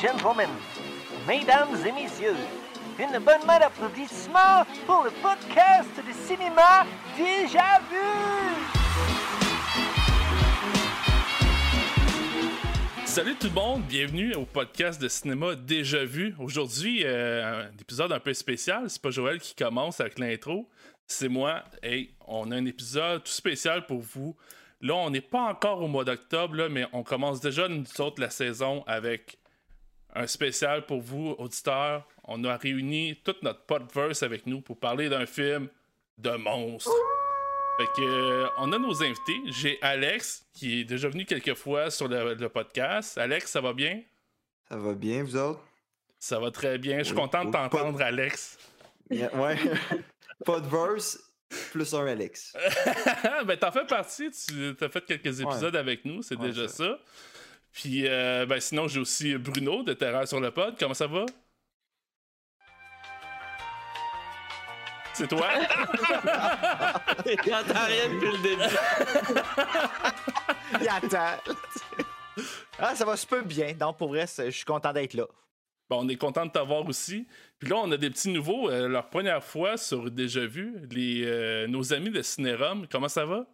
gentlemen, mesdames et messieurs, une bonne main d'applaudissements pour le podcast de cinéma Déjà Vu! Salut tout le monde, bienvenue au podcast de cinéma Déjà Vu. Aujourd'hui, euh, un épisode un peu spécial. C'est pas Joël qui commence avec l'intro, c'est moi. Et on a un épisode tout spécial pour vous. Là, on n'est pas encore au mois d'octobre, mais on commence déjà nous autres la saison avec un spécial pour vous, auditeurs. On a réuni toute notre podverse avec nous pour parler d'un film de monstre. Fait que, euh, on a nos invités. J'ai Alex, qui est déjà venu quelques fois sur le, le podcast. Alex, ça va bien? Ça va bien, vous autres? Ça va très bien. Je suis Oui, content de oui, t'entendre, Alex. Yeah, ouais. pas de verse, plus un Alex. ben, t'en fais partie. Tu as fait quelques épisodes avec nous. C'est Ouais, déjà ça. Puis, euh, ben, sinon, j'ai aussi Bruno de Terreur sur le pod. Comment ça va? C'est toi? J'entends rien depuis le début. Il attend. ah, ça va super bien. Donc, pour vrai, je suis content d'être là. Bon, on est content de t'avoir aussi. Puis là, on a des petits nouveaux. euh, leur première fois sur Déjà Vu, les, euh, nos amis de Cinérum. Comment ça va?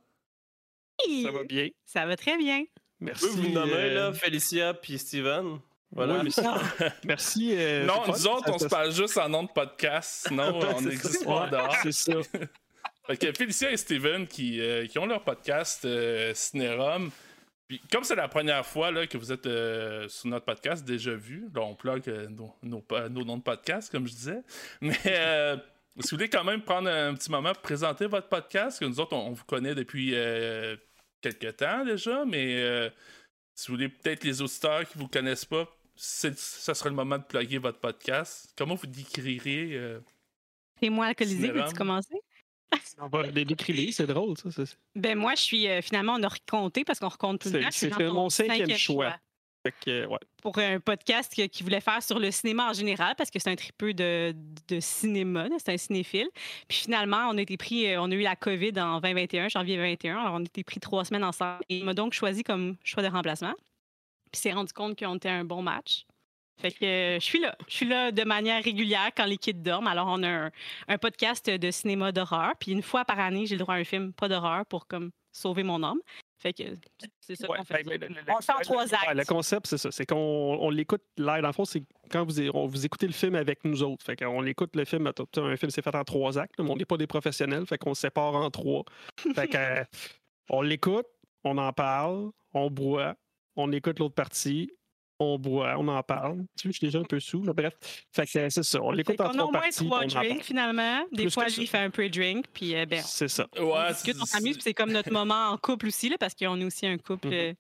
Ça va bien. Ça va très bien. Merci. vous nommer, euh, là, Félicia puis Steven. Voilà. merci. Merci. euh, non, nous autres, on Ça- se parle juste en nom de podcast. Sinon, on n'existe pas dehors. C'est ça. Fait que Félicia et Steven qui, euh, qui ont leur podcast euh, Cinérum. Puis comme c'est la première fois là, que vous êtes euh, sur notre podcast, déjà vu, là on plug euh, nos, nos, nos noms de podcast, comme je disais. Mais euh, si vous voulez quand même prendre un petit moment pour présenter votre podcast, que nous autres, on, on vous connaît depuis euh, quelques temps déjà, mais euh, si vous voulez peut-être les auditeurs qui vous connaissent pas, c'est- ça sera le moment de plugger votre podcast. Comment vous décririez euh, Et moi, alcoolisé, veux-tu commencer? On va les décrire, c'est drôle, ça. c'est- Ben moi, je suis euh, finalement, on a recompté parce qu'on recompte tout le C'est- temps. C'est mon cinquième choix. Euh. Pour un podcast que- qui voulait faire sur le cinéma en général, parce que c'est un tripeux de, cinéma, c'est un cinéphile. Puis finalement, on a été pris, euh, on a eu la COVID en 2021, janvier 2021. Alors on a été pris trois semaines ensemble. Et il m'a donc choisi comme choix de remplacement. Puis s'est rendu compte qu'on était un bon match. Fait que euh, je suis là. Je suis là de manière régulière quand les kids. Alors, on a un, podcast de cinéma d'horreur. Puis une fois par année, j'ai le droit à un film pas d'horreur pour comme sauver mon âme. Fait que c'est ça Ouais, qu'on fait. ben, le- le- On le fait en trois ouais, actes. le concept, c'est ça. C'est qu'on on l'écoute live. Dans le fond, c'est quand vous, on- vous écoutez le film avec nous autres. Fait qu'on l'écoute le film. Un film, c'est fait en trois actes. mais on n'est pas des professionnels. Fait qu'on se sépare en trois. Fait que, euh, on l'écoute, on en parle, on boit, on écoute l'autre partie. On boit, on en parle. Tu vois, je suis déjà un peu sous, mais bref. Fait que euh, c'est ça. On l'écoute en qu'on a au moins trois on drinks finalement. Des Plus fois, lui, fait un pre-drink. Puis euh, ben, C'est ça. on ouais, discute, on s'amuse. puis C'est comme notre moment en couple aussi, là, parce qu'on est aussi un couple Mhm. euh,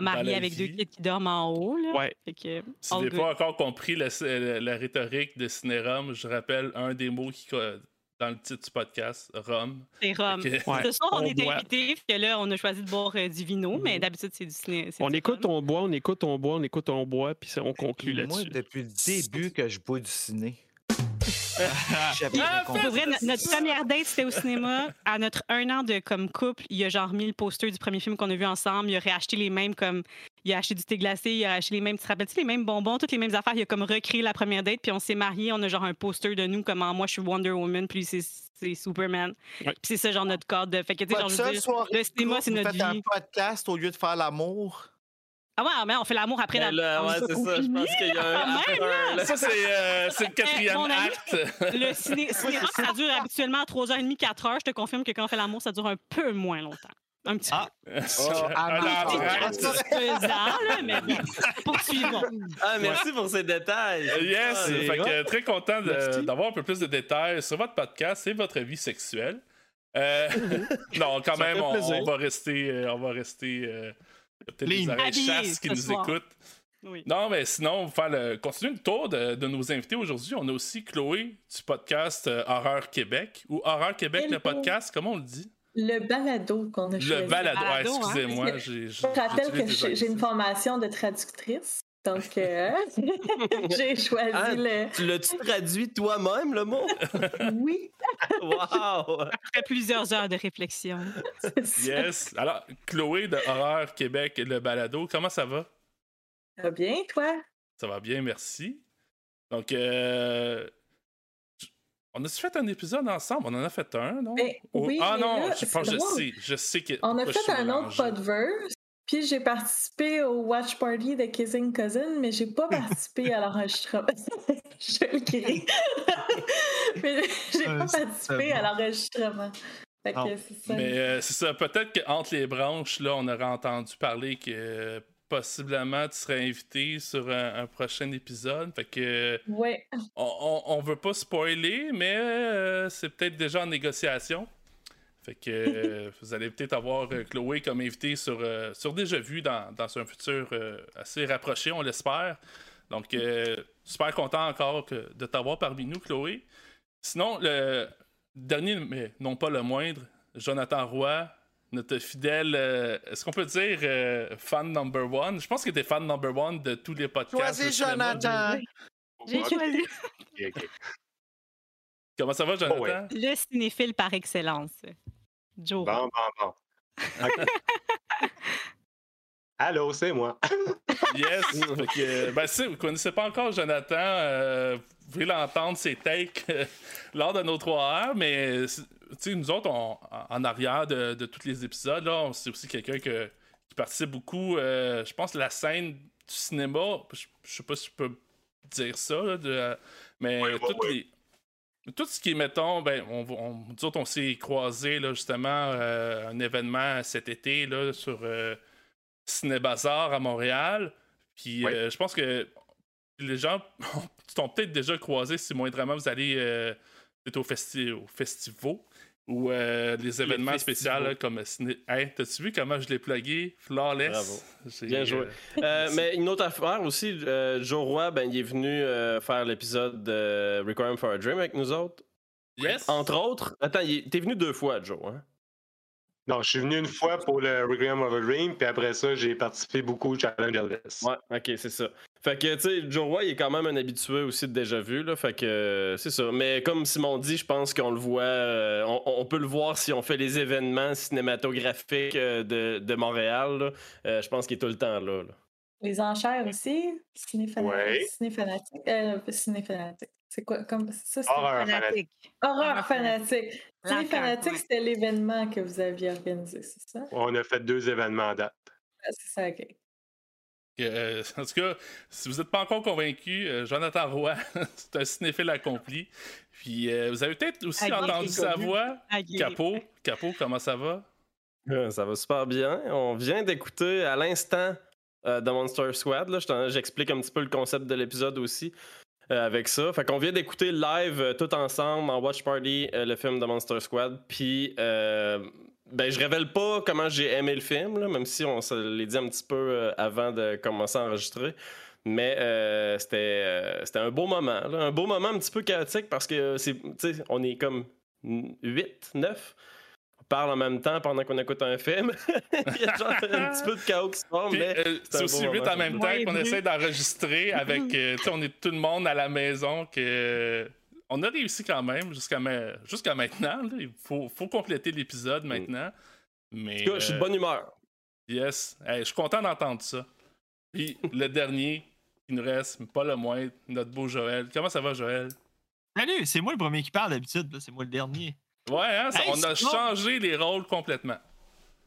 marié avec deux kids qui dorment en haut. Là. Ouais. Fait que, Si vous n'avez pas encore compris la, la- la rhétorique de Cinérum, je rappelle un des mots qui dans le titre du podcast, Rome. C'est rhum. Fait que- Ouais. Ce soir, on, On est boit. invités, puis que là, on a choisi de boire euh, du vino, mais Mhm. d'habitude, c'est du ciné. On du écoute, rhum. on boit, on écoute, on boit, on écoute, on boit, puis on conclut Moi, là-dessus. depuis le début que je bois du ciné. J'avais Ah. Pour vrai, no- notre première date, c'était au cinéma. À notre un an de comme couple, il a genre mis le poster du premier film qu'on a vu ensemble. Il a réacheté les mêmes comme. Il a acheté du thé glacé, il a acheté les mêmes. Tu te rappelles-tu les mêmes bonbons, toutes les mêmes affaires. Il a comme recréé la première date, puis on s'est mariés. On a genre un poster de nous, comme moi, je suis Wonder Woman, puis c'est Superman. Ouais. Puis c'est ça, genre notre code. De... Fait que, tu sais, genre, dire, le cinéma, c'est vous notre faites un vie. podcast au lieu de faire l'amour? Ah ouais, mais on fait l'amour après Ben la. là, ouais, c'est ça. Je pense qu'il y a un. quand même, là. Ça, c'est euh, c'est le quatrième mon ami- acte. Le ciné, cinéma, ça dure habituellement 3h30, 4h. Je te confirme que quand on fait l'amour, ça dure un peu moins longtemps. Un petit Ah. Un ah, peu. C'est pesant, là, mais bon. Poursuivons. Ah, merci pour ces détails. Euh, Yes, Ah, fait que, euh, très content d'avoir un peu plus de détails sur votre podcast et votre vie sexuelle. Euh, non, quand Ça même, on, on va rester, euh, on va rester euh, peut-être des Clean. oreilles chasses qui nous soir. écoutent. Oui. Non, mais sinon, on va faire le, continuer le tour de, de nos invités aujourd'hui. On a aussi Chloé du podcast euh, Horreur Québec ou Horreur Québec, le Hello. podcast, comment on le dit? Le balado qu'on a choisi. Le balado. Hein? excusez-moi. j'ai- Je rappelle que j'ai une formation de traductrice. Donc, euh, j'ai choisi Ah, le. Tu l'as-tu traduit toi-même, le mot? Oui, Wow! Après plusieurs heures de réflexion. Yes. Alors, Chloé de Horreur Québec, le balado, comment ça va? Ça va bien, toi? Ça va bien, merci. Donc, euh, on a-tu fait un épisode ensemble? On en a fait un, non? Ben, Ou- oui, ah mais non, là, je pense que je sais. Je sais que. On a fait un autre podverse, puis j'ai participé au watch party de Kissing Cousin, mais j'ai pas participé à l'enregistrement. je le crie. mais j'ai Euh, pas participé bon. à l'enregistrement. Fait que Non. c'est ça. Mais euh, c'est ça, peut-être qu'entre les branches, là, on aurait entendu parler que euh, possiblement tu serais invité sur un, un prochain épisode. Fait que Ouais. on, on, on veut pas spoiler, mais euh, c'est peut-être déjà en négociation. Fait que euh, vous allez peut-être avoir euh, Chloé comme invité sur, euh, sur Déjà Vu dans, dans un futur assez rapproché, on l'espère. Donc, super content encore que- de t'avoir parmi nous, Chloé. Sinon, le dernier, mais non pas le moindre, Jonathan Roy, notre fidèle, euh, est-ce qu'on peut dire euh, fan number one? Je pense que t'es fan number one de tous les podcasts. Choisis. Jonathan! J'ai choisi. Comment ça va, Jonathan? Oh, ouais. le cinéphile par excellence. Joe. Bon, bon, bon. Allô, c'est moi. Yes! Que, ben, si vous ne connaissez pas encore Jonathan, euh, vous pouvez l'entendre, ses takes euh, lors de nos 3 heures, mais c'est- tu sais, nous autres, on- en arrière de, de tous les épisodes, là, on- c'est aussi quelqu'un que- qui participe beaucoup, euh, je pense, la scène du cinéma, je, je sais pas si je peux dire ça, là, de- mais Ouais, toutes ouais. les- tout ce qui est, mettons, ben, on, on, nous autres, on s'est croisés, là, justement, euh, un événement cet été, là, sur euh, Ciné Bazar à Montréal. Puis euh, je pense que les gens t'ont peut-être déjà croisé si moindrement vous allez euh, au, festi au festival ou euh, les événements spéciaux comme Ciné. Hey, t'as-tu vu comment je l'ai plugué? Flawless. Bravo. Bien joué. euh, mais une autre affaire aussi, Joe Roy, ben, il est venu faire l'épisode de Requiem for a Dream avec nous autres. yes! Entre autres, attends, t'es venu deux fois, Joe. Hein? Non, je suis venu une fois pour le Requiem of a Dream, puis après ça, j'ai participé beaucoup au Challenge Elvis. Ouais, ok, c'est ça. Fait que, tu sais, Joe Roy, il est quand même un habitué aussi de déjà vu, là. Fait que, euh, c'est ça. Mais comme Simon dit, je pense qu'on le voit, euh, on, on peut le voir si on fait les événements cinématographiques euh, de, de Montréal, là. Euh, je pense qu'il est tout le temps là. là. Les enchères aussi. Ciné-fana- Ouais. Ciné-fanatique. C'est quoi comme ça? c'est- Horreur fanatique. Horreur Horreur fanatique. Ouais. c'était l'événement que vous aviez organisé, c'est ça? On a fait deux événements à date. Ah, c'est ça, ok. Euh, en tout cas, si vous n'êtes pas encore convaincu, euh, Jonathan Roy, c'est un cinéphile accompli. Puis euh, vous avez peut-être aussi entendu sa voix. Capot, Capot, comment ça va? Euh, Ça va super bien. On vient d'écouter à l'instant euh, The Monster Squad. J'explique un petit peu le concept de l'épisode aussi euh, avec ça. Fait qu'on vient d'écouter live euh, tout ensemble en Watch Party euh, le film The Monster Squad. Puis, euh, ben, je révèle pas comment j'ai aimé le film, même si on se l'est dit un petit peu euh, avant de commencer à enregistrer. Mais euh, c'était euh, un beau moment. Un beau moment un petit peu chaotique parce que c'est, on est comme 8, 9 on parle en même temps pendant qu'on écoute un film. Il y a genre un petit peu de chaos qui se forme, euh, c'est aussi vite en même temps Ouais, qu'on essaie d'enregistrer avec. euh, tu sais, on est tout le monde à la maison que. On a réussi quand même jusqu'à ma- jusqu'à maintenant. là. Il faut, faut compléter l'épisode maintenant. Mais. En tout cas, je suis de euh, bonne humeur. Yes. Hey, je suis content d'entendre ça. Puis le dernier, il nous reste, mais pas le moins, notre beau Joël. Comment ça va, Joël? Salut, c'est moi le premier qui parle d'habitude, là, c'est moi le dernier. Ouais, hein, ça- Hey, on a changé les rôles complètement.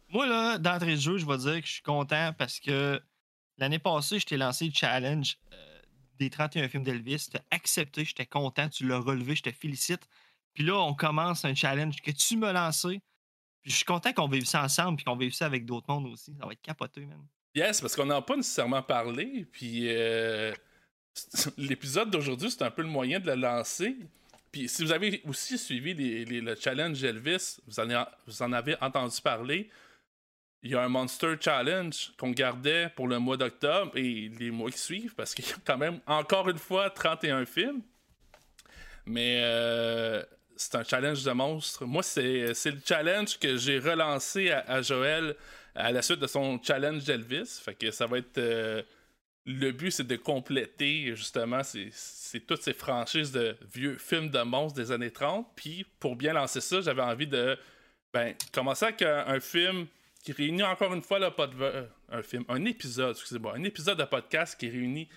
Moi, là, d'entrée de jeu, je vais dire que je suis content parce que l'année passée, je t'ai lancé le challenge euh, des 31 films d'Elvis. Tu as accepté, j'étais content, tu l'as relevé, je te félicite. Puis là, on commence un challenge que tu m'as lancé. Puis je suis content qu'on vive ça ensemble puis qu'on vive ça avec d'autres mondes aussi. Ça va être capoté, man. Yes, parce qu'on n'a pas nécessairement parlé. Puis euh, l'épisode d'aujourd'hui, c'est un peu le moyen de le lancer. Puis si vous avez aussi suivi le challenge Elvis, vous en, avez entendu parler. Il y a un Monster Challenge qu'on gardait pour le mois d'octobre et les mois qui suivent, parce qu'il y a quand même encore une fois 31 films. Mais euh, c'est un challenge de monstre. Moi, c'est le challenge que j'ai relancé à, à Joël à la suite de son challenge d'Elvis. Fait que ça va être. euh, le but, c'est de compléter justement toutes ces franchises de vieux films de monstres des années 30. Puis pour bien lancer ça, j'avais envie de ben, commencer avec un, film qui réunit encore une fois le pod- euh, un film, un épisode, excusez-moi, un épisode de podcast qui réunit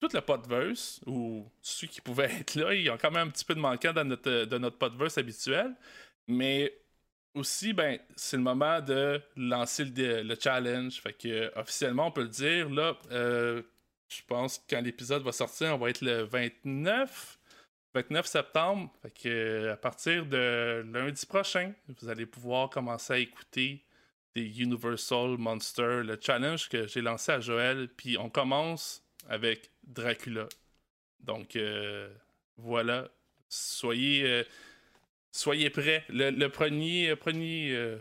tout le podverse, ou ceux qui pouvaient être là, ils ont quand même un petit peu de manquant dans notre, de notre podverse habituel. Mais aussi, ben, c'est le moment de lancer le, le, challenge. Fait que officiellement, on peut le dire. Là, euh, je pense que quand l'épisode va sortir, on va être le 29. 29 septembre. Fait que à partir de lundi prochain, vous allez pouvoir commencer à écouter des Universal Monsters, le challenge que j'ai lancé à Joël. Puis on commence avec Dracula. Donc euh, voilà. Soyez, euh, soyez prêts. Le, le premier, premier euh,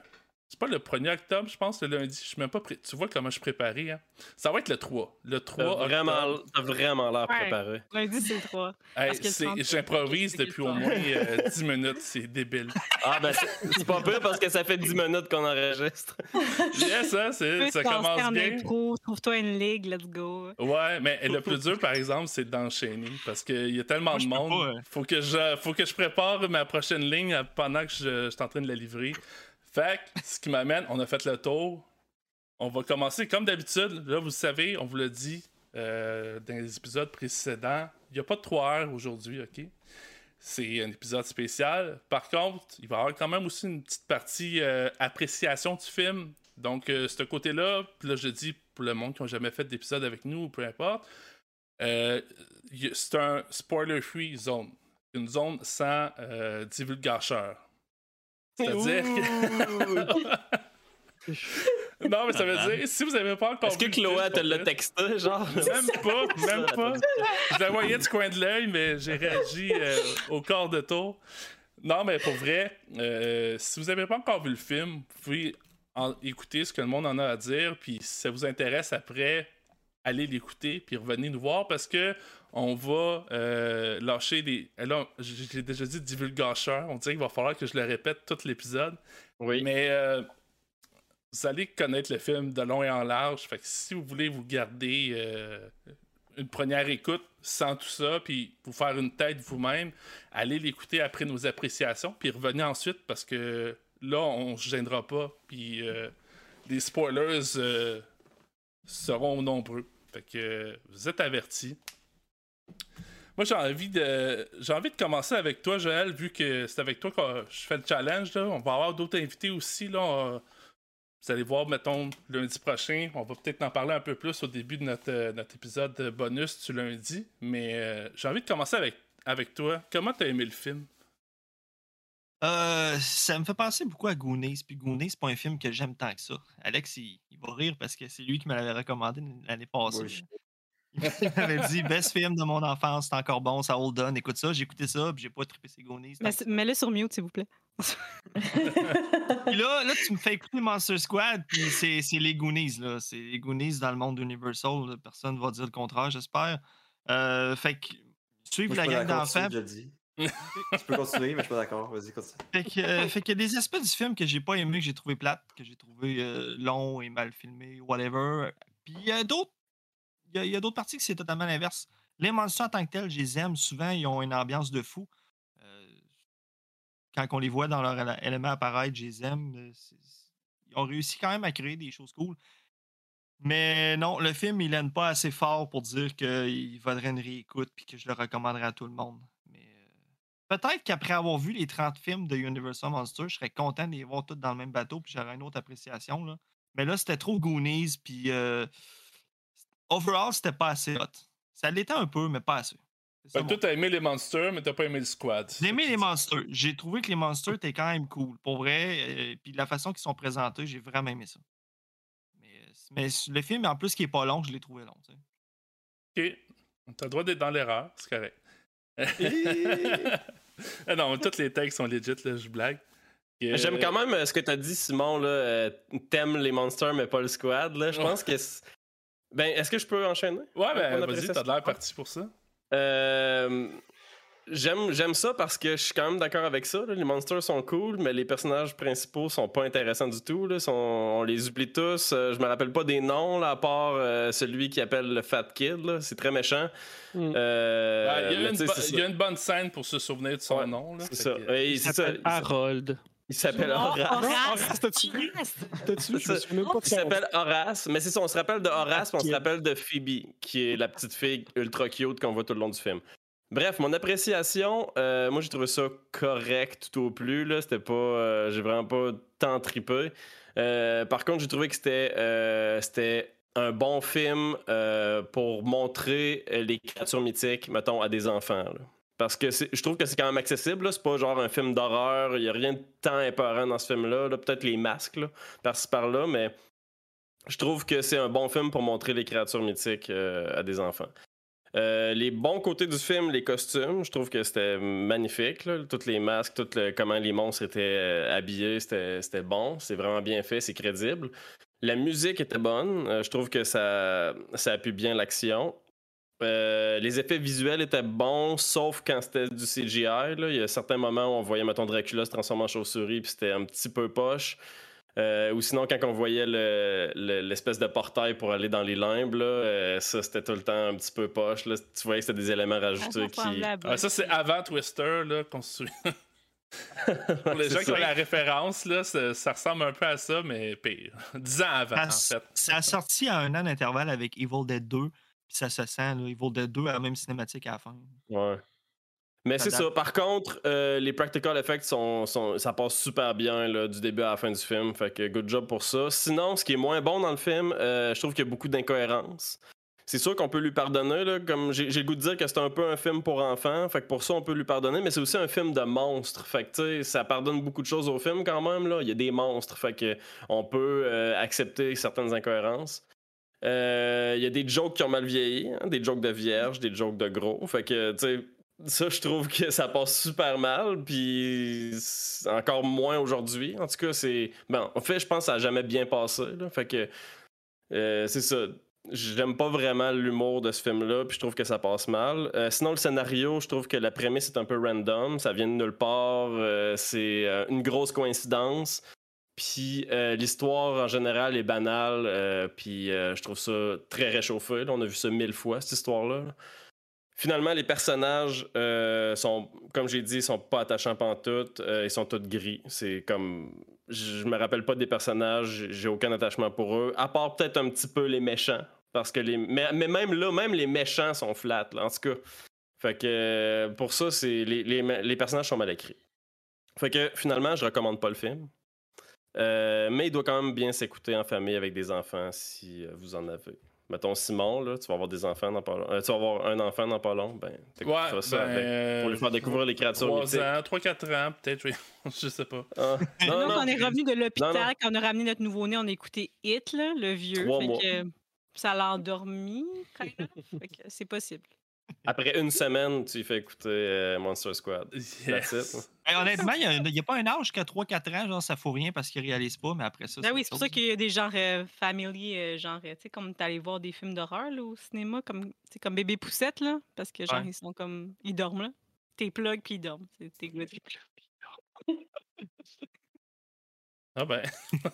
c'est pas le 1er octobre, je pense, le lundi. Je suis même pas pré... Tu vois comment je suis préparé, hein? Ça va être le 3. Le 3 T'as vraiment, t'as vraiment l'air Ouais. préparé. Lundi, c'est le 3. Hey, Parce que le c'est- 30, J'improvise depuis au moins euh, 10 minutes. C'est débile. Ah, ben, c'est c'est pas peu parce que ça fait 10 minutes qu'on enregistre. Yes, hein, ça commence en bien. trouve-toi une ligue, let's go. Ouais, mais le plus dur, par exemple, c'est d'enchaîner parce qu'il y a tellement Moi, de monde. pas, hein. Faut que je, faut que je prépare ma prochaine ligne euh, pendant que je, je suis en train de la livrer. Fait que, ce qui m'amène, on a fait le tour. On va commencer comme d'habitude. Là, vous savez, on vous l'a dit euh, dans les épisodes précédents. Il n'y a pas de 3 heures aujourd'hui, OK? C'est un épisode spécial. Par contre, il va y avoir quand même aussi une petite partie euh, appréciation du film. Donc, euh, ce côté-là, là, je dis pour le monde qui n'a jamais fait d'épisode avec nous, ou peu importe, c'est un spoiler-free zone. Une zone sans divulgacheur. C'est-à-dire que... non, mais ça veut dire, si vous n'avez pas encore Est-ce que vu le Chloé te l'a texté, genre? même pas, même pas. Je la voyais du coin de l'œil, mais j'ai réagi euh, au corps de tour. Non, mais pour vrai, euh, si vous n'avez pas encore vu le film, vous pouvez en- écouter ce que le monde en a à dire, puis si ça vous intéresse après, allez l'écouter, puis revenez nous voir parce que on va euh, lâcher des. eh Là, j'ai déjà dit divulgacheur, on dirait qu'il va falloir que je le répète tout l'épisode. Oui. Mais euh, vous allez connaître le film de long et en large. Fait que si vous voulez vous garder euh, une première écoute sans tout ça, puis vous faire une tête vous-même, allez l'écouter après nos appréciations, puis revenez ensuite parce que là, on se gênera pas. Puis euh, les spoilers euh, seront nombreux. Fait que vous êtes avertis. Moi, j'ai envie de j'ai envie de commencer avec toi, Joël, vu que c'est avec toi que je fais le challenge. Là. On va avoir d'autres invités aussi. Là. Vous allez voir, mettons, lundi prochain. On va peut-être en parler un peu plus au début de notre, euh, notre épisode bonus du lundi. Mais euh, j'ai envie de commencer avec, avec toi. Comment t'as aimé le film? Euh, ça me fait penser beaucoup à Goonies. Puis Goonies, c'est pas un film que j'aime tant que ça. Alex, il, il va rire parce que c'est lui qui me l'avait recommandé l'année passée. Il m'avait dit best film de mon enfance, c'est encore bon, ça hold on. Écoute ça, j'ai écouté ça, puis j'ai pas trippé ces Goonies. Mais- Mets-le sur mute, s'il vous plaît. Puis là, là, tu me fais écouter Monster Squad, puis c'est c'est les Goonies, là. C'est les Goonies dans le monde Universal. là. Personne va dire le contraire, j'espère. Euh, fait que suivre Moi, la gang d'enfants. Tu peux continuer, mais je suis pas d'accord. Vas-y, continue. Fait que, euh, qu'il y a des aspects du film que j'ai pas aimé, que j'ai trouvé plate, que j'ai trouvé euh, long et mal filmé, whatever. Puis il y a d'autres. Il y a, d'autres parties que c'est totalement l'inverse. Les monstres en tant que tels, je les aime. Souvent, ils ont une ambiance de fou. Euh, quand on les voit dans leur élément apparaître, je les aime. Euh, Ils ont réussi quand même à créer des choses cool. Mais non, le film, il n'aime pas assez fort pour dire qu'il vaudrait une réécoute puis que je le recommanderais à tout le monde. Peut-être qu'après avoir vu les 30 films de Universal Monsters, je serais content de les voir tous dans le même bateau puis j'aurais une autre appréciation. Là. Mais là, c'était trop Goonies puis euh, overall, c'était pas assez hot. Ça l'était un peu, mais pas assez. Mon- toi, t'as aimé les monsters, mais t'as pas aimé le squad. J'ai aimé les monsters. J'ai trouvé que les monsters étaient quand même cool. Pour vrai, euh, puis la façon qu'ils sont présentés, j'ai vraiment aimé ça. Mais, euh, mais le film, en plus, qui est pas long, je l'ai trouvé long. Ok. T'as le droit d'être dans l'erreur, c'est correct. Ah non, tous les textes sont legit, là, je blague. J'aime quand même euh, ce que t'as dit, Simon. Là, euh, T'aimes les monsters, mais pas le squad. Là. Je pense que. c'est- Ben, est-ce que je peux enchaîner? Ouais, ben, vas-y, t'as l'air parti pour ça. Euh, J'aime, j'aime ça parce que je suis quand même d'accord avec ça. là. Les monsters sont cool, mais les personnages principaux sont pas intéressants du tout. Là. Sont- on les oublie tous. Euh, je me rappelle pas des noms, là, à part euh, celui qui appelle le Fat Kid. là. C'est très méchant. Mm. Euh, Ben, il, y a une bonne scène pour se souvenir de son Ouais, nom. là. C'est ça. que- Oui, Il c'est ça. s'appelle Harold. Il s'appelle Oh, Horace. Horace. t'as-tu vu? T'as-tu Il s'appelle Horace, mais c'est ça, on se rappelle de Horace, on se rappelle de Phoebe, qui est la petite fille ultra cute qu'on voit tout le long du film. Bref, mon appréciation, euh, moi j'ai trouvé ça correct tout au plus. Là. C'était pas. euh, j'ai vraiment pas tant tripé. Euh, par contre, j'ai trouvé que c'était, un bon film pour montrer les créatures mythiques, mettons, à des enfants. là. Parce que je trouve que c'est quand même accessible. C'est pas genre un film d'horreur. Il y a rien de tant épeurant dans ce film-là. là. Peut-être les masques, par-ci par-là, mais je trouve que c'est un bon film pour montrer les créatures mythiques à des enfants. Euh, les bons côtés du film, les costumes, je trouve que c'était magnifique. Là. Toutes les masques, tout comment les monstres étaient euh, habillés, c'était bon. C'est vraiment bien fait, c'est crédible. La musique était bonne. Euh, je trouve que ça, appuie bien l'action. Les effets visuels étaient bons, sauf quand c'était du CGI. Il y a certains moments où on voyait, mettons, Dracula se transformer en chauve-souris, puis c'était un petit peu poche. Euh, ou sinon, quand on voyait le- le- l'espèce de portail pour aller dans les limbes, là, euh, ça, c'était tout le temps un petit peu poche. là. Tu voyais que c'était des éléments rajoutés qui... Ah, ça, c'est avant Twister, là, qu'on se souvient. Pour les gens qui ont la référence, là, ça, ça ressemble un peu à ça, mais pire. Dix ans avant, en Ça, fait. ça a sorti à un an d'intervalle avec Evil Dead 2. Puis ça se sent, là, Evil Dead 2 a la même cinématique à la fin. Ouais. Mais c'est Ça. Par contre, euh, les practical effects, sont, sont- ça passe super bien là, du début à la fin du film. Fait que good job pour ça. Sinon, ce qui est moins bon dans le film, euh, je trouve qu'il y a beaucoup d'incohérences. C'est sûr qu'on peut lui pardonner, là, comme j'ai le goût de dire que c'est un peu un film pour enfants, fait que pour ça on peut lui pardonner, mais c'est aussi un film de monstres, fait que tu sais, ça pardonne beaucoup de choses au film quand même, là. il y a des monstres, fait que on peut euh, accepter certaines incohérences. Il y a des jokes qui ont mal vieilli, hein, des jokes de vierge, des jokes de gros, fait que tu sais, ça, je trouve que ça passe super mal, puis encore moins aujourd'hui. En tout cas, c'est. Bon, en fait, je pense que ça a jamais bien passé. Là. Fait que. euh, c'est ça. J'aime pas vraiment l'humour de ce film-là, puis je trouve que ça passe mal. Euh, sinon, le scénario, je trouve que la prémisse est un peu random. Ça vient de nulle part. euh, c'est une grosse coïncidence. Puis l'histoire en général est banale, puis je trouve ça très réchauffé. On a vu ça mille fois, cette histoire-là. Finalement, les personnages euh, sont, comme j'ai dit, sont pas attachants pantoute. Euh, ils sont tous gris. C'est comme. Je me rappelle pas des personnages, j'ai aucun attachement pour eux. À part peut-être un petit peu les méchants. Parce que les. Mais, mais même là, même les méchants sont flats, en tout cas. Fait que euh, pour ça, c'est. Les, les, les personnages sont mal écrits. Fait que finalement, je recommande pas le film. Euh, mais il doit quand même bien s'écouter en famille avec des enfants si vous en avez. Mettons Simon, là, tu vas avoir des enfants dans pas long. euh, tu vas avoir un enfant dans pas long, ben, Ouais, ça ben, avec- pour lui faire découvrir les créatures 3 mythiques. ans, 3-4 ans, peut-être, oui. je sais pas. Ah, Nous, non, non, on est revenu de l'hôpital, quand on a ramené notre nouveau-né, on a écouté Hit, là, le vieux. Trois fait mois. que ça l'a endormi, c'est possible. Après une semaine, tu fais écouter euh, Monster Squad. Yes. Hey, honnêtement, il n'y a, pas un âge jusqu'à 3-4 ans, genre ça fout rien parce qu'ils réalisent pas, mais après ça. Ben oui, c'est pour ça qu'il y a des genres euh, family, euh, genre, tu sais, comme t'allais voir des films d'horreur au cinéma, comme, comme Bébé Poussette, là, parce que genre, Ouais. ils sont comme, ils dorment, là. T'es plug puis ils dorment. T'es. Ah ben.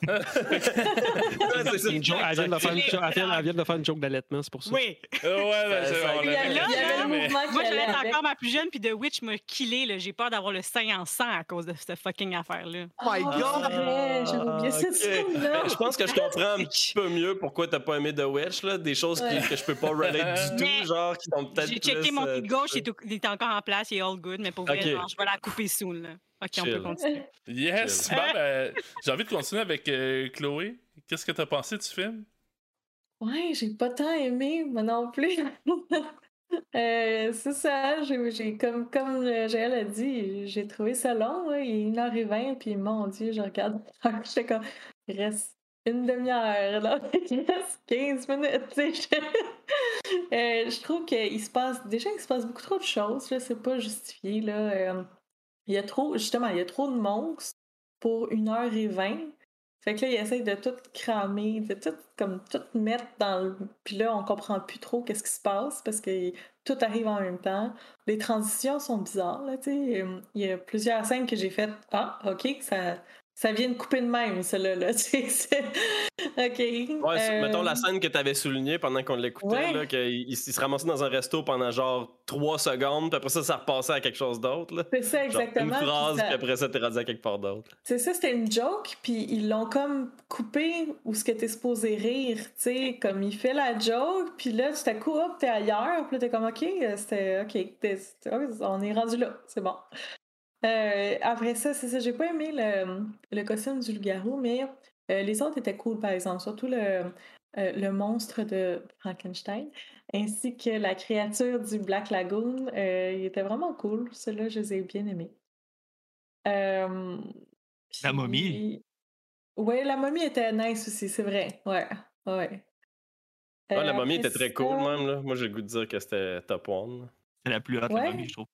Ouais, c'est ça. Une joke- Elle vient de faire une C'est- jo- elle vient- elle vient de faire une joke d'allaitement, c'est pour ça. Oui! Euh, ouais, ben, c'est- mais- Moi, j'allais encore ma plus jeune, puis The Witch m'a killé, là. J'ai peur d'avoir le sein en sang à cause de cette fucking affaire-là. Oh my Oh, god! vrai, J'avais oublié cette scène-là. Ben, je pense que je comprends un petit peu mieux pourquoi t'as pas aimé The Witch, là. Des choses qui- que je peux pas relate du Mais tout, genre, qui sont peut-être J'ai checké plus, mon euh, pied de gauche, il est, encore en place, il est all good, mais pour vrai, Ok. genre, je vais la couper soon, là. Ok, on peut continuer. Yes! Bon, ben, j'ai envie de continuer avec euh, Chloé. Qu'est-ce que t'as pensé du film? Ouais, j'ai pas tant aimé, moi non plus. Euh, c'est ça, j'ai j'ai- comme, comme euh, Joël a dit, j'ai trouvé ça long, il est 1h20, puis mon Dieu, je regarde, j'étais comme, il reste une demi-heure, là, il reste 15 minutes, Euh, je trouve qu'il se passe, déjà, il se passe beaucoup trop de choses, là, c'est pas justifié, là. Il y a trop, justement, il y a trop de monstres pour 1h20. Fait que là, il essaye de tout cramer, de tout, comme, tout mettre dans le... Puis là, on comprend plus trop qu'est-ce qui se passe parce que tout arrive en même temps. Les transitions sont bizarres, là, tu Il y a plusieurs scènes que j'ai faites « Ah, OK, ça, ça vient de couper de même, cela, là. OK. Ouais, c'est- mettons la euh, scène que tu avais soulignée pendant qu'on l'écoutait, Ouais. là, qu'il il se ramassait dans un resto pendant genre 3 secondes, puis après ça, ça repassait à quelque chose d'autre. C'est ça, Genre exactement. une puis phrase, ça- puis après ça, t'es rendu à quelque part d'autre. C'est ça, c'était une joke, puis ils l'ont comme coupé où ce que t'es supposé rire, tu sais, comme il fait la joke, puis là, tout à coup, hop, t'es ailleurs, puis là, t'es comme, OK, euh, c'était, OK, oh, on est rendu là, c'est bon. Euh, après ça, c'est ça, j'ai pas aimé le, le costume du loup-garou, mais euh, les autres étaient cool, par exemple, surtout le, euh, le monstre de Frankenstein, ainsi que la créature du Black Lagoon, euh, il était vraiment cool, ceux-là, je les ai bien aimés. Euh, La momie. puis- Ouais, la momie était nice aussi, c'est vrai. Ouais, ouais. Ouais, la momie était très cool, même. Là. Moi, j'ai le goût de dire que c'était top one. C'est la plus haute, Ouais. la momie, je trouve.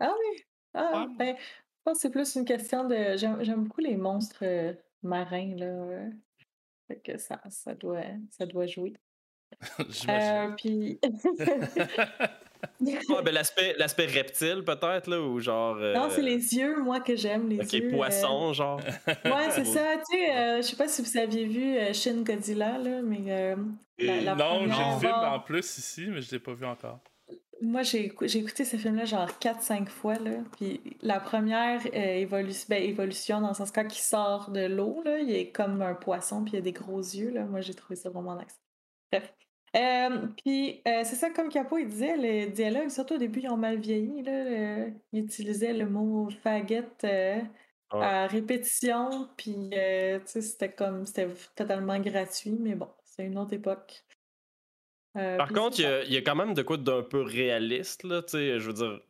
Ah oui. Ah, Ouais. ben, je pense que c'est plus une question de. J'aime j'aime beaucoup les monstres euh, marins, là. euh, Fait que ça, ça, doit, ça doit jouer. J'imagine. Euh, puis. Ouais, ben, l'aspect, l'aspect reptile, peut-être, là, ou genre. Non, c'est euh, les yeux, moi, que j'aime, les Ok, yeux. euh, poisson, genre. Ouais, c'est ça. Tu sais, euh, je sais pas si vous aviez vu euh, Shin Godzilla, là, mais. euh, la, la non, j'ai première le film en plus ici, mais je l'ai pas vu encore. Moi, j'ai écou- j'ai écouté ce film-là genre 4-5 fois. Là. Puis la première euh, évolu- ben, évolution, dans le sens quand il sort de l'eau, là, il est comme un poisson, puis il a des gros yeux. Là. Moi, j'ai trouvé ça vraiment nice. Bref. Euh, puis euh, c'est ça, comme Capo il disait, les dialogues, surtout au début, ils ont mal vieilli. Là, euh, ils utilisaient le mot Ouais. à répétition, puis c'était comme, c'était totalement gratuit, mais bon, c'est une autre époque. Euh, Par contre, il y, a- il y a quand même de quoi d'un peu réaliste, là, tu sais, je veux dire,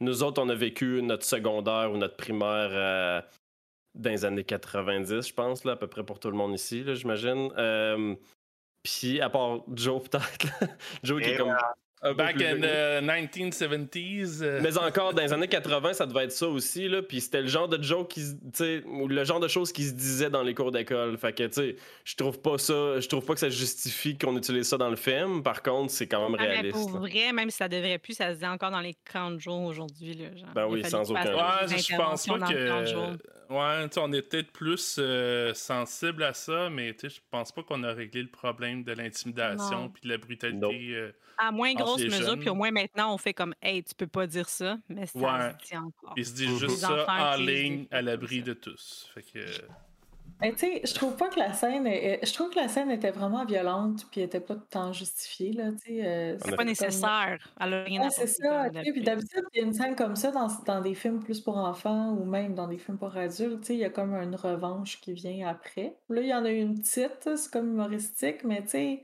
nous autres, on a vécu notre secondaire ou notre primaire euh, dans les années 90, je pense, là, à peu près pour tout le monde ici, là, j'imagine. Euh, Puis, à part Joe, peut-être. Joe qui est comme... Back in the 1970s. euh, Mais encore, dans les années 80, ça devait être ça aussi, là. Puis c'était le genre de joke qui, se- tu sais, ou le genre de choses qui se disaient dans les cours d'école. Fait que, tu sais, je trouve pas ça, je trouve pas que ça justifie qu'on utilise ça dans le film. Par contre, c'est quand même Ah, mais réaliste. pour là. vrai, même si ça devrait plus, ça se dit encore dans les camps de jour aujourd'hui. Ben oui, sans aucun des Ouais, je pense pas que. Ouais, tu sais, on est peut-être plus euh, sensible à ça, mais tu sais, je pense pas qu'on a réglé le problème de l'intimidation puis de la brutalité. Euh, À moins grosse mesure, jeunes. puis au moins maintenant, on fait comme Hey, tu peux pas dire ça, mais ça Ouais. se dit encore. Ils se disent Mhm. juste Les ça enfants en ligne, à l'abri de tous. Fait que. Mais tu sais, je trouve pas que la scène, est- je trouve que la scène était vraiment violente puis elle était pas tant justifiée là, tu sais. euh, C'est pas comme- nécessaire. Elle a rien Ouais, à c'est ça. comme Puis d'habitude. d'habitude, il y a une scène comme ça dans, dans des films plus pour enfants ou même dans des films pour adultes. tu sais, Il y a comme une revanche qui vient après. Là, il y en a eu une petite, c'est comme humoristique, mais tu sais,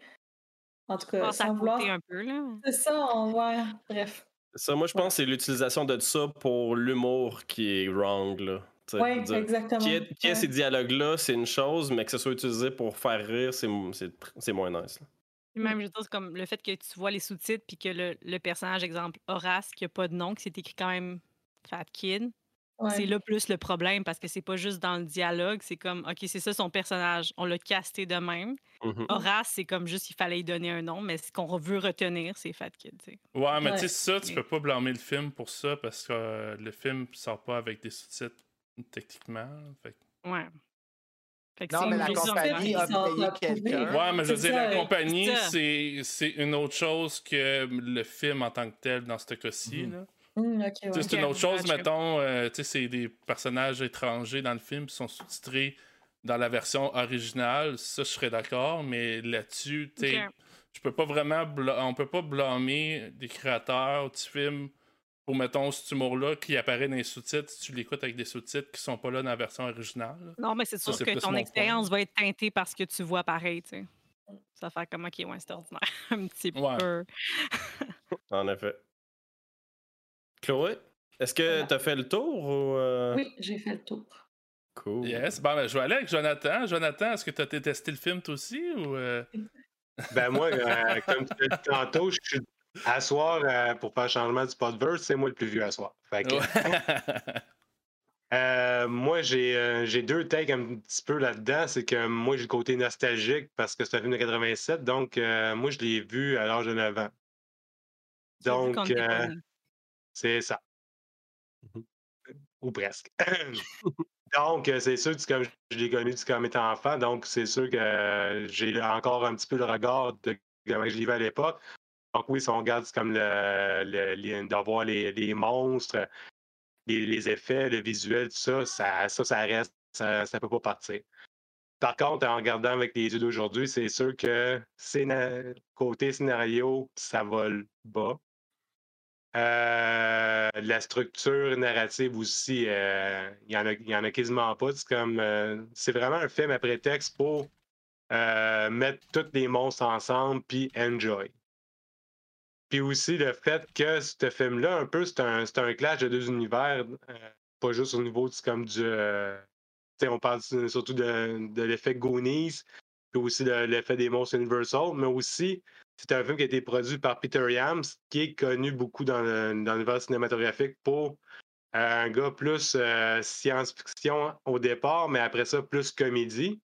en tout cas, sans vouloir. un peu, là. C'est ça, on voit. Bref. Ça, moi, je pense que c'est l'utilisation de ça pour l'humour qui est wrong, là. Oui, exactement. Qu'il y ait, qu'il y ait Ouais. ces dialogues-là, c'est une chose, mais que ce soit utilisé pour faire rire, c'est, moins nice. là. Même, je c'est comme le fait que tu vois les sous-titres, puis que le, le personnage, exemple, Horace, qui a pas de nom, qui s'est écrit quand même Fat Kid, Ouais. c'est là plus le problème, parce que c'est pas juste dans le dialogue, c'est comme, OK, c'est ça son personnage, on l'a casté de même. Mhm. Horace, c'est comme juste, il fallait lui donner un nom, mais ce qu'on veut retenir, c'est Fat Kid. Ouais, mais Ouais. tu sais, ça, tu peux pas blâmer le film pour ça parce que euh, le film sort pas avec des sous-titres techniquement. Fait Ouais. Fait que Non, mais la compagnie a payé quelqu'un. Ouais, mais je veux dire, la compagnie, C'est une autre chose que le film en tant que tel dans ce cas-ci. Sais, ouais. C'est une autre chose, mettons, euh, tu sais, c'est des personnages étrangers dans le film qui sont sous-titrés dans la version originale. Ça, je serais d'accord, mais là-dessus, tu sais, Ok. je peux pas vraiment. On peut pas blâmer des créateurs du film pour, mettons, cet humour-là qui apparaît dans les sous-titres si tu l'écoutes avec des sous-titres qui sont pas là dans la version originale. Non, mais c'est sûr que ton expérience va être teintée par ce que tu vois pareil, tu sais. Ça va faire comme, OK, ouais, c'est ordinaire. un petit Ouais. peu. En effet. Chloé, est-ce que Voilà. t'as fait le tour ou. euh, Oui, j'ai fait le tour. Cool. Yes, bon, ben, je vais aller avec Jonathan. Jonathan, est-ce que tu as testé le film toi aussi ou. euh? Ben moi, euh, comme tu l'as dit tantôt, je suis à soir euh, pour faire le changement du podverse, c'est moi le plus vieux à soir. Fait que, euh, moi, j'ai euh, j'ai deux takes un petit peu là-dedans. C'est que moi, j'ai le côté nostalgique parce que c'est un film de 87. Donc, euh, moi, je l'ai vu à l'âge de 9 ans. Donc, euh, c'est ça. Mhm. Ou presque. Donc, c'est sûr que comme je l'ai connu comme étant enfant, donc c'est sûr que euh, j'ai encore un petit peu le regard de comment je vivais à l'époque. Donc oui, si on regarde comme le, le- d'avoir les, les monstres, les, les effets, le visuel, tout ça, ça, ça, ça reste, ça ne peut pas partir. Par contre, en regardant avec les yeux d'aujourd'hui, c'est sûr que côté scénario, ça vole bas. Euh, la structure narrative aussi, euh, il y en a, y en a quasiment pas. C'est comme, euh, c'est vraiment un film à prétexte pour mettre tous les monstres ensemble puis enjoy. Puis aussi le fait que ce film-là, un peu, c'est un, un clash de deux univers, euh, pas juste au niveau du, comme du. euh, on parle surtout de, de l'effet Goonies, puis aussi de l'effet des monstres Universal, mais aussi c'est un film qui a été produit par Peter Yams, qui est connu beaucoup dans le- dans l'univers cinématographique pour euh, un gars plus science-fiction au départ, mais après ça, plus comédie.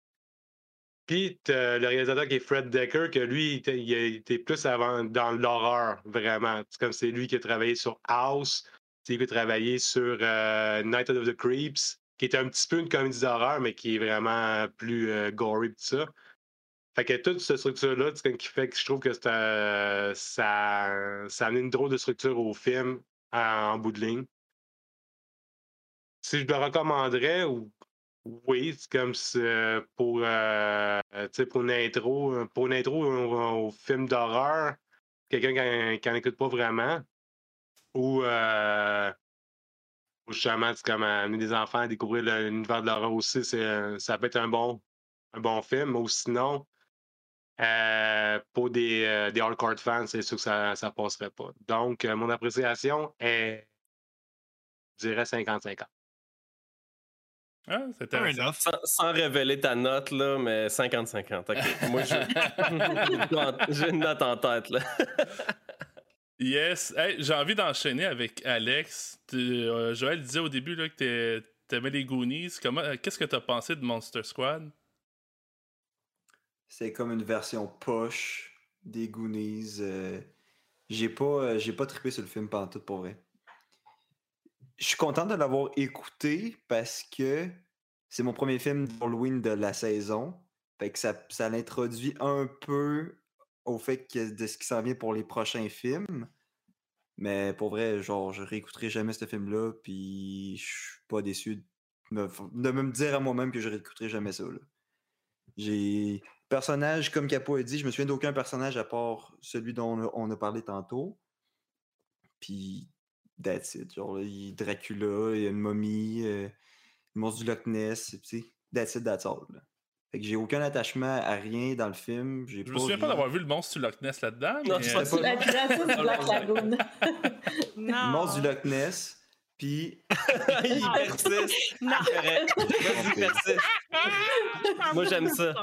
Puis le réalisateur qui est Fred Decker, que lui, il était, plus avant dans l'horreur, vraiment. C'est comme c'est lui qui a travaillé sur House, c'est lui qui a travaillé sur euh, Night of the Creeps, qui est un petit peu une comédie d'horreur, mais qui est vraiment plus euh, gory, tout ça. Fait que toute cette structure-là, c'est qui fait que je trouve que euh, ça, ça a amené une drôle de structure au film en, en bout de ligne. Si je le recommanderais, ou- oui, c'est comme euh, pour, euh, tu sais, pour une intro, euh, pour une intro au, film d'horreur, quelqu'un qui n'en écoute pas vraiment, ou euh, ou justement, c'est comme amener des enfants à découvrir l'univers de l'horreur aussi, euh, ça peut être un bon, un bon film, ou sinon, euh, pour des, euh, des hardcore fans, c'est sûr que ça ne passerait pas. Donc, euh, mon appréciation est, je dirais 50-50. Ah, c'est. Sans, sans révéler ta note, là, mais 50-50. OK. Moi, j'ai une note en tête, là. Yes. Hey, J'ai envie d'enchaîner avec Alex. Euh, Joël disait au début là, que t'es- t'aimais les Goonies. Comment, euh, qu'est-ce que t'as pensé de Monster Squad? C'est comme une version poche des Goonies. euh, J'ai pas, euh, j'ai pas trippé sur le film pendant tout pour vrai. Je suis content de l'avoir écouté parce que c'est mon premier film d'Halloween de la saison. Fait que ça, ça l'introduit un peu au fait de ce qui s'en vient pour les prochains films. Mais pour vrai, genre, je réécouterai jamais ce film-là, puis je suis pas déçu de me, dire à moi-même que je réécouterai jamais ça. J'ai personnage, comme Capo a dit, je me souviens d'aucun personnage à part celui dont on a parlé tantôt. Puis, that's it. Genre, là, il y a Dracula, il y a une momie, euh, le monstre du Loch Ness, tu sais. That's it, that's all. là. Fait que j'ai aucun attachement à rien dans le film. J'ai Je me souviens pas d'avoir vu le monstre du Loch Ness là-dedans. Non, mais, c'est euh, pas- La du Black Lagoon. Le Non. monstre du Loch Ness. Puis, Il persiste. Non. Persiste. Moi, j'aime ça.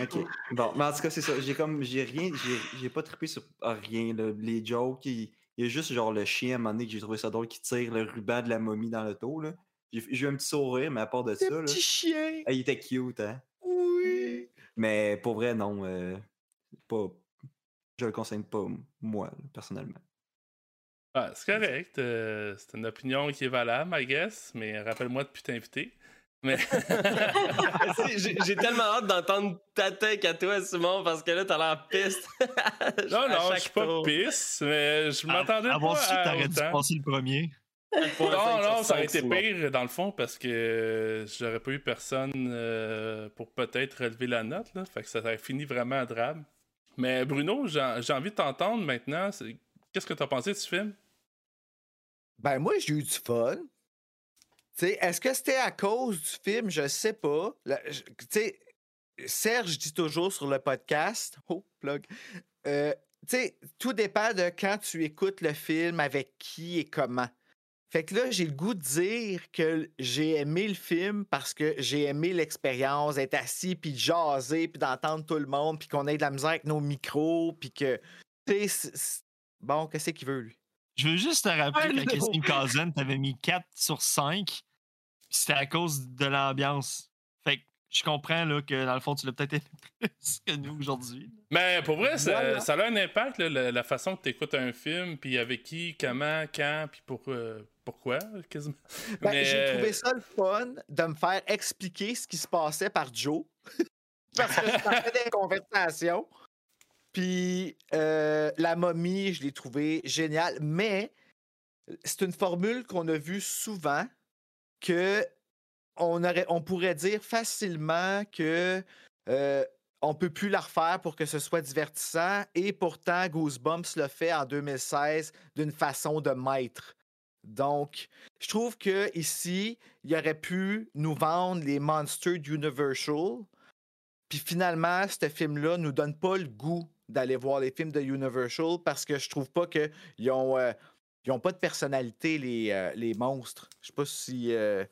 ok. Bon, mais en tout cas, c'est ça. J'ai comme, j'ai rien, j'ai, j'ai pas trippé sur rien. là. Les jokes, il, il y a juste genre le chien à un moment donné que j'ai trouvé ça drôle qui tire le ruban de la momie dans l'auto. là. J'ai, j'ai eu un petit sourire, mais à part de ça, là, chien. ah, il était cute, hein. Oui. Mais pour vrai, non. euh, pas, je le conseille pas, moi, personnellement. ah, c'est correct. euh, c'est une opinion qui est valable, I guess. Mais rappelle-moi de plus t'inviter. Mais J'ai tellement hâte d'entendre ta take à toi, Simon, parce que là, t'as l'air piste. non, non, je suis pas tour. pisse, mais je m'attendais pas que à t'aurais dû passer le premier. Non, non, ça aurait été pire dans le fond parce que j'aurais pas eu personne euh, pour peut-être relever la note. Là. Fait que ça aurait fini vraiment à drame. Mais Bruno, j'ai envie de t'entendre maintenant. Qu'est-ce que t'as pensé de ce film? Ben, moi, j'ai eu du fun. Est-ce que c'était à cause du film? Je sais pas. La- je- Tu sais, Serge dit toujours sur le podcast, oh, plug, euh, tout dépend de quand tu écoutes le film, avec qui et comment. Fait que là, j'ai le goût de dire que j'ai aimé le film parce que j'ai aimé l'expérience d'être assis, puis de jaser, puis d'entendre tout le monde, puis qu'on ait de la misère avec nos micros, puis que, bon, qu'est-ce qu'il veut, lui? Je veux juste te rappeler qu'à Kissing Cousin, t'avais mis 4 sur 5. puis C'était à cause de l'ambiance. Fait que je comprends là, que dans le fond, tu l'as peut-être aimé plus que nous aujourd'hui. Mais pour vrai, ça, Voilà. ça a un impact, là, la, la façon que tu écoutes un film, puis avec qui, comment, quand, puis pour, euh, pourquoi, quasiment. Ben, Mais, J'ai euh, trouvé ça le fun de me faire expliquer ce qui se passait par Joe. Parce que je parlais des conversations. Puis euh, la momie, je l'ai trouvé géniale. Mais c'est une formule qu'on a vue souvent que on, aurait, on pourrait dire facilement que euh, on peut plus la refaire pour que ce soit divertissant. Et pourtant, Goosebumps le fait en 2016 d'une façon de maître. Donc, je trouve que ici, il aurait pu nous vendre les Monsters d'Universal. Puis finalement, ce film-là nous donne pas le goût d'aller voir les films de Universal parce que je trouve pas qu'ils ont, euh, ils ont pas de personnalité, les, euh, les monstres. Je sais pas si. euh,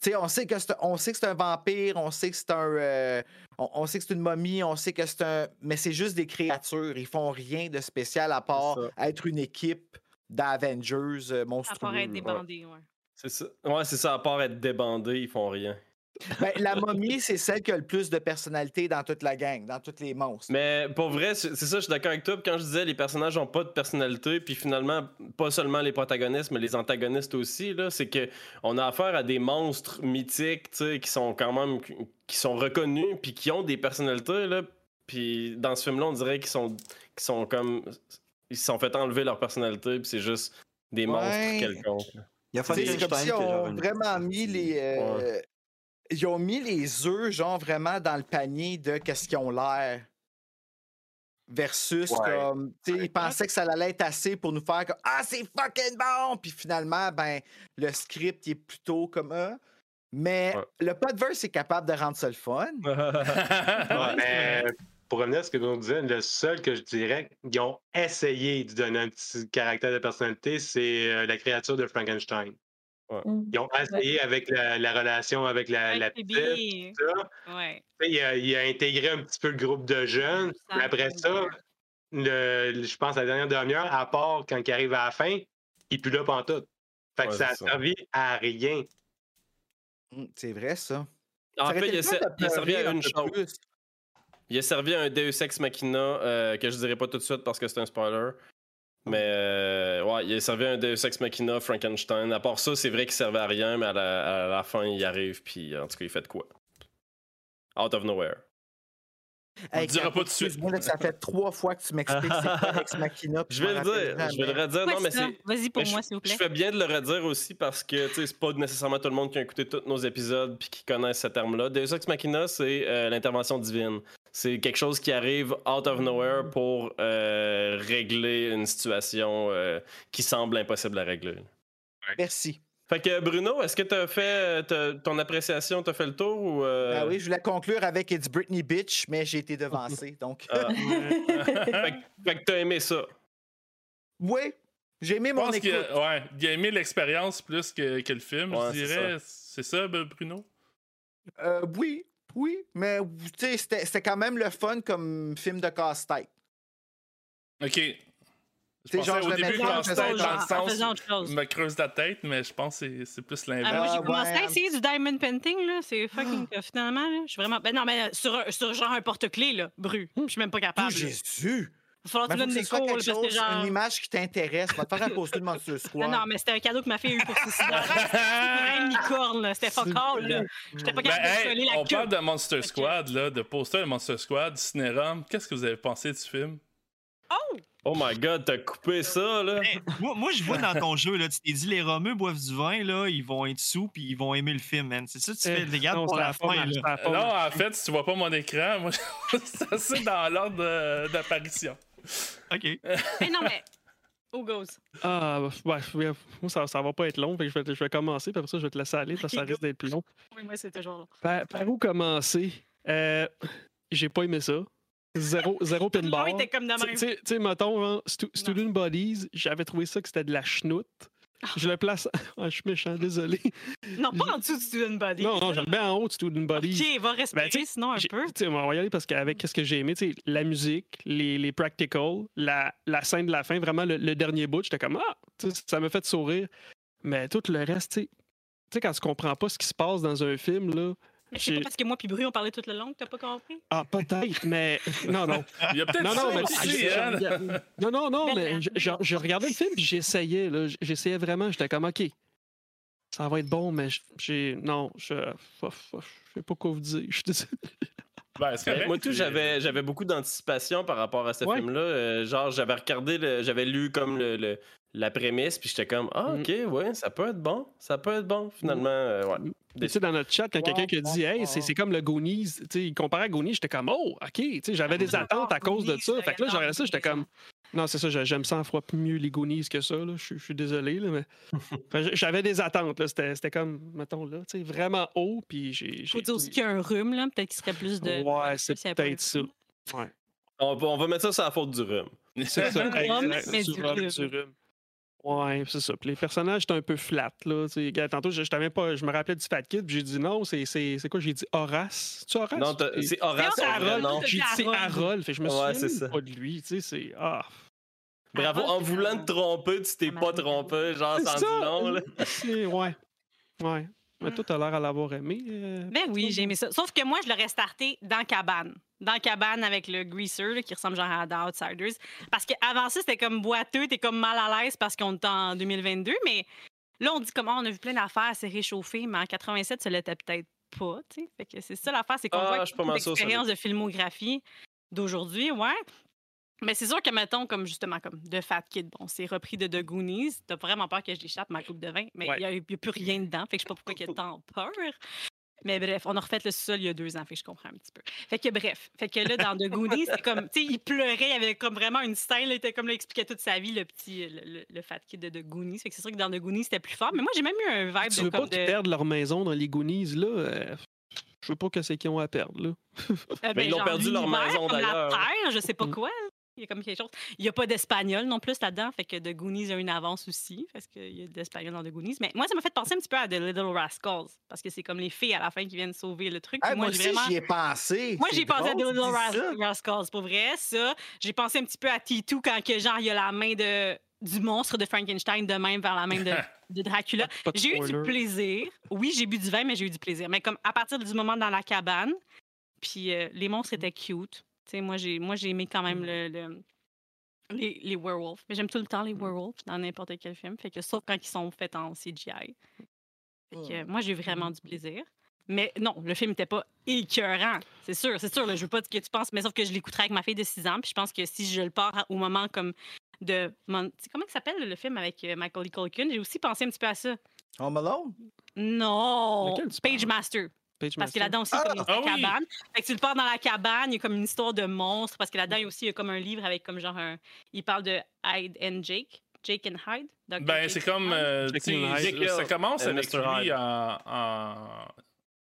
Tu sais, on sait que c'est on sait que c'est un vampire, on sait que c'est un. euh, on, on sait que c'est une momie, on sait que c'est un. Mais c'est juste des créatures. Ils font rien de spécial à part être une équipe d'Avengers euh, À monstrueux. part être là. débandé, ouais. C'est ça. Ouais, c'est ça. À part être débandé, ils font rien. Ben, la momie, c'est celle qui a le plus de personnalité dans toute la gang, dans tous les monstres. Mais pour vrai, c'est ça, je suis d'accord avec toi. Quand je disais les personnages n'ont pas de personnalité, puis finalement, pas seulement les protagonistes, mais les antagonistes aussi, là, c'est que on a affaire à des monstres mythiques, tu sais, qui sont quand même qui sont reconnus, puis qui ont des personnalités, là. Puis dans ce film-là, on dirait qu'ils sont, qu'ils sont comme. Ils se sont fait enlever leur personnalité, puis c'est juste des Ouais. monstres quelconques. Il y a Tu sais, C'est comme Frankenstein si a on une- vraiment mis les. euh, Ils ont mis les œufs, genre vraiment dans le panier de qu'est-ce qu'ils ont l'air. Versus Ouais. comme. Tu sais, ils pensaient que ça allait être assez pour nous faire comme Ah, c'est fucking bon! Puis finalement, ben, le script il est plutôt comme ah. Mais Ouais. le podverse est capable de rendre ça le fun. Ouais, mais pour revenir à ce que nous disait, le seul que je dirais qu'ils ont essayé de donner un petit caractère de personnalité, c'est euh, la créature de Frankenstein. Mm. Ils ont essayé avec la, la relation avec la, petite, ça. Ouais. Il a, il a intégré un petit peu le groupe de jeunes. Ça, après ça, bien. le, le- je pense la dernière demi-heure, à part quand il arrive à la fin, il est plus là pantoute. Fait que Ouais, ça a servi à rien. Mm, C'est vrai, ça. En Ça fait, il a, il servi à un une chose. plus. Il a servi à un Deus Ex Machina euh, que je dirais pas tout de suite parce que c'est un spoiler. Mais euh, ouais, il à un Deus Ex Machina, Frankenstein. À part ça, c'est vrai qu'il servait à rien, mais à la, à la fin, il arrive, puis en tout cas, il fait de quoi? Out of nowhere. On Hey, dira pas tout de suite. Ça fait trois fois que tu m'expliques c'est quoi Ex Machina. Je vais le dire, je vais le redire. Non, mais c'est. Vas-y pour mais moi, je- s'il vous Je plaît. fais bien de le redire aussi parce que c'est pas nécessairement tout le monde qui a écouté tous nos épisodes puis qui connaissent ce terme-là. Deus Ex Machina, c'est euh, l'intervention divine. C'est quelque chose qui arrive out of nowhere pour euh, régler une situation euh, qui semble impossible à régler. Merci. Fait que Bruno, est-ce que t'as fait euh, t'as- ton appréciation, t'as fait le tour ou euh, Ben oui, je voulais conclure avec It's Britney Bitch, mais j'ai été devancé. Donc, Ah. fait, que- fait que t'as aimé ça? oui, j'ai aimé mon écoute. a, ouais, il a aimé l'expérience plus que, que le film, Ouais, je c'est dirais. C'est ça, Bruno? Euh, oui, oui, mais tu sais, c'était c'était quand même le fun comme film de casse-tête. OK. Je pensais genre, au début en dans le sens, chose. me creuse la tête, mais je pense que c'est- c'est plus Ah, l'inverse. moi, j'ai Ah, commencé ouais. à essayer du diamond painting, là. C'est fucking tough, finalement, là. Je suis vraiment. Ben non, mais sur, un- sur genre un porte-clés, là, bru. Je suis même pas Oh, capable. là. Jésus! Il va falloir que tu donnes que des cours, quelque chose, genre. une image qui t'intéresse. Va te faire un poster de Monster Non, Squad. non, mais c'était un cadeau que ma fille a eu pour ses six ans. C'était une licorne, là. C'était fuck all, là. J'étais pas Ben, capable de hey, coller la on queue. parle de Monster Squad, là, de poster de Monster Squad, Cinérum. Qu'est-ce que vous avez pensé du film? Oh! Oh my god, t'as coupé ça là. Hey, moi, moi, je vois dans ton jeu, là, tu t'es dit les Romeux boivent du vin, là, ils vont être sous puis ils vont aimer le film, man. C'est ça que tu fais, les gars, Non, pour ça la fin. là. ça non, en fait, si tu vois pas mon écran, moi, c'est assez dans l'ordre d'apparition. OK. Mais non, mais. Who goes? Ah, ouais, ouais, moi, ça, ça va pas être long. fait que je, vais, je vais commencer, puis après ça, je vais te laisser aller, parce que ça risque d'être plus long. Oui, moi, c'est toujours là. Par, par où commencer? Euh, J'ai pas aimé ça. Zéro, zéro long Tu sais- tu sais, mettons, hein, Stu- Student Bodies, j'avais trouvé ça que c'était de la chenoute. Je le place. Ah, je suis méchant, désolé. Non, pas en dessous du student body. Non, non, je le mets en haut de Student Bodies. Ok, va respirer, Ben, sinon un peu. on va y aller parce qu'avec ce que j'ai aimé, la musique, les, les practicals, la, la scène de la fin, vraiment le, le dernier bout, j'étais comme Ah! Ça m'a fait sourire. Mais tout le reste, tu sais, quand tu comprends pas ce qui se passe dans un film, là, C'est J'ai- pas parce que moi puis Bru, on parlait tout le long que t'as pas compris? Ah, peut-être, mais. Non, non. Il y a peut-être Non, ça non, mais. aussi, je- je hein? non, non, non, mais je, je- je regardais le film puis j'essayais, là. J'essayais vraiment. J'étais comme, OK, ça va être bon, mais j'ai. Non, je. Je sais pas quoi vous dire. Je suis désolé. Ben, c'est Ben, correct, moi, tout, j'avais, j'avais beaucoup d'anticipation par rapport à ce Ouais. film-là. Euh, genre, j'avais regardé, le- j'avais lu comme le, le- la prémisse, puis j'étais comme, ah, Mm. ok, ouais, ça peut être bon, ça peut être bon. Finalement, euh, ouais. Tu sais, dans notre chat, quand quelqu'un qui a dit, hey, c'est c'est comme le Goonies, tu sais, il comparait à Goonies, j'étais comme, oh, OK, tu sais, j'avais des attentes à cause de ça. Fait que là, j'aurais ça, j'étais comme, non, c'est ça, j'ai- j'aime 100 fois mieux les Goonies que ça, là. Je suis- désolé, là, mais. Fait que J'avais des attentes, là. C'était c'était comme, mettons, là, tu sais, vraiment haut, puis j'ai. Faut dire aussi qu'il y a un rhume, là. Peut-être qu'il serait plus de. Ouais, c'est peut-être ça. rhume. Ouais. On, va- mettre ça sur la faute du rhum. C'est ça. Du rhum, Ouais, c'est ça. Puis les personnages étaient un peu flat, là. Tantôt, je, je t'avais pas, je me rappelais du Fat Kid, puis j'ai dit non, c'est quoi? J'ai dit Horace. Tu Horace? Non, c'est Horace, C'est Harold. nom. J'ai dit c'est Harold. Fait que je me Ouais, souviens pas de lui. Tu sais, c'est. Ah. Bravo, en voulant te tromper, tu t'es pas trompé, genre, C'est sans du long, là. Ouais. Ouais. Mais toi, t'as l'air à l'avoir aimé. euh, Ben oui, j'ai aimé ça. Sauf que moi, je l'aurais starté dans Cabane. Dans Cabane avec le greaser là, qui ressemble genre à The Outsiders. Parce qu'avant ça, c'était comme boiteux, t'es comme mal à l'aise parce qu'on est en 2022. Mais là, on dit comment on a vu plein d'affaires, c'est réchauffé, mais en 87, ça l'était peut-être pas. Fait que c'est ça l'affaire, c'est qu'on Ah, voit l'expérience de filmographie d'aujourd'hui, ouais. Mais c'est sûr que, mettons, comme justement, comme The Fat Kid, bon, c'est repris de The Goonies. T'as vraiment peur que je l'échappe, ma coupe de vin, mais il Ouais. n'y a, y a plus rien dedans. Fait que je sais pas pourquoi il y a tant peur. Mais bref, on a refait le sol il y a deux ans, fait que je comprends un petit peu. Fait que bref, fait que là, dans The Goonies, c'est comme, tu sais, il pleurait, il avait comme vraiment une scène, il était comme là, il expliquait toute sa vie, le petit, le, le- le fat kid de The Goonies. Fait que c'est sûr que dans The Goonies, c'était plus fort. Mais moi, j'ai même eu un vibe Tu de veux pas comme de. perdent leur maison dans les Goonies, là? euh, Je veux pas que c'est qu'ils ont à perdre, là. Euh, Mais ben, ils ont perdu leur maison, d'ailleurs. La terre, je sais pas quoi. Il y a comme quelque chose. Il n'y a pas d'espagnol non plus là-dedans, fait que The Goonies a une avance aussi, parce qu'il y a de l'espagnol dans The Goonies. Mais moi, ça m'a fait penser un petit peu à The Little Rascals, parce que c'est comme les filles à la fin qui viennent sauver le truc. Hey, moi j'ai aussi, vraiment- j'y ai pensé. Moi, j'ai pensé à The Little Ras- ça. Rascals, pour vrai, ça. J'ai pensé un petit peu à T2 quand que, genre, il y a la main de, du monstre de Frankenstein de même vers la main de, de Dracula. J'ai eu du plaisir. Oui, j'ai bu du vin, mais j'ai eu du plaisir. Mais comme à partir du moment dans la cabane, puis euh, les monstres étaient cute. Moi, j'ai moi, j'ai aimé quand même le, le- les, les werewolves. Mais j'aime tout le temps les werewolves dans n'importe quel film. Fait que sauf quand ils sont faits en CGI. Fait que, euh, moi, j'ai vraiment du plaisir. Mais non, le film n'était pas écœurant. C'est sûr, c'est sûr. Là, je veux pas que tu penses, mais sauf que je l'écouterai avec ma fille de 6 ans. Puis je pense que si je le pars au moment comme de. Mon... tu sais, Comment il s'appelle le film avec euh, Michael Culkin? J'ai aussi pensé un petit peu à ça. Home Alone? Non! Page? Master. Page Parce que là-dedans aussi, il y a comme Ah une oui! cabane. Fait que tu le pars dans la cabane, il y a comme une histoire de monstre. Parce que là-dedans, il y a aussi il y a comme un livre avec comme genre un. Il parle de Hyde and Jake. Jake and Hyde? Ben, c'est comme. Euh, ça commence And avec Mr. lui Hyde. en. en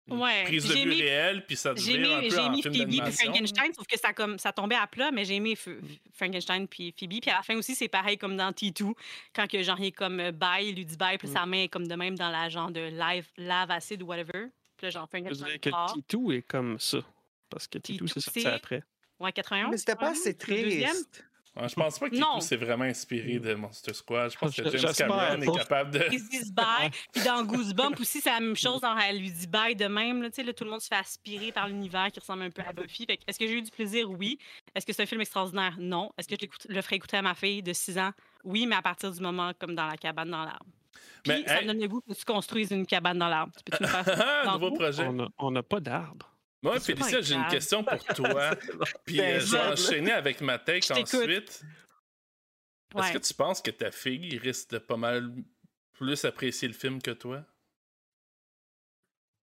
Ouais, prise de vue réelle, puis ça J'ai devient un aimé, peu j'ai film Phoebe puis. Frankenstein, sauf que ça, comme, ça tombait à plat, mais j'ai aimé F- Frankenstein puis Phoebe. Puis à la fin aussi, c'est pareil comme dans T2, quand que, genre, il est comme euh, bye, il lui dit bye, puis Mm. sa main est comme de même dans la genre de live, lave acide ou whatever. Puis là, genre, Je dirais que. T2 est comme ça. Parce que T2, T2, c'est sorti après. Ouais, 91. Mais c'était pas 91, assez triste. Ouais, je pense pas que Non. Titou s'est vraiment inspiré de Monster Squad. Je pense que Je- James Cameron est capable de. Disent bye. Puis dans Goosebumps aussi, c'est la même chose. genre, elle lui dit bye de même. Là, tu sais, là, tout le monde se fait aspirer par l'univers qui ressemble un peu à Buffy. Que Est-ce que j'ai eu du plaisir? Oui. Est-ce que c'est un film extraordinaire? Non. Est-ce que je le ferais écouter à ma fille de 6 ans? Oui, mais à partir du moment comme dans la cabane dans l'arbre. Puis Mais, ça hey- me donne le goût que tu construises une cabane dans l'arbre. Tu faire? Ça? Nouveau projet. On n'a pas d'arbre. Moi, Félicia, j'ai une question pour toi. Puis euh, je vais enchaîner avec ma take ensuite. Est-ce que tu penses que ta fille risque de pas mal plus apprécier le film que toi?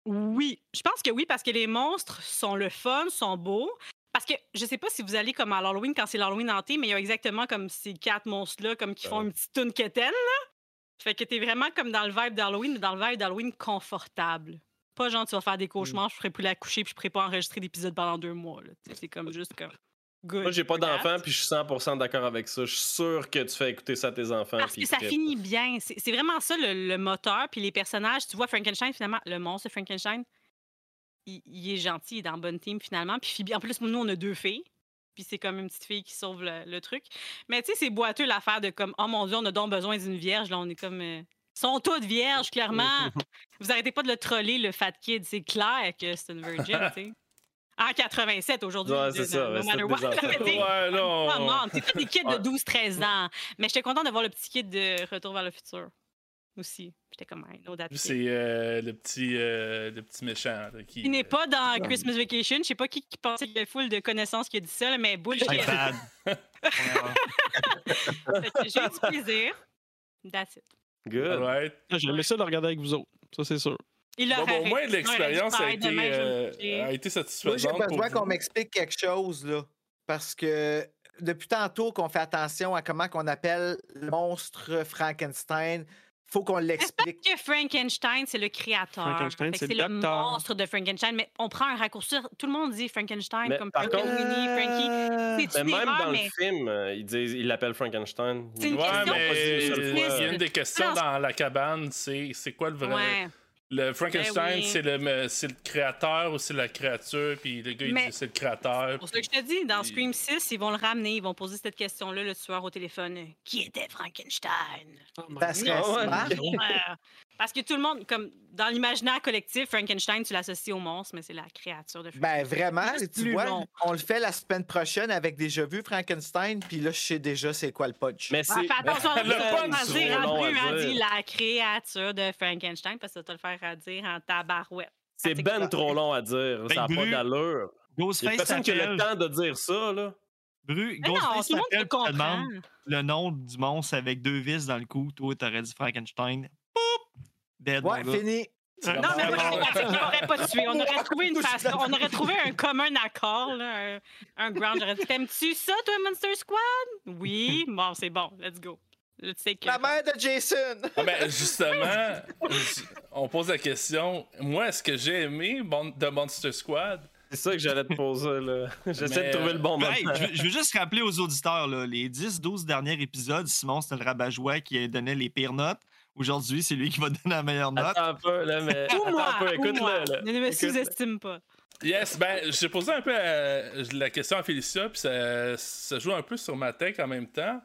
Oui, je pense que oui, parce que les monstres sont le fun, sont beaux. Parce que je sais pas si vous allez comme à l'Halloween quand c'est l'Halloween hanté, mais il y a exactement comme ces quatre monstres-là, comme qui font une petite toune quétaine, là. Fait que t'es vraiment comme dans le vibe d'Halloween, mais dans le vibe d'Halloween confortable. Pas genre tu vas faire des cauchemars, je ferai plus la coucher, puis je ferai pas enregistrer d'épisode pendant deux mois. C'est comme juste comme. Good. Moi, j'ai pas relax. d'enfant, puis je suis 100% d'accord avec ça. Je suis sûr que tu fais écouter ça à tes enfants. Parce que ça finit bien. C'est vraiment ça le, le moteur. Puis les personnages, tu vois, Frankenstein, finalement, le monstre Frankenstein, il, il est gentil, il est dans le bonne team finalement. Puis Phoebe, en plus, nous, on a deux filles. Puis c'est comme une petite fille qui sauve le, le truc. Mais tu sais, c'est boiteux l'affaire de comme, oh mon Dieu, on a donc besoin d'une vierge. Là, on est comme. euh, sont toutes vierges, clairement. Vous arrêtez pas de le troller, le fat kid. C'est clair que c'est une virgin, tu sais. En 87, aujourd'hui, Ouais, c'est ça, no matter des what. Ouais, non. des kids de Ouais. 12-13 ans. Mais j'étais contente de voir le petit kid de Retour vers le futur aussi. J'étais comme un no that. C'est euh, le, petit, euh, le petit méchant. là, qui Il n'est pas dans Christmas Vacation. Je sais pas qui, qui pensait qu'il y avait full de connaissances qui a dit ça, là, mais bullshit. J'ai eu du plaisir. That's it. Good. Ouais. Ah, J'aimais ça de le regarder avec vous autres. Ça, c'est sûr. Il Bon, au moins, l'expérience a été, euh, a été Moi, j'ai satisfaisante. besoin qu'on m'explique quelque chose, là. Parce que depuis tantôt qu'on fait attention à comment qu'on appelle le monstre Frankenstein, faut qu'on l'explique. que Frankenstein, c'est le créateur. Frankenstein, c'est le monstre de Frankenstein, mais on prend un raccourci. Tout le monde dit Frankenstein Mais comme par Frankenweenie, Frankie. C'est Mais même erreur, dans mais le film, euh, ils disent, ils l'appellent Frankenstein. C'est une Ouais, question mais il y a une des questions Non, dans la cabane, c'est c'est quoi le vrai. Ouais. Le Frankenstein, oui. c'est le, c'est le créateur ou c'est la créature, puis le gars, il Mais- dit c'est le créateur. C'est pour ça que je te dis, dans Puis- Scream 6, ils vont le ramener, ils vont poser cette question-là, le tueur au téléphone. Qui était Frankenstein? Smart. Ouais. Parce que tout le monde, comme dans l'imaginaire collectif, Frankenstein, tu l'associes au monstre, mais c'est la créature de Frankenstein. Ben vraiment, tu vois, long. on le fait la semaine prochaine avec déjà vu Frankenstein, puis là, je sais déjà c'est quoi le punch. Mais Ouais, c'est. fais attention à Le dire, punch, dire, en plus, la créature de Frankenstein, parce que ça va te le faire à dire en tabarouette. C'est ben trop long à dire. Ça n'a Ben, pas Bru- d'allure. Il y a Ghostface personne qui a le temps de dire ça, là. Bru, Ghostface tout le monde s'appelle, te demande le nom du monstre avec deux vis dans le cou. Toi, t'aurais dit Frankenstein. Poup! Dead, Ouais, fini. Non, mais moi, je pas tué. On aurait trouvé une façon. On aurait trouvé un commun accord, là, un, un ground. J'aurais dit T'aimes-tu ça, toi, Monster Squad? Oui. Bon, c'est bon. Let's go. La mère de Jason! Ah ben, justement, on pose la question moi, est-ce que j'ai aimé The Monster Squad? C'est ça que j'allais te poser, là. J'essaie Mais, de trouver le bon moment. Hey, je, veux, je veux juste rappeler aux auditeurs, là, les 10-12 derniers épisodes, Simon, c'était le rabat-joie qui donnait les pires notes. Aujourd'hui, c'est lui qui va donner la meilleure note. Attends un peu, là, mais. Ou Attends moi, un peu, ou moi. écoute-le, là. Ne me sous-estime pas. Yes, ben, j'ai posé un peu euh, la question à Félicia, puis ça, ça joue un peu sur ma tête en même temps.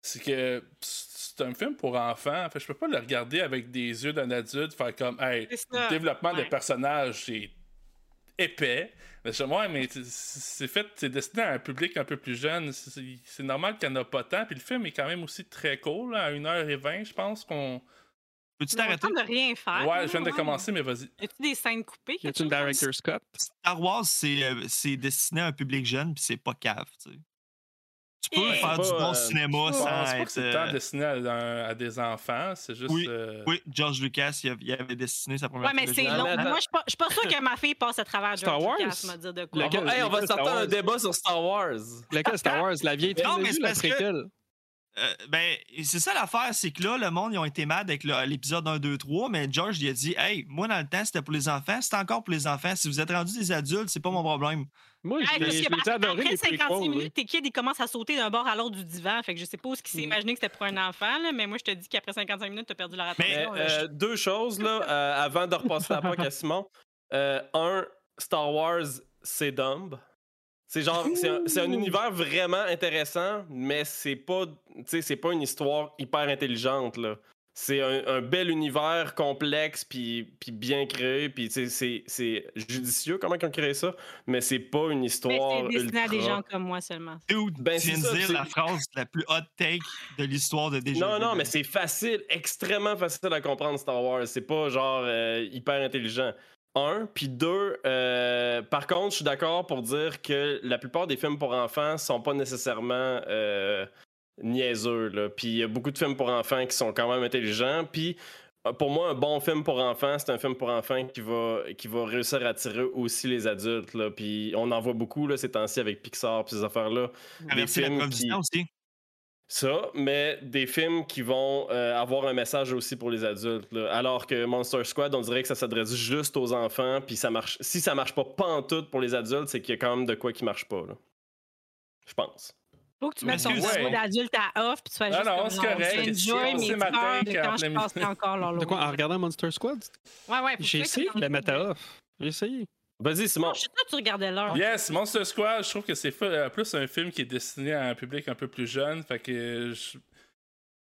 C'est que c'est un film pour enfants. Fait, je peux pas le regarder avec des yeux d'un adulte, faire comme, hey, le développement Ouais. des personnages, c'est épais. Mais je ouais, mais c'est- fait, c'est destiné à un public un peu plus jeune. C'est normal qu'il n'y en a pas tant. Puis le film est quand même aussi très cool, là, à 1h20, je pense qu'on. Peux-tu t'arrêter? de rien faire. Ouais, là, je viens de commencer, mais vas-y. Y a-tu des scènes coupées? Y a-tu une director's cut? Star Wars, c'est euh, c'est destiné à un public jeune, puis c'est pas cave, tu sais. Tu peux faire du pas, bon euh, cinéma sans pas être... c'est tant euh, destiné à, des enfants, c'est juste. Oui, euh, Oui, George Lucas, il avait, il avait destiné sa première Ouais, mais c'est long. mais. Moi, je suis pas- pas sûre que ma fille passe à travers Star George Wars? Lucas, dire de quoi. Lequel? Hey, on va sortir un débat sur Star Wars. Lequel Star Wars? La vieille Non, mais trilogie c'est ou la préquelle? Euh, ben, c'est ça l'affaire, c'est que là, le monde, ils ont été mad avec l'épisode 1, 2, 3, mais George, il a dit Hey, moi, dans le temps, c'était pour les enfants, c'est encore pour les enfants. Si vous êtes rendus des adultes, c'est pas mon problème. Moi, Hey, je parce l'ai après- adoré, après les 56 prequels, oui. minutes, tes kids, ils commencent à sauter d'un bord à l'autre du divan. Fait que je sais pas ce qu'il s'est Mm. imaginé que c'était pour un enfant, là, mais moi, je te dis qu'après 55 minutes, t'as perdu rattrapation. Mais, là. euh, deux choses, là, euh, avant de repasser la POC à Simon. Euh, un, Star Wars, c'est dumb. C'est genre, c'est un, c'est un univers vraiment intéressant, mais c'est pas, tu sais, c'est pas une histoire hyper intelligente, là. C'est un, un bel univers complexe, puis, puis bien créé, puis c'est, c'est judicieux comment ils ont créé ça, mais c'est pas une Mais histoire c'est destiné à des gens comme moi seulement. Dude, Ben, tu viens c'est de ça, dire c'est- la phrase la plus hot take de l'histoire de déjà. Non, non, mais c'est facile, extrêmement facile à comprendre Star Wars. C'est pas genre euh, hyper intelligent. Un, puis deux, euh, par contre, je suis d'accord pour dire que la plupart des films pour enfants sont pas nécessairement euh, niaiseux. là. Puis il y a beaucoup de films pour enfants qui sont quand même intelligents. Puis euh, pour moi, un bon film pour enfants, c'est un film pour enfants qui va, qui va réussir à attirer aussi les adultes. Là. Puis on en voit beaucoup là, ces temps-ci avec Pixar, puis ces affaires-là. Des Traverser la films qui- aussi. Ça, mais des films qui vont euh, avoir un message aussi pour les adultes. là. Alors que Monster Squad, on dirait que ça s'adresse juste aux enfants, puis ça marche. Si ça marche pas pas en tout pour les adultes, c'est qu'il y a quand même de quoi qui marche pas. Je pense. Faut que tu mettes ton cerveau Ouais. d'adulte à off, puis tu fais juste non, comme c'est correct. Enjoy mes matin quand je passais encore là. De quoi, en regardant Monster Squad? Ouais, ouais. J'ai essayé de la mettre à off. J'ai essayé. Vas-y, Simon. Non, Je suis sûre que tu regardais l'heure. Yes, Monster Squad, je trouve que c'est euh, plus un film qui est destiné à un public un peu plus jeune. Fait que je,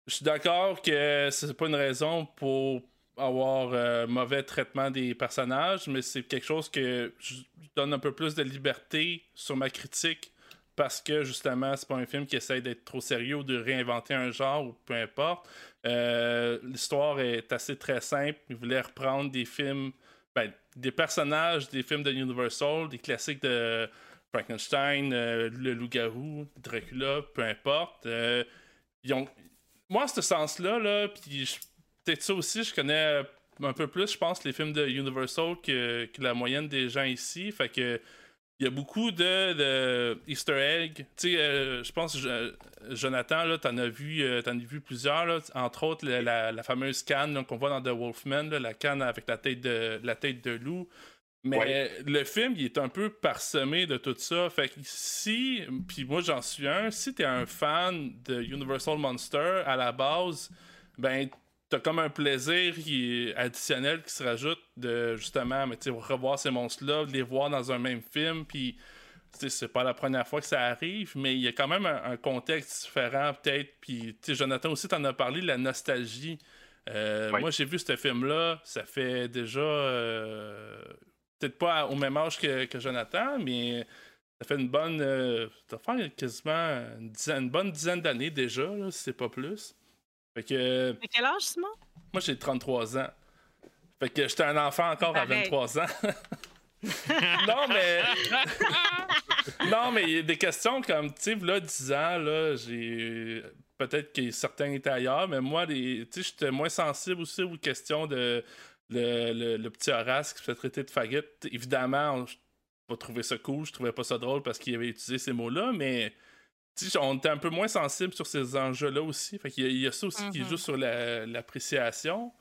je suis d'accord que c'est pas une raison pour avoir euh, mauvais traitement des personnages, mais c'est quelque chose que je donne un peu plus de liberté sur ma critique parce que justement, c'est pas un film qui essaye d'être trop sérieux ou de réinventer un genre ou peu importe. Euh, L'histoire est assez très simple. Il voulait reprendre des films, ben, des personnages des films de Universal, des classiques de Frankenstein, euh, Le Loup-Garou, Dracula, peu importe. Euh, ils ont... Moi, à ce sens-là, là, puis peut-être ça aussi, je connais un peu plus, je pense, les films de Universal que, que la moyenne des gens ici. Fait que il y a beaucoup de, de Easter eggs. Tu sais, euh, je pense, je- Jonathan, là, t'en as vu, euh, t'en as vu plusieurs, là, entre autres la, la- la fameuse canne qu'on voit dans The Wolfman, là, la canne avec la tête de, la tête de loup. Mais Ouais. le film, il est un peu parsemé de tout ça. Fait que si, puis moi j'en suis un, si t'es un fan de Universal Monster à la base, ben t'as comme un plaisir qui est additionnel qui se rajoute de justement mais, revoir ces monstres-là, les voir dans un même film, puis c'est pas la première fois que ça arrive, mais il y a quand même un, un contexte différent peut-être. Puis Jonathan aussi t'en as parlé, la nostalgie. Euh, Oui. Moi j'ai vu ce film-là, ça fait déjà euh, peut-être pas au même âge que, que Jonathan, mais ça fait une bonne. euh, ça faire quasiment une, dizaine- une bonne dizaine d'années déjà, là, si c'est pas plus. Fait que À quel âge, Simon? moi j'ai 33 ans. Fait que j'étais un enfant encore à Pareil. 23 ans. non, mais. non, mais il y a des questions comme, tu sais, là, 10 ans, là, j'ai. Peut-être que certains étaient ailleurs, mais moi, les... tu sais, j'étais moins sensible aussi aux questions de. Le, le- le petit Horace qui se fait traiter de faggot. Évidemment, on- j'ai pas trouvé ça cool, je trouvais pas ça drôle parce qu'il avait utilisé ces mots-là, mais. On était un peu moins sensible sur ces enjeux-là aussi. Fait qu'il y a- il y, a ça aussi qui Mhm. joue sur la- l'appréciation.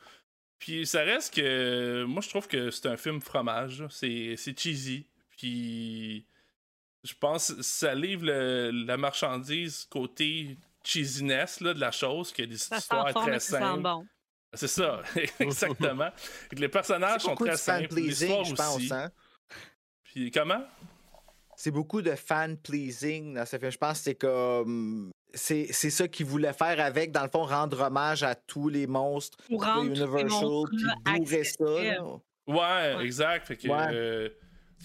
Puis ça reste que. Moi, je trouve que c'est un film fromage. C'est c'est cheesy. Puis. Je pense que ça livre le- la marchandise côté cheesiness là, de la chose, que des Ça histoires très simples. bon. C'est ça, exactement. Les personnages sont très simples. pleasing, L'histoire je pense. aussi. Hein? Puis comment? C'est beaucoup de fan pleasing dans ce film. Je pense que c'est comme. C'est c'est ça qu'ils voulaient faire avec, dans le fond, rendre hommage à tous les monstres de Universal, puis bourrer ça. là. Ouais, Ouais. exact. Fait que. Ouais. euh,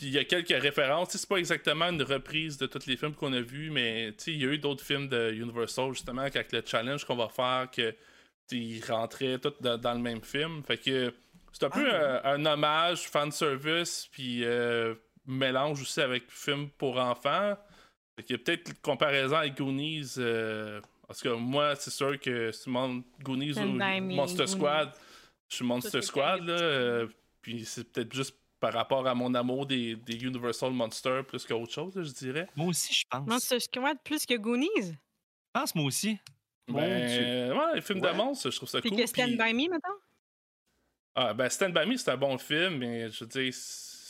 il y a quelques références. C'est pas exactement une reprise de tous les films qu'on a vus, mais tu sais, il y a eu d'autres films de Universal, justement, avec le challenge qu'on va faire, que ils rentraient tous dans, dans le même film. Fait que c'est un peu Ah. un, un hommage, fanservice, puis euh, mélange aussi avec film pour enfants. Fait qu'il y a peut-être une comparaison avec Goonies. euh, parce que moi, c'est sûr que c'est mon Goonies ou Monster. Squad. Je suis Monster Squad, là. euh, puis c'est peut-être juste par rapport à mon amour des, des Universal Monsters plus qu'autre chose, je dirais. Moi aussi, je pense. Que moi, plus que Goonies? Je pense, moi aussi. Mon Ben, Dieu. ouais, les films Ouais. de monstres, je trouve ça Puis cool. que Stand puis- By Me, maintenant? Ah, ben, Stand By Me, c'est un bon film, mais je veux dire,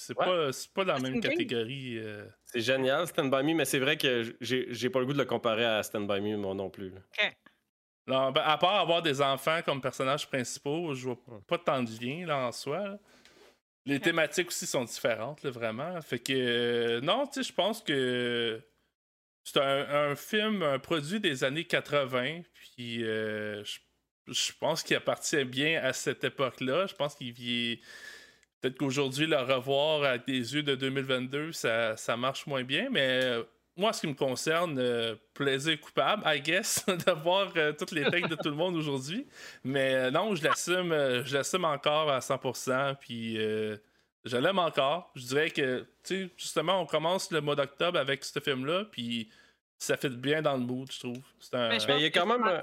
c'est Ouais. pas, c'est pas dans la Ah, même catégorie. euh. C'est génial, Stand By Me, mais c'est vrai que j'ai j'ai pas le goût de le comparer à Stand By Me, moi non plus. là. Non, ben, à part avoir des enfants comme personnages principaux, je vois pas tant de lien là, en soi. là. Les thématiques aussi sont différentes, là, vraiment. Fait que, euh, non, tu sais, je pense que c'est un, un film, un produit des années 80, puis euh, je, je pense qu'il appartient bien à cette époque-là. Je pense qu'il vit. Peut-être qu'aujourd'hui, le revoir avec des yeux de 2022, ça, ça marche moins bien, mais euh, moi, ce qui me concerne, euh, plaisir coupable, I guess, de voir euh, toutes les takes de tout le monde aujourd'hui. Mais euh, non, je l'assume, euh, je l'assume encore à 100%, puis euh, je l'aime encore. Je dirais que, tu sais, justement, on commence le mois d'octobre avec ce film-là, puis ça fait bien dans le mood, je trouve. C'est un... Je Mais pense il y a quand même.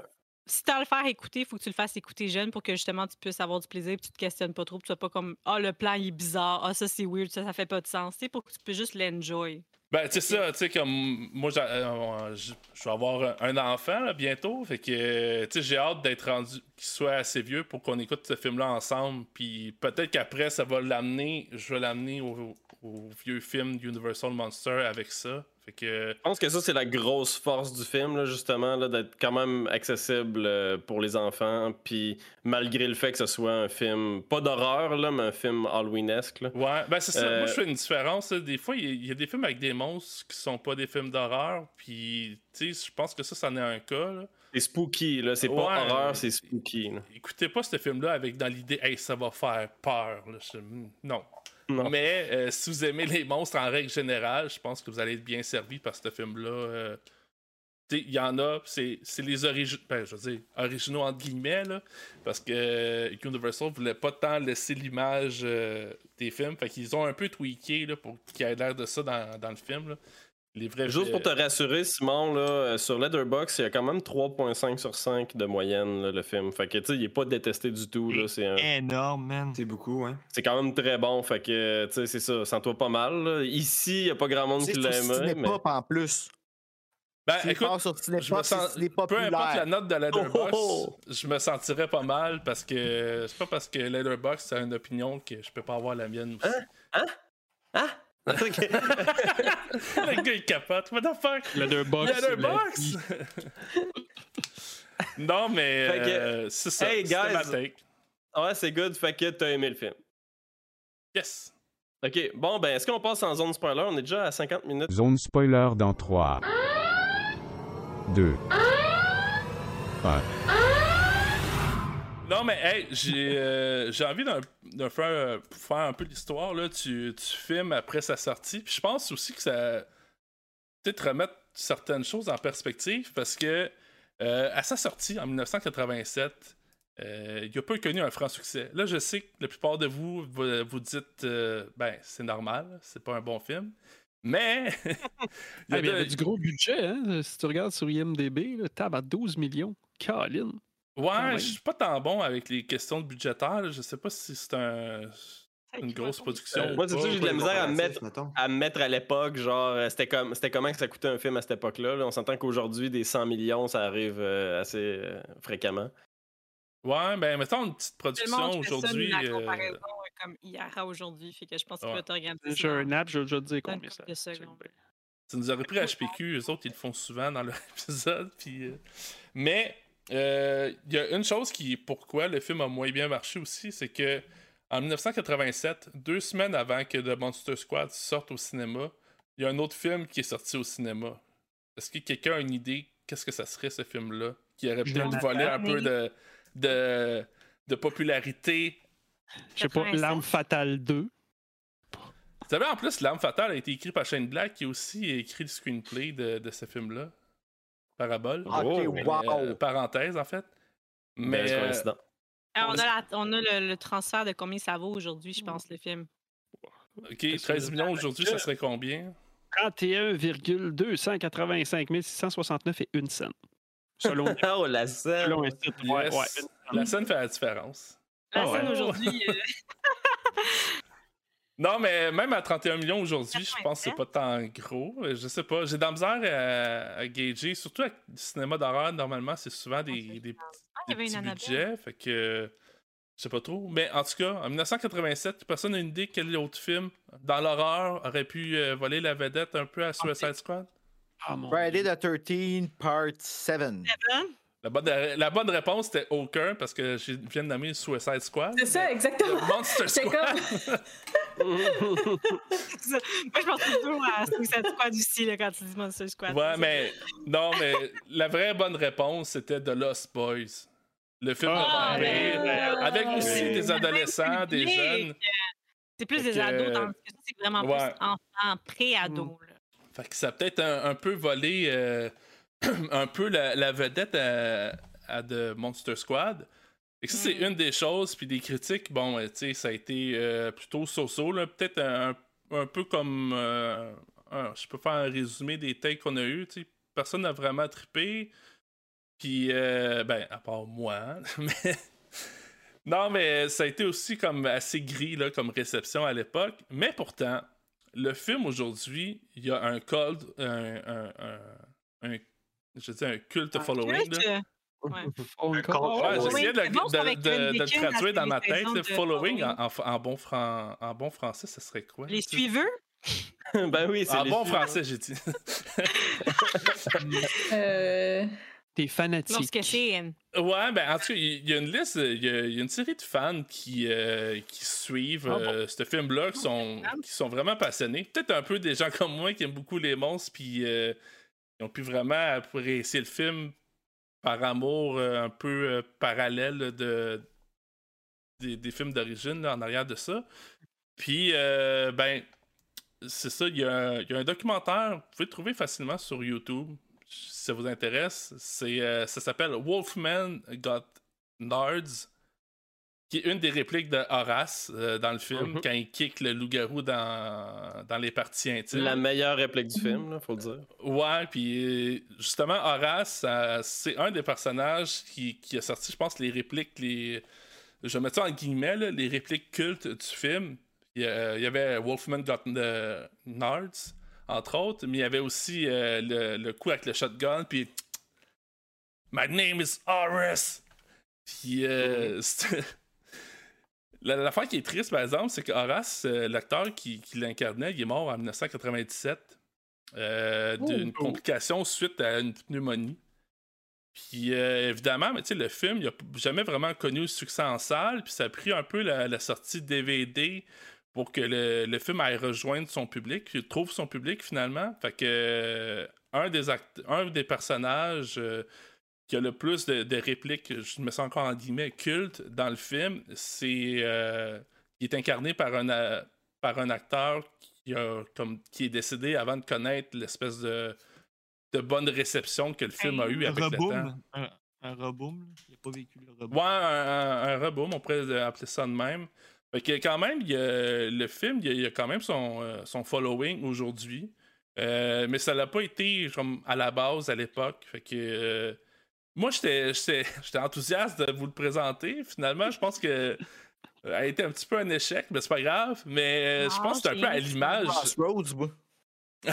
C'est- Si t'as à le faire écouter, il faut que tu le fasses écouter jeune pour que justement tu puisses avoir du plaisir et tu te questionnes pas trop. puis Tu sois pas comme Ah, le plan il est bizarre, ah, ça c'est weird, ça, ça fait pas de sens. Tu sais, pour que tu puisses juste l'enjoy. Ben, tu sais ça, tu sais, comme moi, euh, je je vais avoir un enfant là, bientôt, fait que, tu sais, j'ai hâte d'être rendu, qu'il soit assez vieux pour qu'on écoute ce film-là ensemble, puis peut-être qu'après, ça va l'amener, je vais l'amener au, au vieux film Universal Monster avec ça. Que, Je pense que ça, c'est la grosse force du film, là, justement, là, d'être quand même accessible euh, pour les enfants. Puis malgré le fait que ce soit un film, pas d'horreur, là, mais un film Halloweenesque. là. Ouais, ben c'est ça. Euh, Moi, je fais une différence. Des fois, il y, a- il y a des films avec des monstres qui sont pas des films d'horreur. Puis, tu sais, je pense que ça, c'en est un cas. là. C'est spooky, là. C'est Ouais. pas horreur, c'est spooky. là. Écoutez pas ce film-là avec dans l'idée, hey, ça va faire peur. là. Je- Non. Mais euh, si vous aimez les monstres en règle générale, je pense que vous allez être bien servi par ce film-là. euh. Il y en a, c'est les originaux, ben, je veux dire, originaux entre guillemets, là, parce que euh, Universal voulait pas tant laisser l'image des films, fait qu'ils ont un peu tweaké là, pour qu'il y ait l'air de ça dans, dans le film. Les vrais Juste pour te rassurer, Simon, là, euh, sur Letterboxd, il y a quand même 3.5 sur 5 de moyenne, là, le film. Fait que, tu sais, il est pas détesté du tout. là. C'est un- Énorme, man. C'est beaucoup, hein. c'est quand même très bon. Fait que, tu sais, c'est ça. Sens-toi pas mal. là. Ici, il y a pas grand monde qui sur l'a aimé. Mais... Cinépop en plus. Ben, S'il écoute, sur je me sens, peu importe la note de Letterboxd, Oh, je me sentirais pas mal parce que c'est pas parce que Letterboxd a une opinion que je peux pas avoir la mienne aussi. Ah! Ok. Le gars il capote, what the fuck? La Letterboxd! non mais que- euh, c'est ça, Hey, c'était ma guys. take. ouais, c'est good. Fait que t'as aimé le film. Yes! Ok, bon, ben, est-ce qu'on passe en zone spoiler? On est déjà à 50 minutes. Zone spoiler dans 3, 2, 1. Non, mais hey, j'ai euh, envie d'un d'un faire, euh, faire un peu l'histoire. là. Tu, tu filmes après sa sortie. Puis je pense aussi que ça. Peut-être remettre certaines choses en perspective parce que euh, à sa sortie en 1987, euh, il n'a pas connu un franc succès. Là, je sais que la plupart de vous, vous, vous dites ben, c'est normal, c'est pas un bon film. Mais. il y a Ah, mais il y de- avait du gros budget, hein? Si tu regardes sur IMDB, là, tab à 12 millions. Caroline. Ouais, je suis pas tant bon avec les questions de budgétaires. Je sais pas si c'est un, une grosse production. Euh, ou moi, c'est ça, j'ai de la misère à mettre à me mettre à l'époque, genre, euh, c'était comme c'était comment que ça coûtait un film à cette époque-là. là? On s'entend qu'aujourd'hui, des 100 millions, ça arrive euh, assez euh, fréquemment. Ouais, ben mettons une petite production aujourd'hui. La euh, comparaison comme hier à aujourd'hui, fait que je pense qu'il Ouais. va t'organiser. J'ai un app, je vais te dire combien ça. Ça nous aurait pris HPQ, eux autres, ils le font souvent dans leur épisode. Puis, euh, Euh, il y a une chose qui pourquoi le film a moins bien marché aussi, c'est que en 1987, deux semaines avant que The Monster Squad sorte au cinéma, il y a un autre film qui est sorti au cinéma. Est-ce que quelqu'un a une idée qu'est-ce que ça serait ce film-là Qui aurait peut-être volé un peu de, de, de popularité? Je sais pas, 87. L'arme fatale 2. Vous savez, en plus, L'Arme Fatale a été écrit par Shane Black, qui a aussi écrit le screenplay de, de ce film-là. Parabole. Ok, Oh, Mais, wow. euh, parenthèse, en fait. Mais. Mais euh. Ah, on, a la- on a le, le transfert de combien ça vaut aujourd'hui, je pense, le film? ok, 13 millions aujourd'hui, ça serait combien? 31,285 669 et une scène. Selon, Oh, la scène! selon un site. Ouais, Yes. ouais. La scène fait la différence. La Ah ouais. scène aujourd'hui, euh, Non, mais même à 31 millions aujourd'hui, je pense que c'est pas tant gros. Euh, Je sais pas. J'ai de la misère à, à gager. Surtout avec le cinéma d'horreur, normalement, c'est souvent des, des, petits- ah, des petits budgets. Fait que. Je sais pas trop. Mais en tout cas, en 1987, personne n'a une idée quel autre film dans l'horreur aurait pu euh, voler la vedette un peu à Suicide Squad? Mon Friday Dieu. the 13 Part 7. La bonne, la bonne réponse était aucun parce que je viens de nommer Suicide Squad. C'est ça, exactement. Monster C'est Squad. Moi, je pense plutôt à Suicide Squad aussi, là, quand tu dis Monster Squad. Ouais, mais non, mais la vraie bonne réponse c'était The Lost Boys. Le film Ah, de vampire, ben, avec oui. aussi des Le même adolescents, des public. jeunes. C'est plus des ados, tandis que c'est vraiment Ouais. plus enfants, pré-ados. là. Fait que ça a peut-être un, un peu volé euh, un peu la, la vedette à, à The Monster Squad. Et ça, c'est Mm. une des choses. Puis des critiques, bon, tu sais, ça a été euh, plutôt so-so. là. Peut-être un, un peu comme. euh, un- je peux faire un résumé des takes qu'on a eu. tu sais. Personne n'a vraiment trippé. Puis, euh, ben, à part moi. hein, mais. Non, mais ça a été aussi comme assez gris là, comme réception à l'époque. Mais pourtant, le film aujourd'hui, il y a un cult, un, un, un, un- je dis un culte following. Culte, là. euh, ouais. Ouais, j'essayais de, bon, le traduire dans ma tête. le following, en, bon fran- en bon français, ça serait quoi? Les tu suiveux? ben oui, c'est En bon français, j'ai dit. Euh, T'es fanatique. Lorsque c'est. Ouais, ben en tout cas, il y a une liste, il y a, il y a une série de fans qui, euh, qui suivent Ah bon? euh, ce film-là, qui sont, qui sont vraiment passionnés. Peut-être un peu des gens comme moi qui aiment beaucoup les monstres, puis euh, qui ont pu vraiment apprécier le film par amour euh, un peu euh, parallèle de, des, films d'origine en arrière de ça. Puis, euh, ben, c'est ça, il y, a un- documentaire, vous pouvez le trouver facilement sur YouTube, si ça vous intéresse. Ça s'appelle Wolfman Got Nards, qui est une des répliques de Horace euh, dans le film, Mhm. quand il kick le loup-garou dans, dans les parties intimes. La meilleure réplique du film, là, faut le dire. Ouais, puis euh, justement, Horace, c'est un des personnages qui, qui a sorti, je pense, les répliques, les. Je vais mettre ça en guillemets, là, les répliques cultes du film. Il y, a- il y avait Wolfman Got euh, Nards, entre autres, mais il y avait aussi euh, le, le coup avec le shotgun, puis. My name is Horace! Puis. euh, La- L'affaire qui est triste, par exemple, c'est que Horace, euh, l'acteur qui, qui l'incarnait, il est mort en 1997 euh, d'une complication suite à une pneumonie. Puis euh, évidemment, mais le film, il n'a jamais vraiment connu le succès en salle, puis ça a pris un peu la, la sortie DVD pour que le, le film aille rejoindre son public, trouve son public finalement. Fait que un, des act- un des personnages qui a le plus de, de répliques, je me sens encore en guillemets, culte dans le film, c'est euh, il est incarné par un, a- par un acteur qui, a, comme, qui est décédé avant de connaître l'espèce de, de bonne réception que le film a eu avec le temps. Un, un reboom. Il n'a pas vécu le reboom. Ouais, un, reboom, on pourrait appeler ça de même. Fait que quand même, il a- le film, il y a, il a quand même son, euh, son following aujourd'hui. Euh, mais ça l'a pas été comme à la base à l'époque. Fait que euh, moi, j'étais j'étais- j'étais enthousiaste de vous le présenter. Finalement, je pense que euh, a été un petit peu un échec, mais c'est pas grave. Mais euh, je pense que c'est un peu à l'image. Crossroads, moi.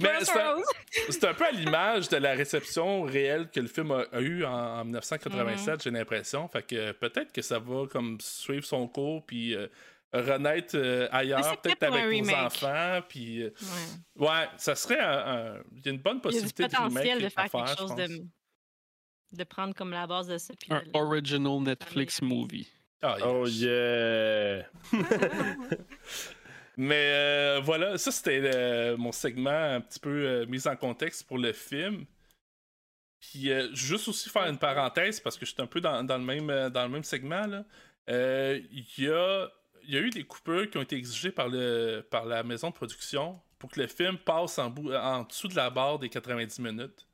Mais c'est un, peu à l'image de la réception réelle que le film a, a eu en, en 1987, j'ai l'impression. Fait que euh, peut-être que ça va comme suivre son cours puis euh, renaître euh, ailleurs, peut-être avec nos remake. enfants. Puis euh, Ouais. ouais, ça serait un, un- une bonne Il y a du possibilité de potentiel remake de faire quelque chose pense. de, de prendre comme la base de ça. puis Un de- original Netflix movie. Yes. Oh yeah! Mais euh, voilà, ça c'était euh, mon segment un petit peu euh, mis en contexte pour le film. Puis euh, juste aussi faire une parenthèse parce que je suis un peu dans, dans le, même, dans le même segment. là. Euh, Il y, a, il y a eu des coupures qui ont été exigées par, le, par la maison de production pour que le film passe en, bout, en dessous de la barre des 90 minutes.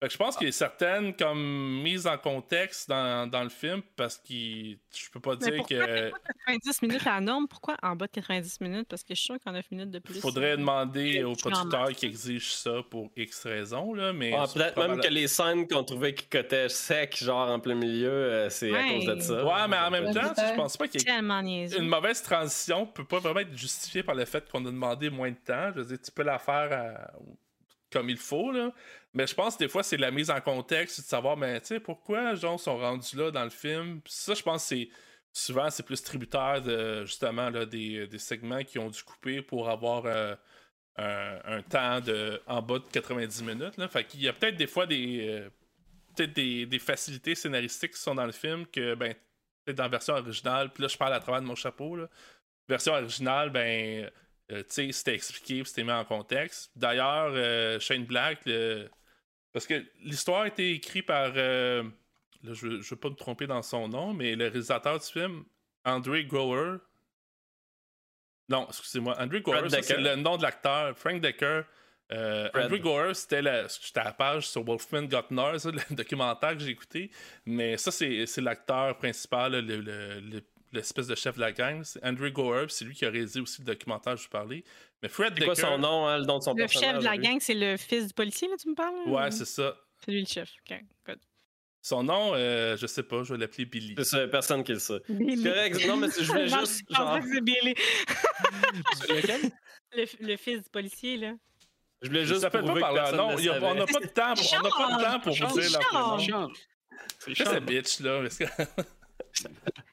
Fait que je pense qu'il y a certaines comme mises en contexte dans, dans le film parce que je peux pas Mais dire pourquoi que 90 minutes à la norme, pourquoi en bas de 90 minutes? Parce que je suis sûr qu'en 9 minutes de plus. faudrait euh, demander aux producteurs qui exigent ça pour X raisons, là, mais... Ah, Peut-être même que les scènes qu'on trouvait qui cotaient sec, genre en plein milieu, euh, c'est à Ouais. cause de ça. Ouais, mais en même temps, je pense pas qu'il y ait... Une mauvaise transition peut pas vraiment être justifiée par le fait qu'on a demandé moins de temps. Je veux dire, tu peux la faire à- comme il faut, là. Mais je pense que des fois, c'est la mise en contexte de savoir, mais tu sais, pourquoi, genre, sont rendus là dans le film? Ça, je pense que c'est... Souvent, c'est plus tributaire de, justement, là, des, des segments qui ont dû couper pour avoir euh, un, un temps de, en bas de 90 minutes, là. Fait qu'il y a peut-être des fois des... euh, peut-être des, des facilités scénaristiques qui sont dans le film que, ben, peut-être dans la version originale, puis là, je parle à travers de mon chapeau, là. Version originale, ben, euh, c'était expliqué, c'était mis en contexte. D'ailleurs, euh, Shane Black, le- parce que l'histoire a été écrite par, euh, là, je, ne veux pas me tromper dans son nom, mais le réalisateur du film, Andre Grower. Non, excusez-moi, Andre Grower, c'est le nom de l'acteur, Frank Decker. Euh, Fred. Andre Gower, c'était la, j'étais à la page sur Wolfman Got Nards, ça, le documentaire que j'ai écouté. Mais ça, c'est, c'est l'acteur principal, là, le, le- le- l'espèce de chef de la gang. C'est Andrew puis c'est lui qui a réalisé aussi le documentaire que je vous parlais. Mais Fred C'est quoi son nom, hein, le nom de son Le chef de la gang, c'est le fils du policier, là, tu me parles? Ouais, c'est ça. C'est lui le chef. OK, good. Son nom, euh, je sais pas, je vais l'appeler Billy. C'est ça, personne qui le sait. Billy. Correct, non, mais je voulais Non, juste, je pensais genre, que c'est Billy. lequel? Le, le fils du policier, là. Je voulais juste s'appelle pas prouver par que leur personne nom. ne Il y a- on n'a pas de temps pour, on n'a pas de temps pour vous dire leur prénom. C'est Qu'est-ce que Charles. bitch, là?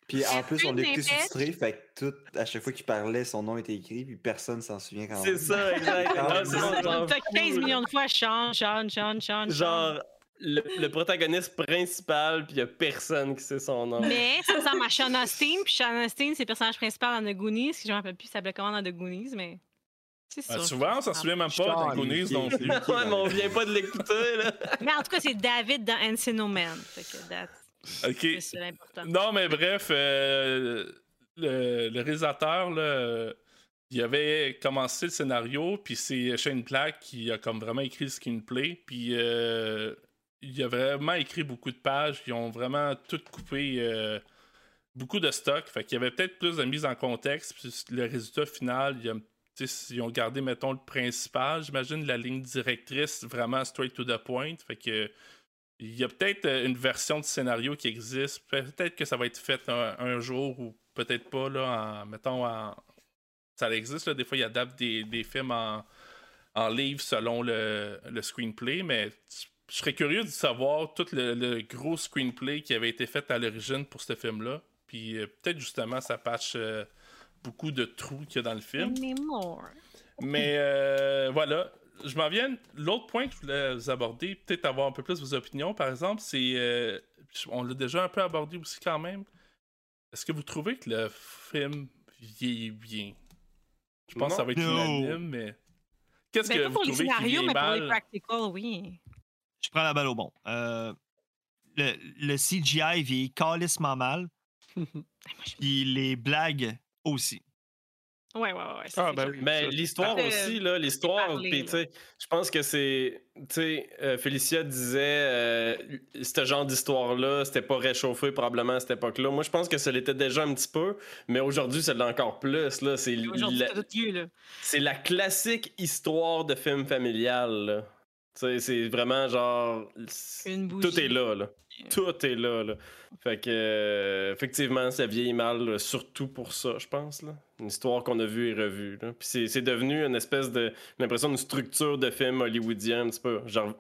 Puis en plus, on l'écoutait sous-titré, fait que tout, à chaque fois qu'il parlait, son nom était écrit, puis personne s'en souvient quand C'est même. ça, exact. Ça, ça. T'as 15 millions de fois Sean, Sean, Sean, Sean. Genre, le, le protagoniste principal, puis il y a personne qui sait son nom. Mais ça ressemble à Sean Astin, puis Sean Astin, c'est le personnage principal dans The Goonies, que je me rappelle plus, ça s'appelait comment dans The Goonies, mais. C'est Ah, sûr. souvent, on s'en souvient même pas des Goonies non plus. ouais, mais on vient pas de l'écouter, là. Mais en tout cas, c'est David dans Encino Man. Fait que that's- Ok. c'est. Non, mais bref, euh, le, le réalisateur, là, il avait commencé le scénario, puis c'est Shane Black qui a comme vraiment écrit le screenplay, puis euh, il a vraiment écrit beaucoup de pages, ils ont vraiment tout coupé, euh, beaucoup de stock, fait qu'il y avait peut-être plus de mise en contexte, puis le résultat final, il a- ils ont gardé, mettons, le principal, j'imagine, la ligne directrice vraiment straight to the point, fait que il y a peut-être euh, une version de scénario qui existe. Pe- Peut-être que ça va être fait un, un jour ou peut-être pas, là, en, mettons, en... ça existe, là, des fois, ils adaptent des, des films en, en livre selon le, le screenplay, mais je serais curieux de savoir tout le, le gros screenplay qui avait été fait à l'origine pour ce film-là. Puis euh, peut-être justement, ça patche euh, beaucoup de trous qu'il y a dans le film. Anymore. Mais euh, voilà, je m'en viens. L'autre point que je voulais vous aborder, peut-être avoir un peu plus vos opinions, par exemple, c'est. euh, on l'a déjà un peu abordé aussi quand même. Est-ce que vous trouvez que le film vieillit bien? Je pense que ça va être unanime, mais. Qu'est-ce Ben, que pas vous pour les trouvez scénarios, mais pour les mal? practicals, oui. Je prends la balle au bon. Euh, le, le CGI vieillit calissement mal, puis les blagues aussi. Ouais, ouais, ouais. ça, Ah, c'est ben oui. Mais ça, l'histoire Euh, aussi, là, l'histoire, puis tu sais, je pense que c'est, tu sais, euh, Félicia disait, euh, ce genre d'histoire-là, c'était pas réchauffé probablement à cette époque-là. Moi, je pense que ça l'était déjà un petit peu, mais aujourd'hui, c'est encore plus, là. C'est la, c'est classique histoire de film familial, là. Tu sais, c'est vraiment genre... Une Tout est là, là. Tout est là, là. Fait que, euh, effectivement, ça vieillit mal, surtout pour ça, je pense, là. Une histoire qu'on a vue et revue, là. Puis c'est- devenu une espèce de... l'impression d'une structure de film hollywoodien, un petit genre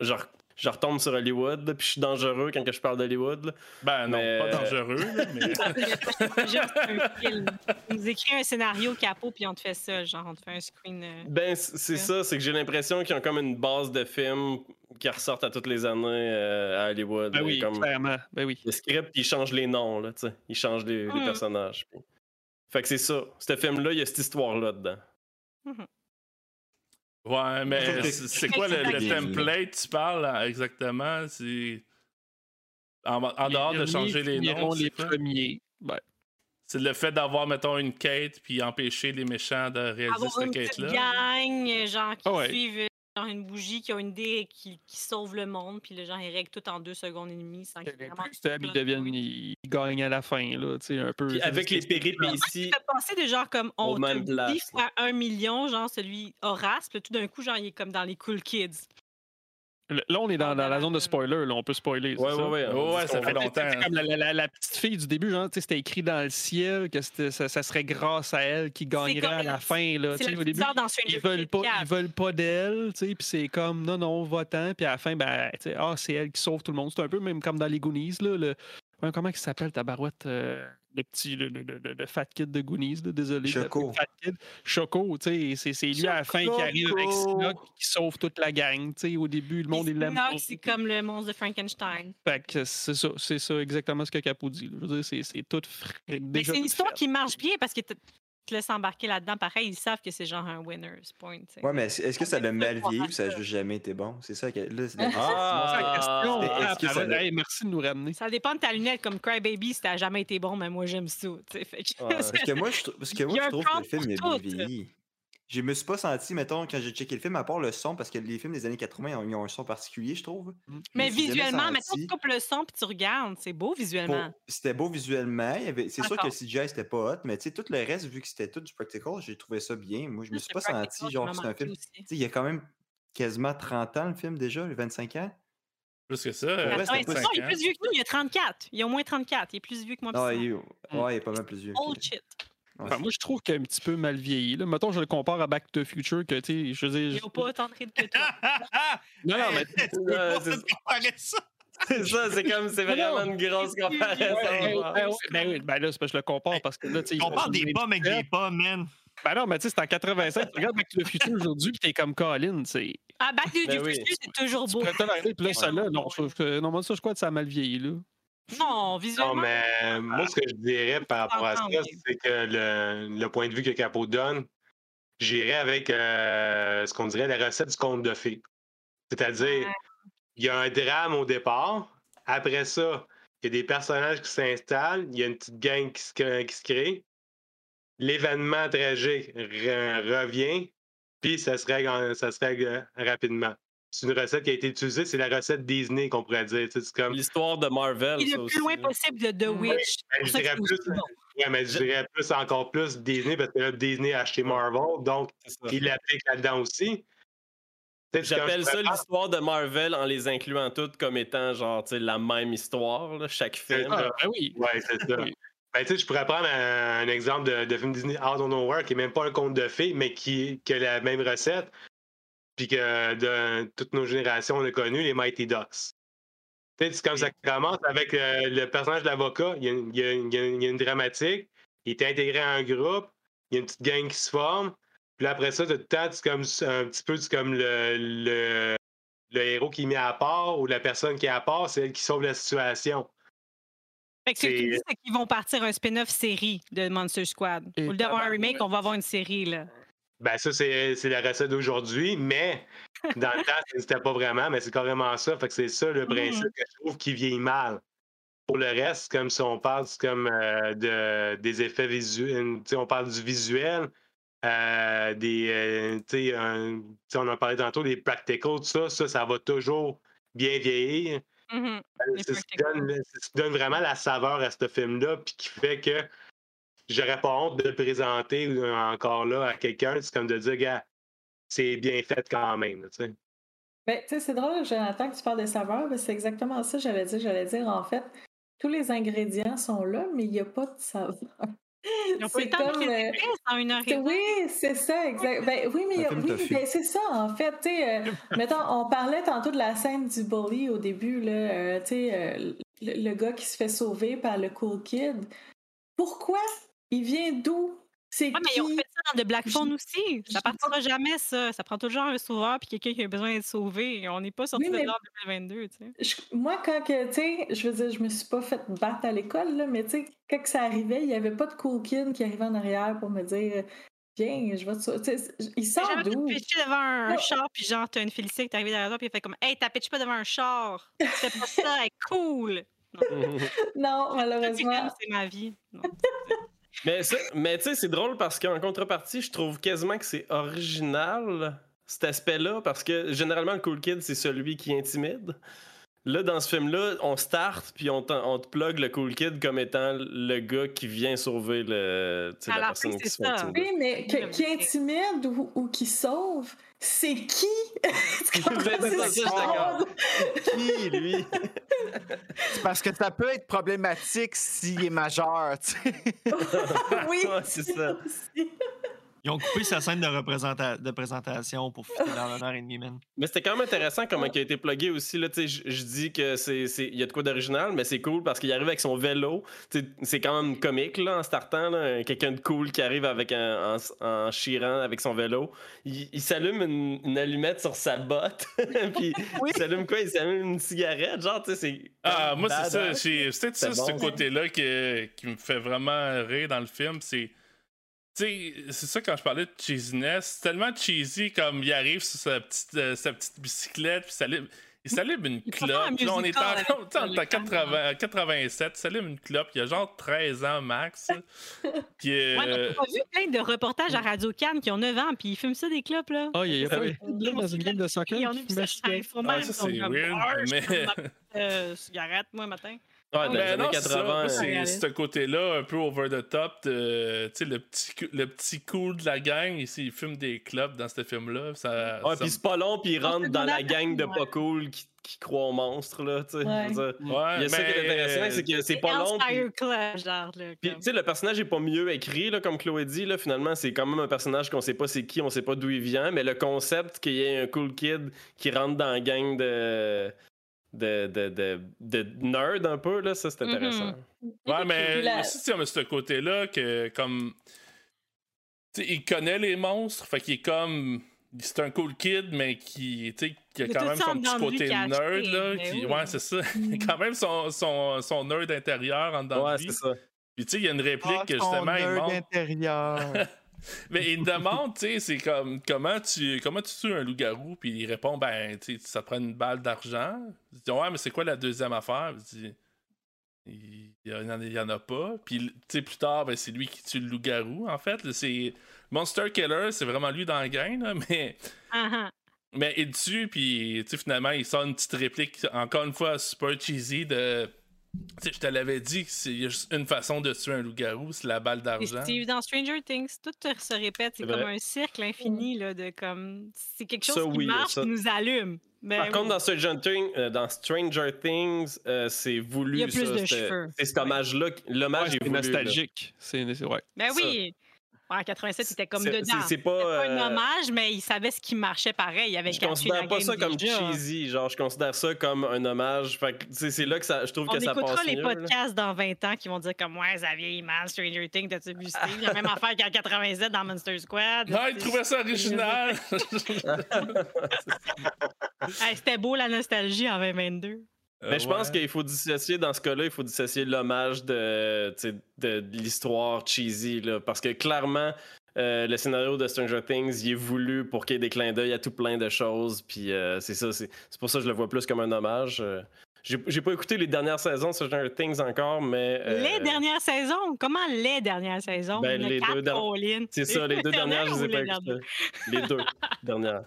je retombe sur Hollywood, puis je suis dangereux quand que je parle d'Hollywood. Ben non, Mais- pas dangereux, là, mais. Juste un film. Tu nous écris un scénario capot, puis on te fait ça. Genre, on te fait un screen. euh, Ben, c'est ça, c'est que j'ai l'impression qu'ils ont comme une base de films qui ressortent à toutes les années euh, à Hollywood. Ben oui, comme... clairement. Ben oui. le script, ils changent les noms, là, tu sais. Ils changent les, les Mm. personnages. puis- Fait que c'est ça. Ce film-là, il y a cette histoire-là dedans. Ouais, mais c'est quoi le, template tu parles là, exactement? C'est. En, en dehors de changer les noms, les c'est quoi? premiers. C'est le fait d'avoir, mettons, une quête puis empêcher les méchants de réaliser Avoir cette une quête-là? gang, euh, genre, qui Ah ouais. suivent genre, une bougie, qui ont une idée qui, qui sauve le monde, puis les gens, ils règlent tout en deux secondes et demie sans qu'il y ait les vraiment plus faibles, ils deviennent, ils gagnent à la fin, là, tu sais, un peu. Puis avec les péripéties. Tu peux passer de genre comme on te place, dit fois un million, genre celui Horace, puis tout d'un coup, genre, il est comme dans les cool kids. Là, on est dans, dans la zone de spoiler, là, on peut spoiler. c'est Ouais, ça? ouais, ça fait longtemps. C'est comme la, la- la- la petite fille du début, genre, tu sais, c'était écrit dans le ciel que c'était- ça, ça serait grâce à elle qui gagnerait comme à la fin. Là, tu C'est sais, la au début, dans Stranger ils veulent pas, ils veulent pas d'elle, tu sais, puis c'est comme non, non, va-t'en, puis à la fin, ben, ah, c'est elle qui sauve tout le monde. C'est un peu même comme dans les Goonies, là, le. ouais, Comment il s'appelle ta barouette euh, le petit, le, le- le- le fat kid de Goonies, là, désolé. Choco. Fat kid. Choco, tu sais, c'est- c'est lui à la fin qui arrive avec. Sinoc qui sauve toute la gang, tu sais, au début, le monde, il l'aime pas. c'est comme le monstre de Frankenstein. Fait que c'est ça, c'est ça exactement ce que Capot dit. là. Je veux dire, c'est, c'est tout fr- Mais c'est une histoire fait. qui marche bien parce que te laisses embarquer là-dedans. Pareil, ils savent que c'est genre un winner's point. Ouais, mais est-ce est-ce que ça l'a mal vieilli ou ça a juste jamais été bon? C'est ça que. Là, c'est. Ah, C'est la question. Est-ce Ah, que ça l'a- Hey, merci de nous ramener. Ça dépend de ta lunette. Comme Crybaby, ça n'a jamais été bon, mais moi, j'aime ça. tu sais. Fait que- Ouais. Parce que moi, je, parce que moi, je trouve que le film est bien vieilli. Je me suis pas senti, mettons, quand j'ai checké le film, à part le son, parce que les films des années 80, ils ont, un son particulier, je trouve. Mais je suis jamais visuellement, maintenant, tu coupes le son puis tu regardes. C'est beau visuellement. Pour- C'était beau visuellement. C'est sûr que le CGI, c'était pas hot, mais tu sais, tout le reste, vu que c'était tout du practical, j'ai trouvé ça bien. Moi, je me suis pas senti, genre, c'est un film. aussi. Tu sais, il y a quand même quasiment 30 ans, le film, déjà, le 25 ans. Plus que ça. Ouais, pas il est plus vieux que nous. Il a 34. Il a au moins 34. Il est plus vieux que moi. Ah, il, est- ouais, il est pas mal plus vieux. Old shit. Enfin, moi, je trouve qu'il est un petit peu mal vieilli. Là. Mettons, je le compare à Back to the Future, que, tu sais, je veux dire... Il je- n'a pas autant de rythme que toi. Non, non, mais tu peux pas comparer ça. C'est ça, c'est comme, c'est vraiment une grosse comparaison. Ben, ben, ouais, ben oui, ben là, c'est parce que je le compare parce que là, tu sais. ils On parle des pommes avec des pommes, man. Ben non, mais tu sais, c'est en 85. Tu regardes Back to the Future aujourd'hui, puis t'es comme Colin, c'est. Ah, Back to the Ben. Future, c'est toujours Tu beau. puis là, ça là, non, moi, ça, je crois que ça a mal vieilli, là. Non, Non, visuellement. mais euh, moi, ce que je dirais par rapport à ça, c'est que le, le point de vue que Capot donne, j'irais avec euh, ce qu'on dirait la recette du conte de fées. C'est-à-dire, il y a un drame au départ. Après ça, il y a des personnages qui s'installent. Il y a une petite gang qui se, crée- qui se crée. L'événement tragique re- revient. Puis ça se règle, ça se règle euh, rapidement. C'est une recette qui a été utilisée. C'est la recette Disney qu'on pourrait dire. Tu sais, C'est comme L'histoire de Marvel, Et le aussi. plus loin possible de The Witch. Je dirais plus, aussi bon. ouais, mais je dirais plus encore plus Disney parce que là, Disney a acheté Marvel, donc il l'applique là-dedans aussi. J'appelle ça l'histoire de Marvel en les incluant toutes comme étant genre tu sais, la même histoire, là, chaque film. Ah, ben oui. Ouais, c'est ça. Ben, tu sais, je pourrais prendre un, un exemple de, de film Disney Out of Nowhere qui n'est même pas un conte de fées, mais qui, qui a la même recette. Puis que de toutes nos générations, on a connu les Mighty Ducks. Tu sais, c'est comme ça commence avec euh, le personnage de l'avocat. Il y, a, une- il il y a une- il y a une dramatique. Il est intégré à un groupe. Il y a une petite gang qui se forme. Puis là, après ça, tout le temps, c'est comme un petit peu comme le, le, le héros qui est mis à part ou la personne qui est à part, c'est elle qui sauve la situation. Fait que c'est- c'est qu'ils vont partir un spin-off série de Monster Squad. Au lieu d'avoir un remake, on va avoir une série, là. Ben ça, c'est la recette d'aujourd'hui, mais dans le temps, ça n'existait pas vraiment, mais c'est carrément ça. Fait que c'est ça le principe que je trouve qui vieillit mal. Pour le reste, comme si on parle comme euh, de, des effets visuels, on parle du visuel, euh, des, euh, tu sais, un- tu sais, on en parlait tantôt, des practicals, tout ça, ça, ça va toujours bien vieillir. C'est ce, practicals. donne, c'est ce qui donne vraiment la saveur à ce film-là, puis qui fait que j'aurais pas honte de le présenter encore là à quelqu'un. C'est comme de dire, gars, c'est bien fait quand même. tu sais. Ben, tu sais, c'est drôle, Jonathan, que tu parles de saveur, mais c'est exactement ça que j'allais dire. J'allais dire, en fait, tous les ingrédients sont là, mais il n'y a pas de saveur. Ils n'ont pas le temps de les euh, en une heure et. Oui, c'est ça, exact. Ben, oui, mais oui, ben, c'est ça, en fait. tu sais, euh, mettons, on parlait tantôt de la scène du bully au début, là, euh, tu sais, euh, le, le gars qui se fait sauver par le cool kid. Pourquoi? Il vient d'où? C'est Ouais, mais ils ont fait ça dans The Black Phone aussi. Ça partira jamais, ça. Ça prend toujours un sauveur puis quelqu'un qui a besoin d'être sauvé. On n'est pas sorti Oui, de là en 2022, tu sais. Je- moi, quand que, tu sais, je veux dire, je me suis pas fait battre à l'école, là, mais tu sais, quand que ça arrivait, il y avait pas de cool kid qui arrivait en arrière pour me dire Viens, je vais te sauver. Tu sais, Il J'ai sort d'où? pitché devant un Non. char, puis genre, t'as une Félicie qui est arrivée derrière toi, puis elle fait comme Hey, t'as pitché pas devant un char. Tu fais pas ça, elle est cool. Non, c'est malheureusement. C'est ma vie. Non. Mais, ça- mais tu sais, c'est drôle parce qu'en contrepartie, je trouve quasiment que c'est original, cet aspect-là, parce que généralement, le cool kid, c'est celui qui intimide. Là, dans ce film-là, on start, puis on, te plug le cool kid comme étant le gars qui vient sauver le, la personne qui c'est se fait ça. intimider. Oui, mais que- qui intimide ou, ou qui sauve, c'est qui? Tu comprends? Ben. Qui, lui? C'est parce que ça peut être problématique s'il est majeur, tu sais. Oui, Ouais, c'est ça. aussi. Ils ont coupé sa scène de, représenta- de présentation pour fitter dans l'honneur et demi, man. Mais c'était quand même intéressant comment il a été plugué aussi. Là, je, je dis que c'est, il y a de quoi d'original, mais c'est cool parce qu'il arrive avec son vélo. C'est quand même comique là, en startant. Quelqu'un de cool qui arrive avec un, en, en chirant avec son vélo. Il, il s'allume une, une allumette sur sa botte. Puis il s'allume quoi? Il s'allume une cigarette. Genre, tu sais, c'est. Ah, moi, c'est ça. C'est peut-être ça, C'est ce côté-là que- qui me fait vraiment rire dans le film. C'est. C'est ça quand je parlais de cheesiness. C'est tellement cheesy comme il arrive sur sa petite, euh, sa petite bicyclette, puis s'allume- il s'allume une Il clope. Là, on est en, avec tu sais, on est en le 80 87, il s'allume une clope. Il a genre 13 ans max. Puis. Ouais, euh, t'as pas vu plein de reportages à Radio Cannes qui ont 9 ans, puis ils fument ça des clopes, là. Ah, il y a oui. une dans une game de soccer. Ils ont ça ça. Ah, ça, sont c'est weird, mais- euh, cigarette, moi, matin. Ouais, dans les Ben années non, c'est ça. 80. Moi, euh, c'est ce côté-là un peu over the top. de- Tu sais, le petit, le petit cool de la gang, ici, il fume des clubs dans ce film-là. Ça, Ouais, ça puis c'est pas long, puis il rentre dans la gang de pas cool qui, qui croient au monstre, là, tu sais. Ouais. Je veux dire, me- Ouais, Il y a ça qui est mais- intéressant, c'est que c'est pas long. puis- Hellfire Club, genre, là. Puis, comme. tu sais, le personnage est pas mieux écrit, là, comme Chloé dit. Là, finalement, c'est quand même un personnage qu'on sait pas c'est qui, on sait pas d'où il vient, mais le concept qu'il y ait un cool kid qui rentre dans la gang de, de, de, de, de nerd un peu, là, ça c'est Mhm. intéressant. Ouais, mais La- aussi, tu sais, on a ce côté-là que, comme. Tu sais, il connaît les monstres, fait qu'il est comme. C'est un cool kid, mais qui, tu sais, qui a Il y a quand même son petit côté nerd, acheté, là. mais Qui, oui. Ouais, c'est ça. Il a quand même son, son, son nerd intérieur en dedans Ouais, c'est ça. Puis, tu sais, il y a une réplique Ah, que son justement, il nerd montre. intérieur. Mais il demande, tu sais, c'est comme comment tu comment tu tues un loup-garou, puis il répond, ben, tu sais, ça te prend une balle d'argent. Il dit, ouais, mais c'est quoi la deuxième affaire? Il dit, il y en a, pas. Puis, tu sais, plus tard, ben, c'est lui qui tue le loup-garou, en fait. C'est Monster Killer, c'est vraiment lui dans le game, là, mais. Ah. Mais il tue, puis tu sais, finalement, il sort une petite réplique, encore une fois, super cheesy de. Je te l'avais dit que c'est il y a juste une façon de tuer un loup-garou, c'est la balle d'argent. Steve, dans Stranger Things, tout se répète. C'est comme un cercle infini là, de comme. C'est quelque chose Ça, qui oui, marche ça. qui nous allume. Ben Par oui. contre, dans Stranger, Thing- euh, dans Stranger Things, euh, c'est voulu. Il y a plus ça, de cheveux. C'est cet hommage-là. L'hommage Ouais, est voulu. nostalgique. C'est c'est- ouais. Ben ça. oui. En 87, c'était comme C'est- dedans. c'est- c'est pas, C'était pas un euh, hommage, mais il savait ce qui marchait pareil. Il avait Je considère la pas ça comme déjà. cheesy, genre je considère ça comme un hommage. C'est là que ça, je trouve On que ça écoutera passe les mieux. là. podcasts dans 20 ans qui vont dire comme ouais, ça vieillit mal, Stranger Things, t'as-tu vu Steve? La même affaire qu'en 87 dans Monster Squad. Non, il trouvait ça original! Hey, C'était beau la nostalgie en 2022. Mais je pense qu'il faut dissocier, dans ce cas-là, il faut dissocier l'hommage de, de, de l'histoire cheesy. Là, parce que clairement, euh, le scénario de Stranger Things, il est voulu pour qu'il y ait des clins d'œil à tout plein de choses. Puis euh, c'est ça, c'est c'est pour ça que je le vois plus comme un hommage. Euh, J'ai j'ai pas écouté les dernières saisons de Stranger Things encore, mais. euh, Les dernières saisons? Comment les dernières saisons? Ben, les deux dernières-. C'est ça, les deux dernières, je les ai pas écoutées. Les deux dernières.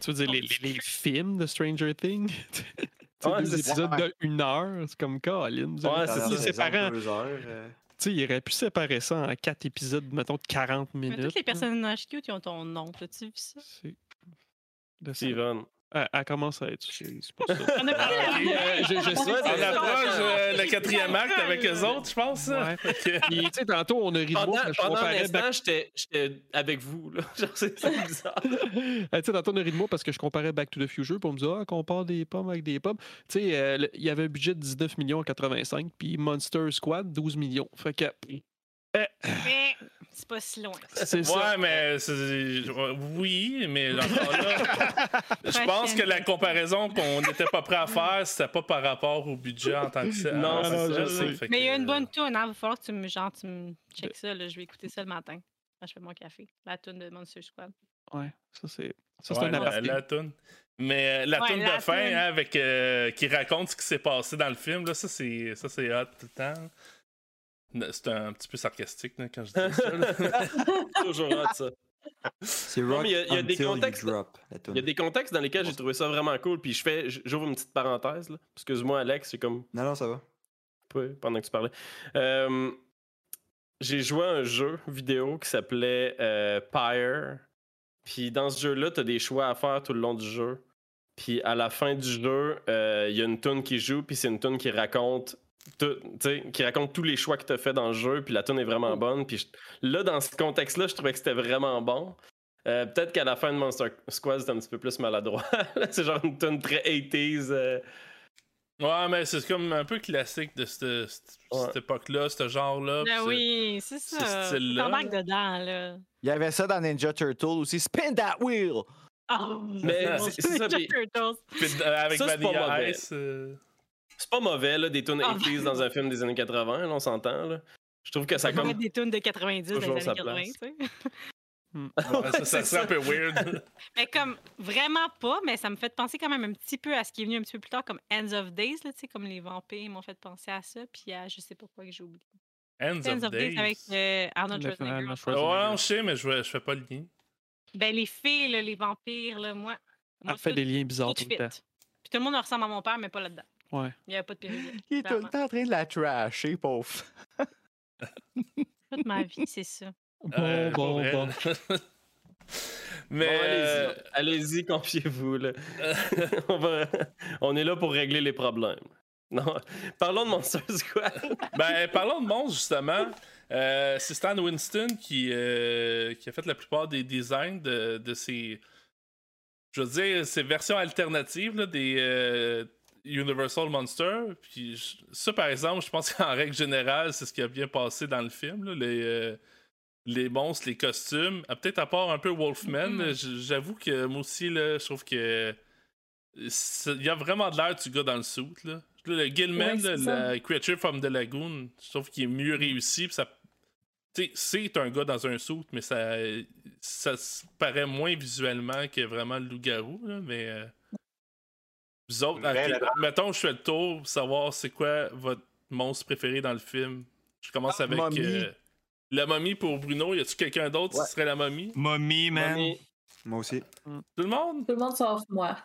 Tu veux dire les, les- les films de Stranger Things? Ouais, deux c'est ça. épisodes de une heure, c'est comme Colin. Ouais, c'est séparent- deux heures, euh, Tu sais, il aurait pu séparer ça en quatre épisodes, mettons, de 40 Mais minutes. toutes les personnages cute, ils ont ton nom. T'as-tu vu ça? C'est- ça. Steven. Elle, elle commence à être. C'est c'est pas ça. On a parlé la. Euh, je, je sais On approche euh, le quatrième acte avec eux autres, je pense. Ouais. Puis, tu sais, tantôt, on a ri de moi Pendant, pendant un Back- instant, j'étais avec vous. Là. Genre, c'est bizarre. Euh, tu sais, tantôt, on a ri de moi parce que je comparais Back to the Future pour me dire, ah, compare des pommes avec des pommes. Tu sais, euh, il y avait un budget de 19 millions en 85, puis Monster Squad, 12 millions. Fait que, Mais c'est pas si loin. c'est ça. Ouais, mais c'est- oui, mais encore là, je pense que la comparaison qu'on n'était pas prêt à faire, c'était pas par rapport au budget en tant que tel. Non, c'est non, ça, je sais. Mais il y a une bonne tune, hein. Il va falloir que tu me, genre, tu me check ça. Là. Je vais écouter ça le matin quand je fais mon café. La tune de Monster Squad. Ouais, ça, c'est. Ça, c'est Ouais, la, la toune. Mais euh, la Ouais, la de fin, hein, avec euh, qui raconte ce qui s'est passé dans le film, là, ça c'est ça c'est hot tout le temps. C'est un petit peu sarcastique là, quand je dis ça. là. Toujours hot, ça. C'est Non, rock mais il y a- il y a des contextes- drop, Il y a des contextes dans lesquels j'ai trouvé ça vraiment cool. Puis je fais, j'ouvre une petite parenthèse. là. Excuse-moi, Alex, c'est comme Non, non, ça va. Oui, pendant que tu parlais. Euh, j'ai joué à un jeu vidéo qui s'appelait euh, Pyre. Puis dans ce jeu-là, tu as des choix à faire tout le long du jeu. Puis à la fin du jeu, euh, il y a une tune qui joue, puis c'est une tune qui raconte tout- qui raconte tous les choix que tu as fait dans le jeu, puis la tune est vraiment bonne. Puis je- là, dans ce contexte-là, je trouvais que c'était vraiment bon. Euh, Peut-être qu'à la fin de Monster Squad, c'était un petit peu plus maladroit. c'est genre une tune très 80s. euh, ouais, mais c'est comme un peu classique de cette, cette- Ouais. cette époque-là, ce genre-là. Ben oui, c'est ce ça. dedans, là. Il y avait ça dans Ninja Turtle aussi. Spin that wheel! Oh, Mais c'est- ça, Ninja Turtles. Puis, euh, avec Ça, Vanilla. Ice. euh, C'est pas mauvais, là, des tunes Ah, 80s dans un film des années 80, là, on s'entend. Là. Je trouve que ça On comme. des tunes de 90 dans les années sa 80, place. tu sais. ouais, ça, serait un peu weird. Mais comme, vraiment pas, mais ça me fait penser quand même un petit peu à ce qui est venu un petit peu plus tard, comme Ends of Days, là, tu sais, comme les vampires m'ont fait penser à ça, puis à je sais pas quoi que j'ai oublié. Ends Ends of of Days avec euh, Arnold Schwarzenegger. Ouais, je sais, mais je, je fais pas le lien. Ben, les filles, là, les vampires, là, moi. Elle fait tout- des liens bizarres tout tout le temps. Puis tout le monde ressemble à mon père, mais pas là-dedans. Ouais. Il n'y avait pas de période. Il est tout le temps en train de la trasher, pauvre. Toute ma vie, c'est ça. Bon, Euh, bon, bon. mais Bon, euh, allez-y, allez-y, confiez-vous. là. on, va- on est là pour régler les problèmes. Non, parlons de Monster Squad. ben, parlons de monstres, justement. Euh, c'est Stan Winston qui, euh, qui a fait la plupart des designs de, de ces. Je veux dire, ces versions alternatives là, des. euh, Universal Monster. Puis ça, par exemple, je pense qu'en règle générale, c'est ce qui a bien passé dans le film. là, les, euh, les monstres, les costumes. Ah, Peut-être à part un peu Wolfman, Mhm. j- j'avoue que moi aussi, là, je trouve que. c'est- Il y a vraiment de l'air du gars dans le suit. Là. Le Gilman, Ouais, la Creature from the Lagoon, je trouve qu'il est mieux réussi. puis ça c'est un gars dans un suit, mais ça, ça se paraît moins visuellement que vraiment le loup-garou. Mais euh, vous autres, mettons, je fais le tour pour savoir c'est quoi votre monstre préféré dans le film. Je commence Ah, avec momie. euh, la momie pour Bruno. Y a-tu quelqu'un d'autre Ouais. qui serait la momie? Mommy, man. Moi aussi. Tout le monde? Tout le monde sauf moi.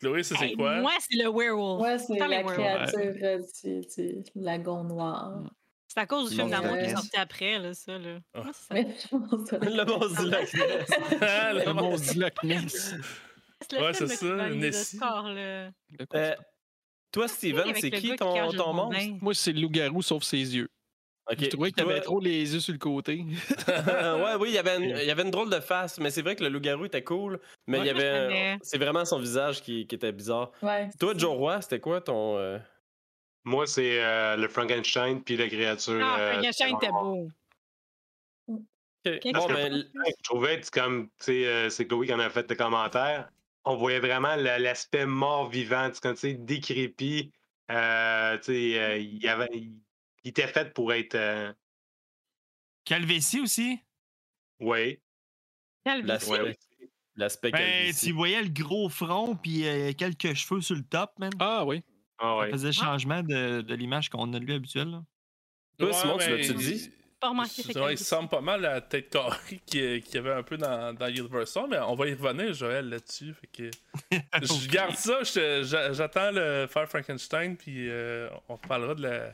Chloé, ça c'est Hey, quoi? Moi, c'est le werewolf. Moi, c'est la créature euh, du, du lagon noir. C'est à cause du film d'amour qui est sorti après, là, ça. Là. Ah. Moi, ça. Que- Le monstre du Ness. Ah, le monstre. monstre du Loch Ness. C'est le Ouais, film qui ça, gagne là. Euh, ça? toi, Steven, c'est qui ton, ton monstre? Moi, c'est le loup-garou sauf ses yeux. Ok, Je trouvais qu'il avait trop les yeux sur le côté. ouais, oui, il y, avait une, il y avait une drôle de face, mais c'est vrai que le loup-garou était cool. Mais Ouais, il y avait. C'est vraiment son visage qui, qui était bizarre. Ouais. Toi, Joe Roy, c'était quoi ton. euh, Moi, c'est euh, le Frankenstein puis la créature. Ah, euh, Frankenstein était beau. ok. Qu'est-ce Bon, que- ben, Je trouvais, c'est comme, tu sais, euh, c'est Chloé qui en a fait des commentaires. On voyait vraiment la- l'aspect mort-vivant, tu sais, comme, tu sais, décrépit. Euh, tu sais, euh, il, avait, il, il était fait pour être. euh, Calvétie aussi? ouais. Quel L'aspect ouais, ouais. l'aspect Ben, tu voyais le gros front puis euh, quelques cheveux sur le top, man. Ah oui. Ah, Ça ouais. faisait changement de, de l'image qu'on a de lui habituel. là. Toi, Simon, tu l'as-tu il- dit? Pas remarqué, il semble pas mal la tête carrée qu'il y avait un peu dans, dans Universal, mais on va y revenir, Joël, là-dessus. Fait que je garde ça, j'attends le faire Frankenstein, puis euh, on parlera de la,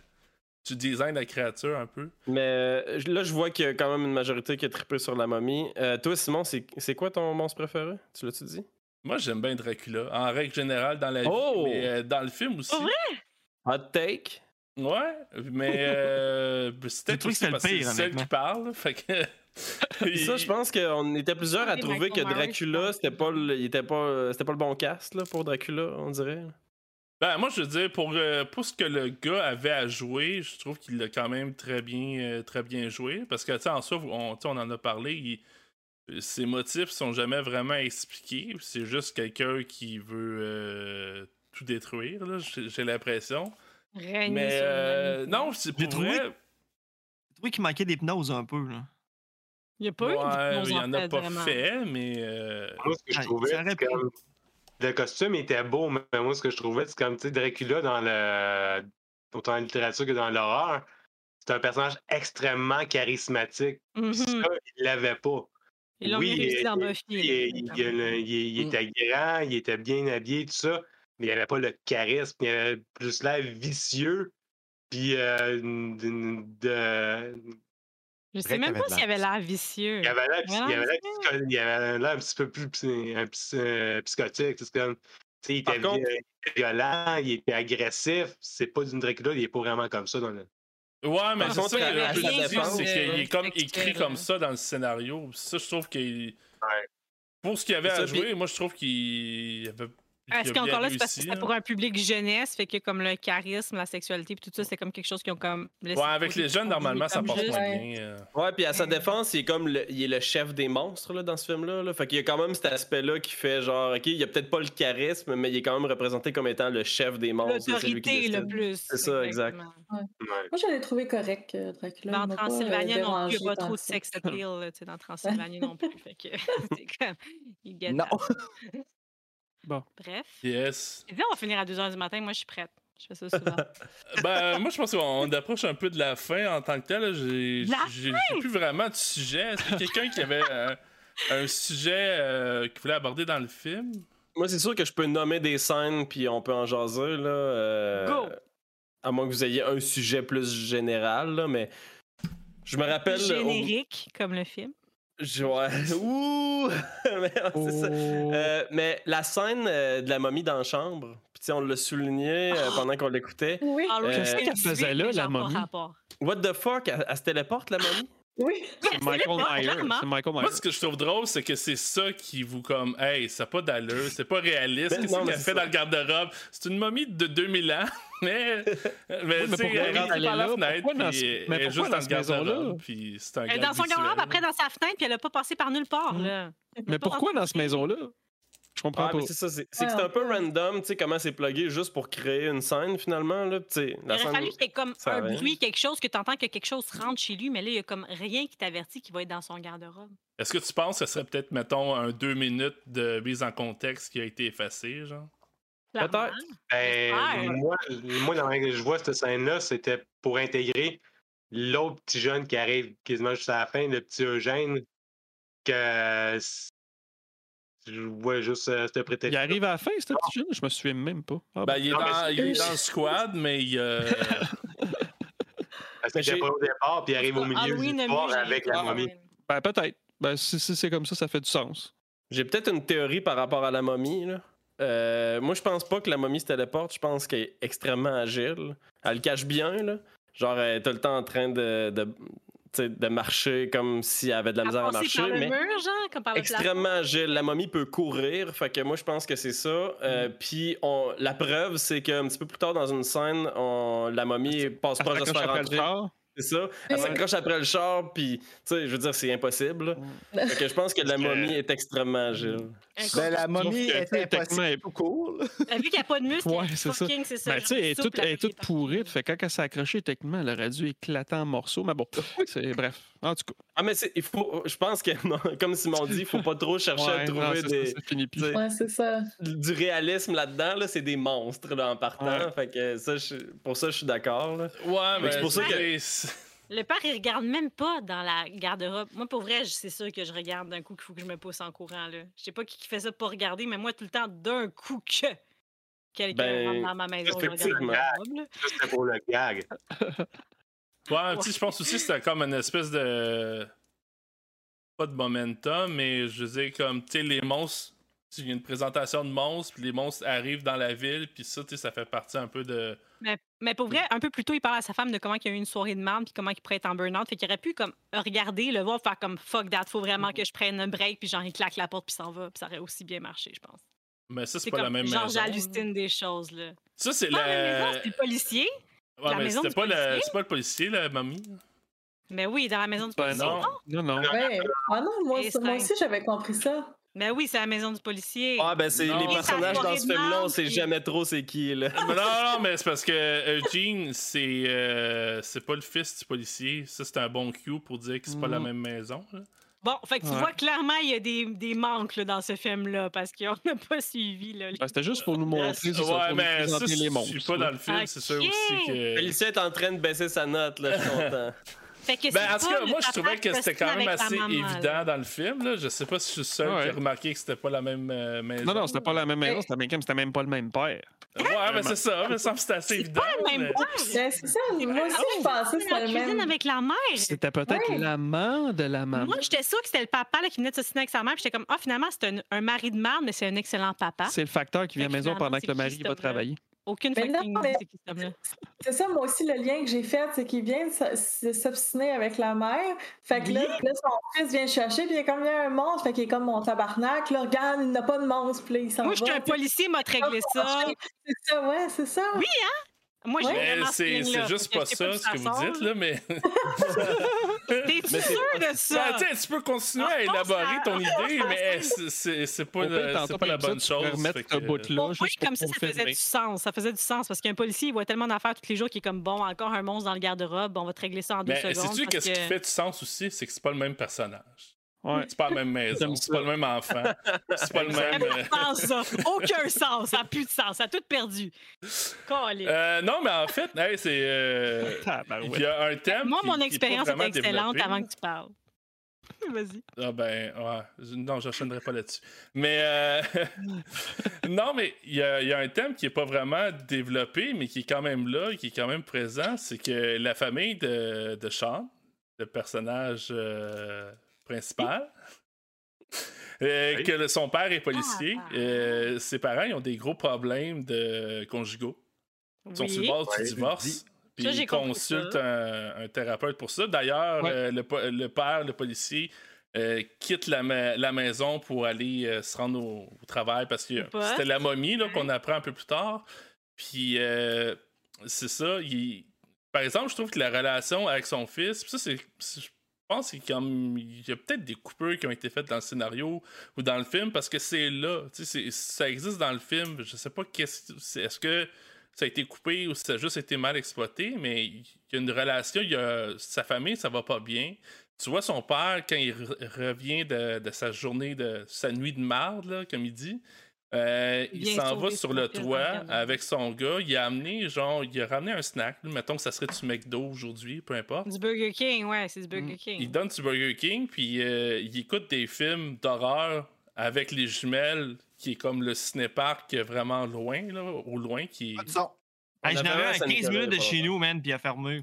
du design de la créature un peu. Mais euh, là, je vois qu'il y a quand même une majorité qui est trippée sur la momie. Euh, toi, Simon, c'est c'est quoi ton monstre préféré? Tu l'as-tu dit? Moi, j'aime bien Dracula, en règle générale dans la vie, Oh! mais euh, dans le film aussi. Pour vrai? Hot take? Ouais, mais euh, aussi c'était que c'est celle qui parle, fait que... Ça, je pense qu'on était plusieurs à trouver que Dracula, c'était pas, le, il était pas, c'était pas le bon cast là, pour Dracula, on dirait. Ben, moi, je veux dire, pour, euh, pour ce que le gars avait à jouer, je trouve qu'il l'a quand même très bien, euh, très bien joué. Parce que, tu sais, en soi, on, on en a parlé, il- ses motifs sont jamais vraiment expliqués. C'est juste quelqu'un qui veut euh, tout détruire, là, j'ai j'ai l'impression. Régner Mais euh, non, c'est J'ai pour trouvé- vrai. J'ai trouvé qu'il manquait d'hypnose un peu. Là. Il n'y a pas eu d'hypnose, il y en en a fait, pas vraiment. fait, mais. euh, Moi, ce que je trouvais, c'est comme. Le costume était beau, mais moi, ce que je trouvais, c'est comme, tu sais, Dracula dans le. Autant en littérature que dans l'horreur, c'est un personnage extrêmement charismatique. Mhm. Ça, il l'avait pas. Ils l'ont Oui, mis réussi il- dans il- Buffy. Il, là, il- il- notamment. il- il Mm. était grand, il était bien habillé, tout ça, mais il avait pas le charisme, il avait plus l'air vicieux, puis euh, de, de- Je sais même pas s'il avait l'air vicieux. il avait l'air un petit peu plus un psy- euh, psychotique. C'est comme, tu sais, il était, contre- violent, il était agressif. C'est pas d'une Dracula, il est pas vraiment comme ça dans le. Ouais, mais à je sa dis, défense, c'est qu'il est comme écrit comme ça dans le scénario. Ça, je trouve qu'il. Pour ce qu'il avait à jouer, moi, je trouve qu'il avait. Est-ce qu'encore là, c'est parce que c'était là. pour un public jeunesse, fait que comme le charisme, la sexualité, puis tout ça, c'est comme quelque chose qu'ils ont comme. Ouais, avec les jeunes, normalement, ça passe juste- moins Ouais. bien. euh. Ouais, puis à sa défense, il est comme le, il est le chef des monstres là, dans ce film-là. Là. Fait qu'il y a quand même cet aspect-là qui fait genre, ok, il a peut-être pas le charisme, mais il est quand même représenté comme étant le chef des monstres. qui L'autorité le plus. C'est ça, exact. exactement. Ouais. Moi, je l'ai trouvé correct, euh, Dracula. Dans pas, euh, Transylvania non plus, il n'y dérangé a pas trop de sex appeal tu sais, dans Transylvanie non plus. Fait que c'est comme. Non. Bon. Bref. Yes. On va finir à 2h du matin. Moi, je suis prête. Je fais ça souvent. Ben, moi, je pense qu'on approche un peu de la fin en tant que tel. J'ai plus vraiment de sujet. Est-ce a quelqu'un qui avait un sujet euh, qu'il voulait aborder dans le film? Moi, c'est sûr que je peux nommer des scènes, puis on peut en jaser. Là, euh, Go! À moins que vous ayez un sujet plus général, là, mais je me rappelle. au- Générique, comme le film. Je- ouais. Ouh! Mais, c'est ça. Oh. Euh, mais la scène euh, de la momie dans la chambre, puis tu sais, on l'a souligné euh, pendant qu'on l'écoutait. Oui. Halloween Qu'est-ce qu'elle 2018, faisait là, la momie? What the fuck? Elle, elle se téléporte, la momie? Oui. C'est Michael Myers. C'est Michael Moi, Myers. ce que je trouve drôle, c'est que c'est ça qui vous comme, hey, ça n'a pas d'allure, c'est pas réaliste. Ben Qu'est-ce qu'elle fait dans le garde-robe? C'est une momie de 2000 ans, mais, mais, Oui, mais tu sais, pourquoi elle rentre par la là? fenêtre, Pourquoi dans puis ce- elle mais est juste dans maison-là? garde-robe, puis c'est un Elle est dans son garde-robe, après dans sa fenêtre, puis elle a pas passé par nulle part. Là. Mais pourquoi dans cette maison-là? Je comprends Ah, pas. mais c'est ça, c'est c'est que Ouais, c'est un on peu random, tu sais, comment c'est plugué juste pour créer une scène finalement. Là, tu sais, Il aurait scène... fallu qu'il y ait comme un rien. bruit, quelque chose, que tu entends que quelque chose rentre chez lui, mais là, il y a comme rien qui t'avertit qu'il va être dans son garde-robe. Est-ce que tu penses que ce serait peut-être, mettons, un deux minutes de mise en contexte qui a été effacé, genre? Peut-être. Ben, moi, moi, dans que je vois cette scène-là, c'était pour intégrer l'autre petit jeune qui arrive quasiment juste à la fin, le petit Eugène, que je vois juste euh, ce prétexte. Il arrive à la fin, ce petit jeune? Je me souviens même pas. Ah, Ben, il est, Non, dans, c'est- il est dans le squad, mais il, euh, Parce Mais qu'il était j'ai- pas au départ, puis il arrive au milieu Halloween l'histoire mieux, avec la momie. ben, peut-être. Ben, si, si c'est comme ça, ça fait du sens. J'ai peut-être une théorie par rapport à la momie. Là. Euh, moi, je pense pas que la momie se téléporte. Je pense qu'elle est extrêmement agile. Elle le cache bien. Là. Genre, elle est tout le temps en train de, marcher comme si elle avait de la À misère à marcher. par le mais mur, genre, comme par le plafond. extrêmement agile. La momie peut courir. Fait que moi, je pense que c'est ça. Euh, Puis on, la preuve, c'est qu'un petit peu plus tard dans une scène, on- la momie passe proche de se s'accroche faire après le entrer. char. C'est ça. Elle s'accroche après le char, puis, tu sais, je veux dire, c'est impossible. là. Fait que je pense que la momie est extrêmement agile. Ben, la momie est techniquement, impossible elle- tout court. Vu qu'il n'y a pas de muscle, Ouais, elle est c'est ça. fucking, c'est ça. Ben, tu sais, elle est toute, elle est toute pourrite. Fait quand elle s'est accrochée, techniquement, elle aurait dû éclater en morceaux. Mais bon, c'est bref. En tout cas. Ah, mais il faut, je pense que, non, comme Simon dit, il faut pas trop chercher à Ouais, non, trouver c'est des, ça, sais, Ouais, c'est ça. du réalisme là-dedans. Là, c'est des monstres là, en partant. Ouais. Fait que ça, je- pour ça, je suis d'accord. ouais, mais c'est pour ça que- Le père, il regarde même pas dans la garde-robe. Moi, pour vrai, je- c'est sûr que je regarde d'un coup qu'il faut que je me pousse en courant. Là. Je sais pas qui qui fait ça pour regarder, mais moi, tout le temps, d'un coup que quelqu'un Ben, rentre dans ma maison, je regarde la C'était pour le gag. Ouais, tu sais, je pense aussi que c'était comme une espèce de. Pas de momentum, mais je veux dire, comme, tu sais, les monstres. Il y a une présentation de monstres, puis les monstres arrivent dans la ville, puis ça, tu sais, ça fait partie un peu de. Mais, mais pour vrai, un peu plus tôt, il parle à sa femme de comment il y a eu une soirée de merde puis comment il pourrait être en burn-out. Fait qu'il aurait pu comme regarder, le voir, faire comme fuck that, faut vraiment que je prenne un break, puis genre il claque la porte puis s'en va, puis ça aurait aussi bien marché, je pense. Mais ça, c'est pas comme la même genre maison. j'hallucine des choses là. Ça, c'est la même la. maison, c'est le policier. Ouais, la mais maison c'était pas, le... pas le policier, la mamie. Mais oui, dans la maison du Ben policier. non. non? Non, non. Ouais. Ah non, moi, moi aussi, j'avais compris ça. Mais oui, c'est la maison du policier. Ah, ben, c'est les personnages dans ce film-là, on sait jamais trop c'est qui. Là. Mais non, non, mais c'est parce que Eugene, c'est euh, c'est pas le fils du policier. Ça, c'est un bon cue pour dire que c'est pas la Mhm. même maison. là. Bon, fait que tu Ouais. vois clairement, il y a des, des manques là, dans ce film-là parce qu'on n'a pas suivi. Là, les- Ben, C'était juste pour nous montrer, pour Ouais, nous mais ça, présenter si les monstres. suis pas dans le film, c'est sûr aussi que. Félicien est en train de baisser sa note, là, je suis content. Fait que Ben, c'est en tout cas, moi, je trouvais que c'était quand même assez maman, là. évident dans le film. Là. Je sais pas si je suis seul Ouais. qui a remarqué que c'était pas la même euh, maison. Non, non, c'était pas la même maison, Mais- c'était même, c'était même pas le même père. Ouais, mais c'est ça. Mais ça me semble que c'était assez évident. pas le même mais- père. Ben, c'est ça, moi aussi, je pensais que la c'était le cuisine avec la mère. C'était peut-être Ouais. l'amant de la maman. Moi, j'étais sûre que c'était le papa là, qui venait de s'assiner avec sa mère. J'étais comme, ah, finalement, c'est un, un mari de merde, mais c'est un excellent papa. C'est le facteur qui vient à la maison pendant que c'est le mari va travailler. Aucune Mais non, mais- c'est ça, moi aussi, le lien que j'ai fait, c'est qu'il vient s'obstiner avec la mère. Fait que là, là, son fils vient chercher, puis il est comme il y a un monstre, fait qu'il est comme mon tabarnak. Là, regarde, il n'a pas de monstre, puis il s'en va. Moi, je suis un policier, m'a réglé ça. C'est ça, ouais, c'est ça. Oui, Moi, j'ai Ouais. Mais ce c'est c'est juste pas ça ce que vous dites, là, mais. T'es-tu Mais sûr de Ben, ça? tu sais, tu peux continuer On à élaborer ton on idée, mais la c'est- c'est pas, c'est pas la bonne chose. remettre que- bout-là. Pour comme ça, ça faisait du sens. Ça faisait du sens parce qu'un policier, il voit tellement d'affaires tous les jours qu'il est comme bon, encore un monstre dans le garde-robe, on va te régler ça en deux Mais secondes. sais-tu parce qu'est-ce qui fait du sens aussi? C'est que c'est pas le même personnage. Ouais. C'est pas la même maison, c'est pas le même enfant, c'est pas le Ça même. n'a ça. Aucun sens. Ça n'a plus de sens. Ça a tout perdu. Euh, non, mais en fait, hey, c'est. euh. Il y a un thème. Moi, qui- mon qui est expérience était excellente développé. avant que tu parles. Vas-y. Ah ben, ouais. Je- Non, je n'enchaînerai pas là-dessus. Mais euh, non, mais il y, y a un thème qui est pas vraiment développé, mais qui est quand même là, qui est quand même présent. C'est que la famille de, de Sean, le personnage euh, principal, euh, Oui. que le- son père est policier, Ah, euh, ses parents ils ont des gros problèmes de conjugaux. Ils sont sur le Oui. bord du Ouais, divorce. Puis Ça, j'ai il compris consulte ça. un, un thérapeute pour ça. D'ailleurs, Ouais. euh, le, père, le policier, euh, quitte la, ma- la maison pour aller euh, se rendre au, au travail parce que c'était la momie là, qu'on apprend un peu plus tard. Puis euh, c'est ça. il- Par exemple, je trouve que la relation avec son fils, ça, c'est. Je pense qu'il y a peut-être des coupures qui ont été faites dans le scénario ou dans le film parce que c'est là. Ça existe dans le film. Je sais pas qu'est-ce est-ce que ça a été coupé ou si ça a juste été mal exploité, mais il y a une relation, il y a sa famille, ça va pas bien. Tu vois son père, quand il re- revient de, de sa journée, de sa nuit de marde, là, comme il dit, euh, il s'en va sur le toit avec son gars. Il a amené, genre, il a ramené un snack. Mettons que ça serait du McDo aujourd'hui, peu importe. Du Burger King, ouais, c'est du Burger Il King. donne du Burger King, puis euh, il écoute des films d'horreur avec les jumelles, qui est comme le cinépark vraiment loin, là, au loin, qui est... Pas de son. Hey, On je avait n'avais un à 15 Saint-Nicolas, minutes de chez nous, man, puis il a fermé.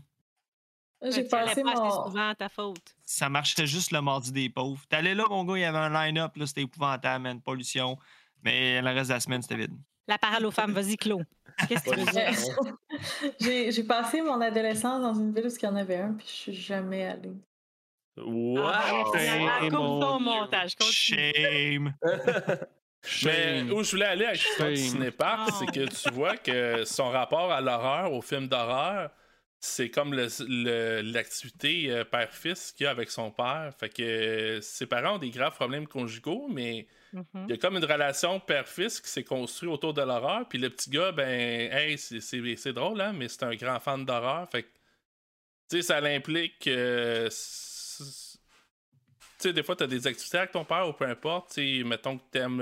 J'ai passé mon. souvent à ta faute. Ça marchait juste le mardi des pauvres. T'allais là, mon gars, il y avait un line-up, là, c'était épouvantable, man, pollution. Mais le reste de la semaine, c'était vide. La parole aux femmes, vas-y, Claude. Qu'est-ce que tu veux dire? J'ai j'ai passé mon adolescence dans une ville où il y en avait un, puis je suis jamais allée. Wow! Ah, Shame Coupe on ton montage. Shame! Mais Shame. où je voulais aller avec Shame. cinépark, Oh. c'est que tu vois que son rapport à l'horreur, au film d'horreur, c'est comme le- le- l'activité euh, père-fils qu'il y a avec son père. Fait que euh, ses parents ont des graves problèmes conjugaux, mais Mhm. il y a comme une relation père-fils qui s'est construite autour de l'horreur. Puis le petit gars, ben, hey, c'est- drôle, hein, mais c'est un grand fan d'horreur. Fait tu sais, ça l'implique. euh, tu sais, des fois, tu as des activités avec ton père ou peu importe. Tu mettons que tu aimes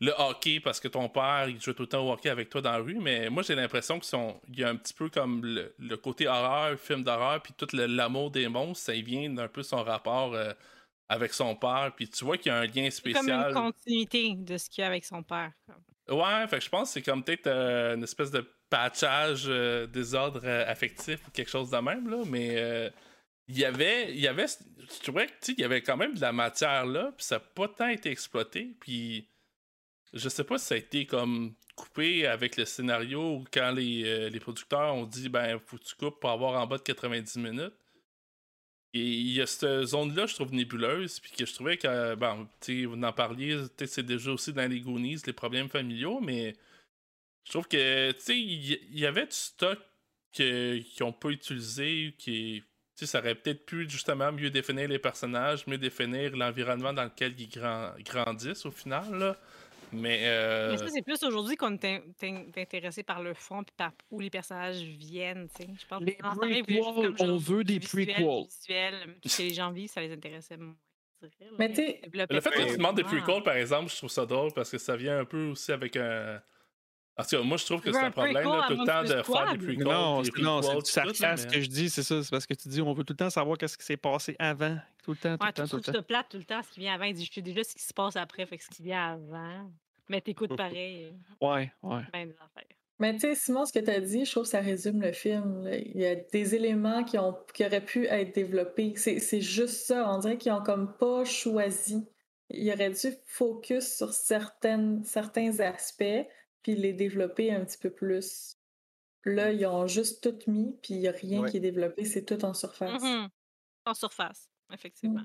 le hockey parce que ton père, il joue tout le temps au hockey avec toi dans la rue. Mais moi, j'ai l'impression qu'il y a un petit peu comme le, le côté horreur, film d'horreur, puis tout l'amour des monstres, ça vient d'un peu son rapport euh, avec son père. Puis tu vois qu'il y a un lien C'est comme une spécial. continuité de ce qu'il y a avec son père. Ouais, fait que je pense que c'est comme peut-être euh, une espèce de patchage, euh, désordre euh, affectif ou quelque chose de même, là. Mais euh, il y avait, il y avait, tu sais, il y avait quand même de la matière là, puis ça n'a pas tant été exploité. Puis je sais pas si ça a été comme coupé avec le scénario ou quand les, les producteurs ont dit, ben, faut que tu coupes pour avoir en bas de 90 minutes. Et il y a cette zone-là, je trouve nébuleuse, puis que je trouvais que, bon, tu vous en parliez, peut-être c'est déjà aussi dans les Goonies, les problèmes familiaux, mais je trouve que, tu sais, il y, avait du stock n'ont pas utilisé, qui, tu sais, ça aurait peut-être pu justement mieux définir les personnages, mieux définir l'environnement dans lequel ils gran- grandissent au final, là. Mais, euh, Mais ça, c'est plus aujourd'hui qu'on est in- in- intéressé par le fond et par où les personnages viennent. tu sais. Je pense Les prequels, on veut des prequels. du visuel, tout ce que les gens vivent, ça les intéressait moins. Mais tu sais, Développer Le fait que tu demandes des prequels, par exemple, je trouve ça drôle parce que ça vient un peu aussi avec un. En tout cas, moi, je trouve que c'est un problème là, tout le temps de faire des prequels. Non, non, c'est tout sarcasme mais- que je dis, c'est ça. C'est parce que tu dis, on veut tout le temps savoir qu'est-ce qui s'est passé avant. Tout le temps, tout Ouais, le tu temps, tout temps. ça plate tout le temps, ce qui vient avant. Il dit, je sais déjà ce qui se passe après, fait que ce qui vient avant. Mais t'écoutes pareil, Ouais, ouais. ben des affaires. Mais tu sais, Simon, ce que tu as dit, je trouve que ça résume le film. là. Il y a des éléments qui, ont, qui auraient pu être développés. C'est c'est juste ça. On dirait qu'ils ont comme pas choisi. Ils auraient dû focus sur certaines, certains aspects, puis les développer un petit peu plus. Là, ils ont juste tout mis, puis il n'y a rien Ouais. qui est développé, c'est tout en surface. Mhm. En surface, effectivement.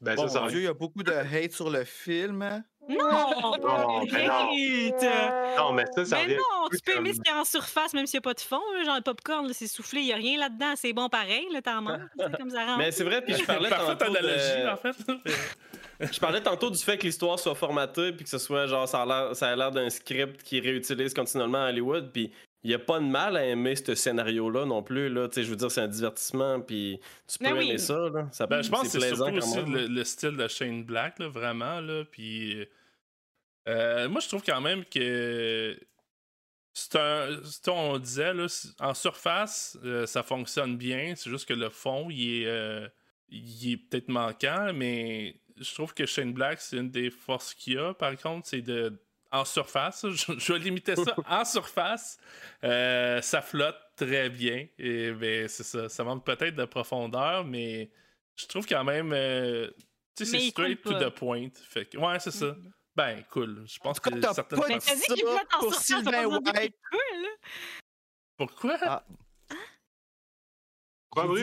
Ben, Bon, ça, ça Dieu, il y a beaucoup de hate sur le film. hein? Non! Non, ben non. Arrête! Non, mais ça, ça Mais revient. non, tu peux aimer ce qu'il y a en surface, même s'il n'y a pas de fond. là, genre le popcorn, là, c'est soufflé, il n'y a rien là-dedans, c'est bon pareil, là, t'en comme ça rend. Mais c'est vrai, puis je parlais Parfaite tantôt. analogie, de- en fait. Je parlais tantôt du fait que l'histoire soit formatée puis que ce soit genre ça a l'air, ça a l'air d'un script qui réutilise continuellement à Hollywood puis il y a pas de mal à aimer ce scénario là non plus là, tu sais je veux dire c'est un divertissement puis tu peux Ben oui. aimer ça là. Ça- Ben, je pense que c'est plaisant surtout quand aussi même. le, le style de Shane Black, là, vraiment. Là, puis, euh, moi, je trouve quand même que c'est un. c'est- on disait, là, en surface, euh, ça fonctionne bien. C'est juste que le fond, il est, euh, il est peut-être manquant, mais je trouve que Shane Black, c'est une des forces qu'il a, par contre, c'est de. En surface, je, je vais limiter ça. en surface, euh, ça flotte très bien. Et ben, c'est ça. Ça manque peut-être de profondeur, mais je trouve quand même. euh, tu sais, c'est straight to the point. Fait que, ouais, c'est ça. Mhm. Ben, cool. Je pense En tout cas, que certaines pas dit qu'il flotte en surface, Sylvain White. là. Pourquoi? Ah.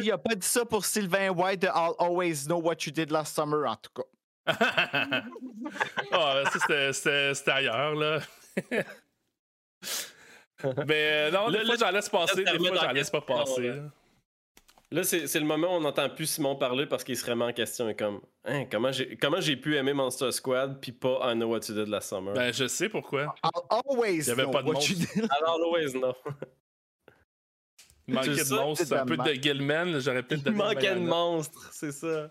Il a pas dit ça pour Sylvain White de I'll always know what you did last summer, en tout cas. Ah, ça, c'était- ailleurs, là. Mais euh, non, Là, j'en laisse passer, des fois, j'en la laisse pas passer. là. c'est le moment où on n'entend plus Simon parler parce qu'il se remet en question. et comme, hein, comment j'ai comment j'ai pu aimer Monster Squad puis pas I Know What You Did Last Summer? Ben, je sais pourquoi. I'll always Il y avait know pas de what monstre. you did. Alors, always no. Il manquait de monstres, c'est un peu de. Gilman, j'aurais peut-être Il donné une manquait de monstres, c'est ça.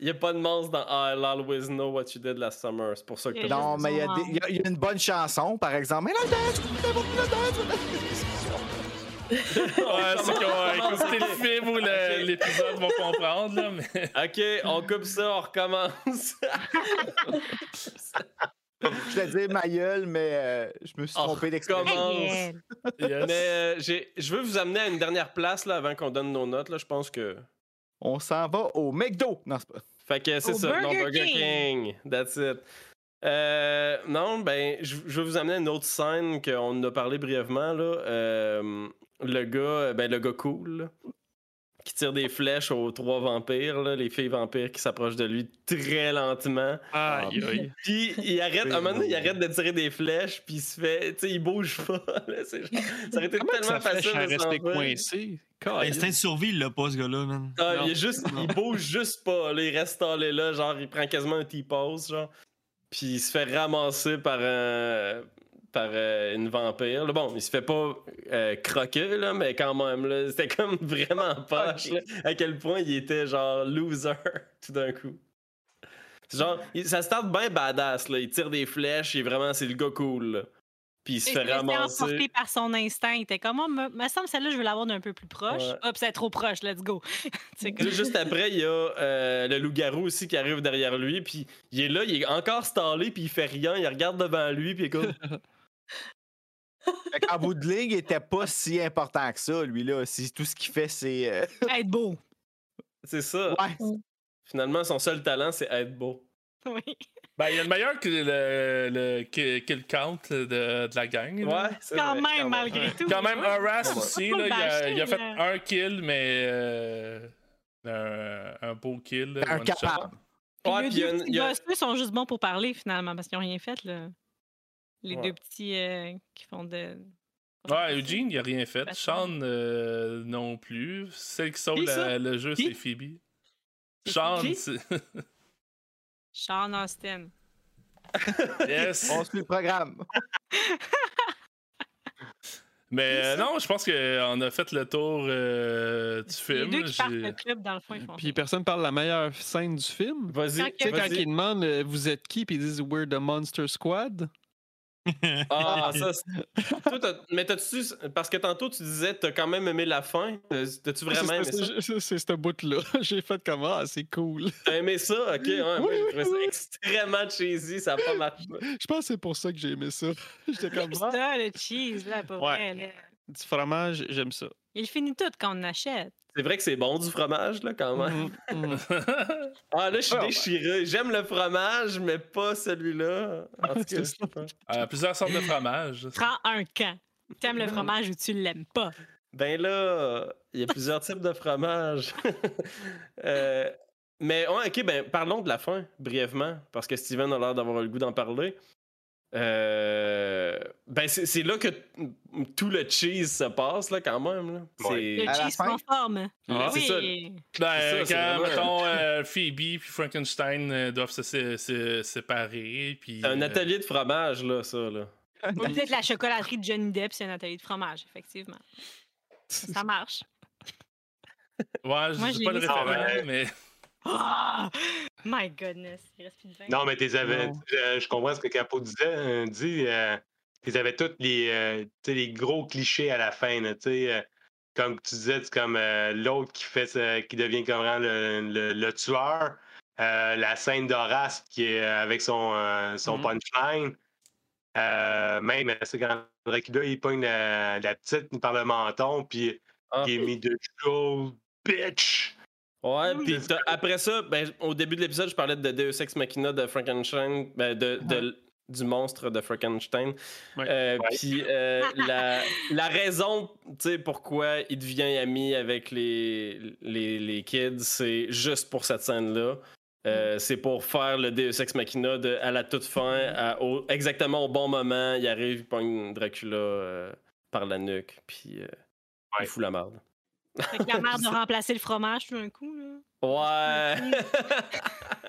Il n'y a pas de monstre dans I'll always know what you did last summer. C'est pour ça que Il y a t'as- Non, mais il y, a besoin- des- il y a- il y a une bonne chanson, par exemple. Mais là, dance, Ouais, ceux qui ont écouté le film ou l'épisode vont comprendre, là, mais... Ok, on coupe ça, on recommence. Je te dis ma gueule, mais euh, je me suis trompé yeah. Yes. Mais euh, j'ai- je veux vous amener à une dernière place là, avant qu'on donne nos notes. Là, je pense que. On s'en va au McDo. Non, c'est pas. Fait que c'est ça, non, Burger Burger King. King. That's it. Euh, non, ben, je je veux vous amener à une autre scène qu'on a parlé brièvement. Là. Euh, le gars, ben, le gars cool, là, qui tire des flèches aux trois vampires, là, les filles vampires qui s'approchent de lui très lentement. Aïe, aïe. Puis il arrête, à un moment donné, il arrête de tirer des flèches, puis il se fait, tu sais, il bouge pas. là, c'est genre- ça aurait été Comment tellement facile de faire. coincé? L'instinct de survie, il l'a pas, ce gars-là, man. Ah, Non. il, est juste, il bouge juste pas. Là, il reste allé là, genre, il prend quasiment un T-pose, genre. Puis il se fait ramasser par un. Par euh, une vampire. Là, bon, il se fait pas euh, croquer, là, mais quand même, c'était comme vraiment poche, là, à quel point il était genre loser tout d'un coup. C'est Genre, il- ça start bien badass, là. Il tire des flèches, est vraiment, c'est le gars cool, là. Puis il se fait se ramasser. emporter par son instinct. Il était comme, oh, me, me semble celle-là, je veux l'avoir d'un peu plus proche. Ouais. Hop, c'est trop proche, let's go. Juste après, il y a euh, le loup-garou aussi qui arrive derrière lui, puis il est là, il est encore stallé, puis il fait rien, il regarde devant lui, puis il est comme... Fait qu'en bout de ligne, il était pas si important que ça, lui-là. Si tout ce qu'il fait, c'est. euh, être beau. C'est ça. Ouais. Finalement, son seul talent, c'est être beau. Oui. Ben, il y a le meilleur que le, le kill kill count de, de la gang. là. Ouais, c'est Quand vrai, même, malgré tout. Quand même, Horace Ouais. aussi, là, le il, a, bâcher, il a fait là. un kill, mais euh, un, un beau kill. Un capable. Puis Ouais, les puis il y a deux une- petits il y a- boss, eux, sont juste bons pour parler, finalement, parce qu'ils n'ont rien fait, là. Les Ouais. deux petits euh, qui font de... Ouais, Eugene, il a rien fait. Sean, euh, non plus. Celle qui sauve la- le jeu, c'est Phoebe. Sean, c'est- Sean Austin. yes. On suit le programme. Mais euh, non, je pense qu'on a fait le tour euh, du Les film. deux qui partent le club, dans le fond, ils font Puis personne parle de la meilleure scène du film. Vas-y, Quand Tu sais, quand ils demandent euh, vous êtes qui, puis ils disent We're the Monster Squad. Ah, ça, c'est- Toi, t'as- mais t'as-tu... Parce que tantôt, tu disais t'as quand même aimé la fin. Euh, T'as-tu vraiment aimé ça? C'est- C'est c'est ce bout-là. J'ai fait comme Ah, c'est cool. T'as aimé ça? Ok, ouais, moi, Oui, j'ai trouvé ça oui. extrêmement cheesy, ça a pas marché. Je pense que c'est pour ça que j'ai aimé ça. J'étais comme C'est Ah, ça, le cheese, là, pour Ouais. vrai, là. Du fromage, j'aime ça. Il finit tout quand on achète. C'est vrai que c'est bon du fromage, là, quand même. Mhm, mhm. Ah, là, je suis Ouais, ouais. déchiré. J'aime le fromage, mais pas celui-là. En tout cas. Euh, plusieurs sortes de fromages. Prends un camp. T'aimes le fromage ou tu l'aimes pas? Ben là, il y a plusieurs types de fromage. Euh, mais ouais, ok, ben parlons de la fin, brièvement, parce que Steven a l'air d'avoir le goût d'en parler. Euh, ben c'est là que tout le cheese se passe, là, quand même. Là. Ouais. Le cheese conforme. Ah, c'est ça. oui. Ben, C'est ça, c'est quand, mettons, euh, Phoebe puis Frankenstein euh, doivent se, sé- se séparer. Puis, C'est un euh, atelier de fromage, là, ça. Là. Ou peut-être la chocolaterie de Johnny Depp, c'est un atelier de fromage, effectivement. Ça marche. Ouais, je pas ça. référent, mais. Ah! My goodness. Il reste plus de vin. Non, mais t'es avais, euh, je comprends ce que Capo disait. euh, dit, euh, t'es avais tous les, euh, tu les gros clichés à la fin. là, tu euh, comme tu disais, c'est comme euh, l'autre qui fait ce- qui devient comme le, le- le tueur. euh, la scène d'Horace qui est euh, avec son, euh, son Mhm. punchline. Euh, même, c'est quand Dracula, il pogne la, la petite par le menton, puis Ah. il est mis de show, bitch! Ouais, Mm. puis après ça, ben, au début de l'épisode, je parlais de Deus Ex Machina de Frankenstein, ben, de, de, du monstre de Frankenstein. Euh, Ouais. Puis euh, la, la raison tu sais, pourquoi il devient ami avec les, les, les kids, c'est juste pour cette scène-là. Euh, c'est pour faire le Deus Ex Machina de, à la toute fin, à- au- exactement au bon moment. Il arrive, il pogne Dracula euh, par la nuque, puis euh, Ouais. il fout la merde. Fait que la mère de remplacer le fromage tout d'un coup. Là. Ouais!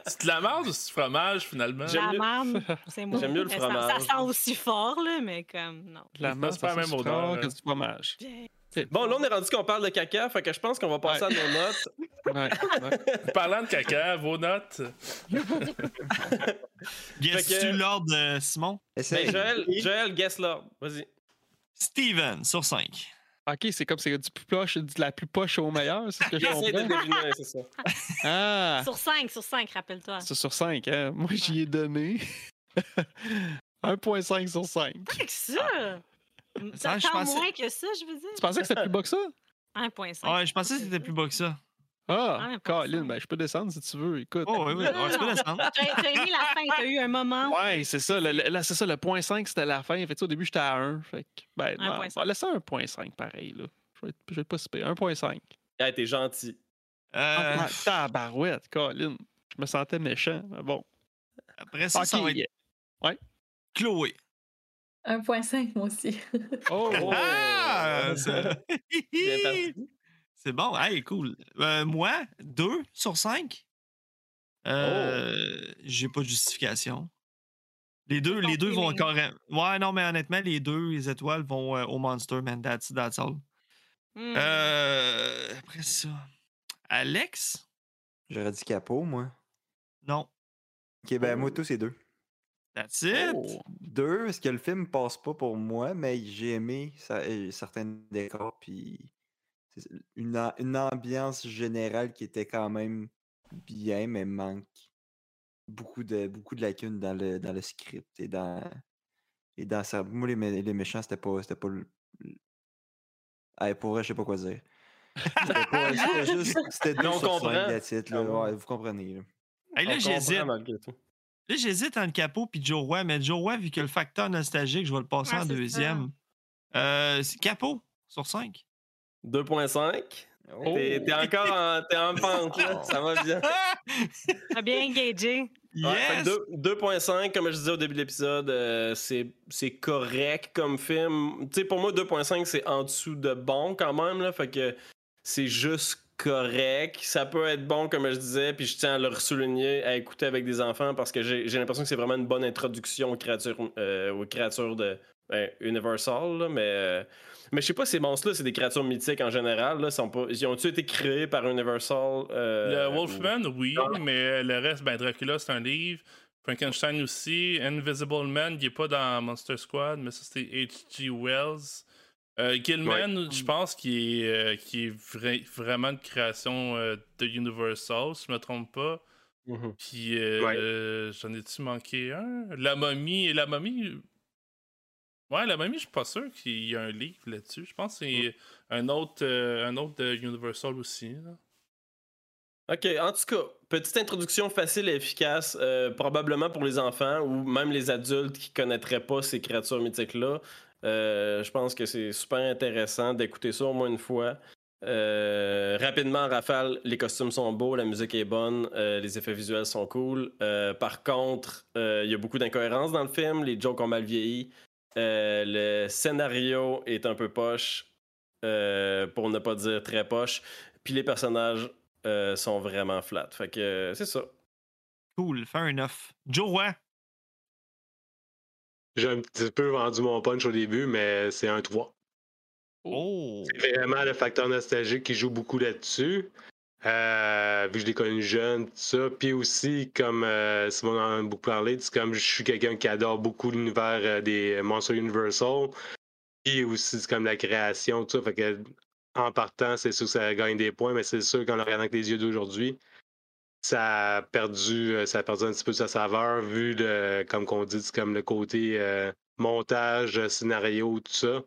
C'est de la merde ou c'est du fromage finalement? J'aime La mieux- merde, c'est moi. J'aime mieux le Ça- Ça, fromage. sent aussi fort, là, mais comme, non. La C'est masse, pas la même odeur, fort hein. que du fromage. Bon, là, on est rendu qu'on parle de caca, fait que je pense qu'on va passer Ouais. à nos notes. Ouais, ouais. Parlant de caca, vos notes? Guess-tu que- l'ordre, Simon? Essaye. Ben, Joël, Joël, guess là. Vas-y. Steven, sur 5. Ok, c'est comme c'est du plus poche, de la plus poche au meilleur, c'est ce que je J'essaie de comprends. deviner, c'est ça. Ah, Sur 5, sur 5, rappelle-toi. c'est sur 5, hein? Moi, j'y ai donné 1.5 sur 5. Pas que ça! Ça, je pensais- moins que ça, je veux dire. Tu pensais que c'était plus bas que ça? 1.5. Ouais, je pensais que c'était plus bas que ça. Ah, 1.5. Colin, ben je peux descendre si tu veux, écoute. Oh, oui, oui. Non, non, Ouais, tu peux non. descendre. T'as aimé la fin, t'as eu un moment. Ouais, c'est ça. Le, le- là, c'est ça, le point 5, c'était la fin. Fait au début, j'étais à 1. Fait que, ben, non, 1.5. on va laisser 1.5 pareil, là. Je vais, être, je vais être pas super. 1.5. Ah, t'es gentil. Euh, Ah, tabarouette, Colin. Je me sentais méchant, mais bon. après ça, ça Ok. va être Chloé. 1.5, moi aussi. Oh! Ah! Bien parti. C'est bon. Hey, cool. Euh, moi, 2 sur 5. Euh, J'ai pas de justification. Les deux, les deux vont encore. Ouais, non, mais honnêtement, les deux, les étoiles vont euh, au Monster, man. That's, that's all. Euh, après ça. Alex? J'aurais dit capot, moi. Non. Ok, ben moi, tout, c'est deux. That's it. Oh. Deux, parce que le film passe pas pour moi, mais j'ai aimé ça- certains décors, puis une, ambiance générale qui était quand même bien, mais manque beaucoup de, beaucoup de lacunes dans le, dans le script et dans, et dans ça. Moi, les, mé- les méchants, c'était pas, c'était pas le. pour vrai, je sais pas quoi dire. C'était juste. C'était deux Mais on sur cinq, comprend. that's it, là. Ah ouais. Vous comprenez. là. Hey, là, j'hésite. comprend malgré tout. Là, j'hésite entre Capot et Joe Roy, mais Joe Roy, vu que le facteur nostalgique, je vais le passer Ouais, en deuxième. Euh, Capot sur 5. 2.5. Oh. T'es t'es encore en, t'es en pente, là. Ça va bien. T'as bien engagé. Yes! que deux- 2.5, comme je disais au début de l'épisode, euh, c'est c'est correct comme film. Tu sais, pour moi, 2.5, c'est en dessous de bon quand même. Là, fait que c'est juste correct. Ça peut être bon, comme je disais, puis je tiens à le souligner, à écouter avec des enfants parce que j'ai j'ai l'impression que c'est vraiment une bonne introduction aux créatures, euh, aux créatures de ben, Universal. là, mais euh, mais je sais pas, ces monstres-là, c'est des créatures mythiques en général. Là, sont pas, ils ont-tu été créés par Universal euh, Le Wolfman, oui, mais le reste, ben Dracula, c'est un livre. Frankenstein aussi. Invisible Man, il est pas dans Monster Squad, mais ça, c'était H.G. Wells. Euh, Gilman, je pense qu'il est, est vra- vraiment une création de Universal, si je me trompe pas. Mhm. Puis, Ouais. j'en ai-tu manqué un? La momie, la momie. Ouais, la momie, je suis pas sûr qu'il y a un livre là-dessus. Je pense que c'est un autre, euh, un autre de Universal aussi. là. OK, en tout cas, petite introduction facile et efficace, euh, probablement pour les enfants ou même les adultes qui connaîtraient pas ces créatures mythiques-là. Euh, je pense que c'est super intéressant d'écouter ça au moins une fois. Euh, rapidement, en rafale, les costumes sont beaux, la musique est bonne, euh, les effets visuels sont cool. Euh, par contre, il y a beaucoup d'incohérences dans le film, les jokes ont mal vieilli. Euh, le scénario est un peu poche, euh, pour ne pas dire très poche. Puis les personnages euh, sont vraiment flat. Fait que euh, c'est ça. Cool, fair enough. Joe Roy. J'ai un petit peu vendu mon punch au début, mais c'est un 3. Oh! C'est vraiment le facteur nostalgique qui joue beaucoup là-dessus. Euh, vu que je l'ai connu jeune, tout ça. Puis aussi, comme euh, Simon en a beaucoup parlé, comme je suis quelqu'un qui adore beaucoup l'univers euh, des Monsters Universal. Puis aussi, c'est comme la création, tout ça. En partant, c'est sûr que ça gagne des points, mais c'est sûr qu'en le regardant avec les yeux d'aujourd'hui, ça a perdu euh, ça a perdu un petit peu de sa saveur vu le comme qu'on dit comme le côté montage scénario tout ça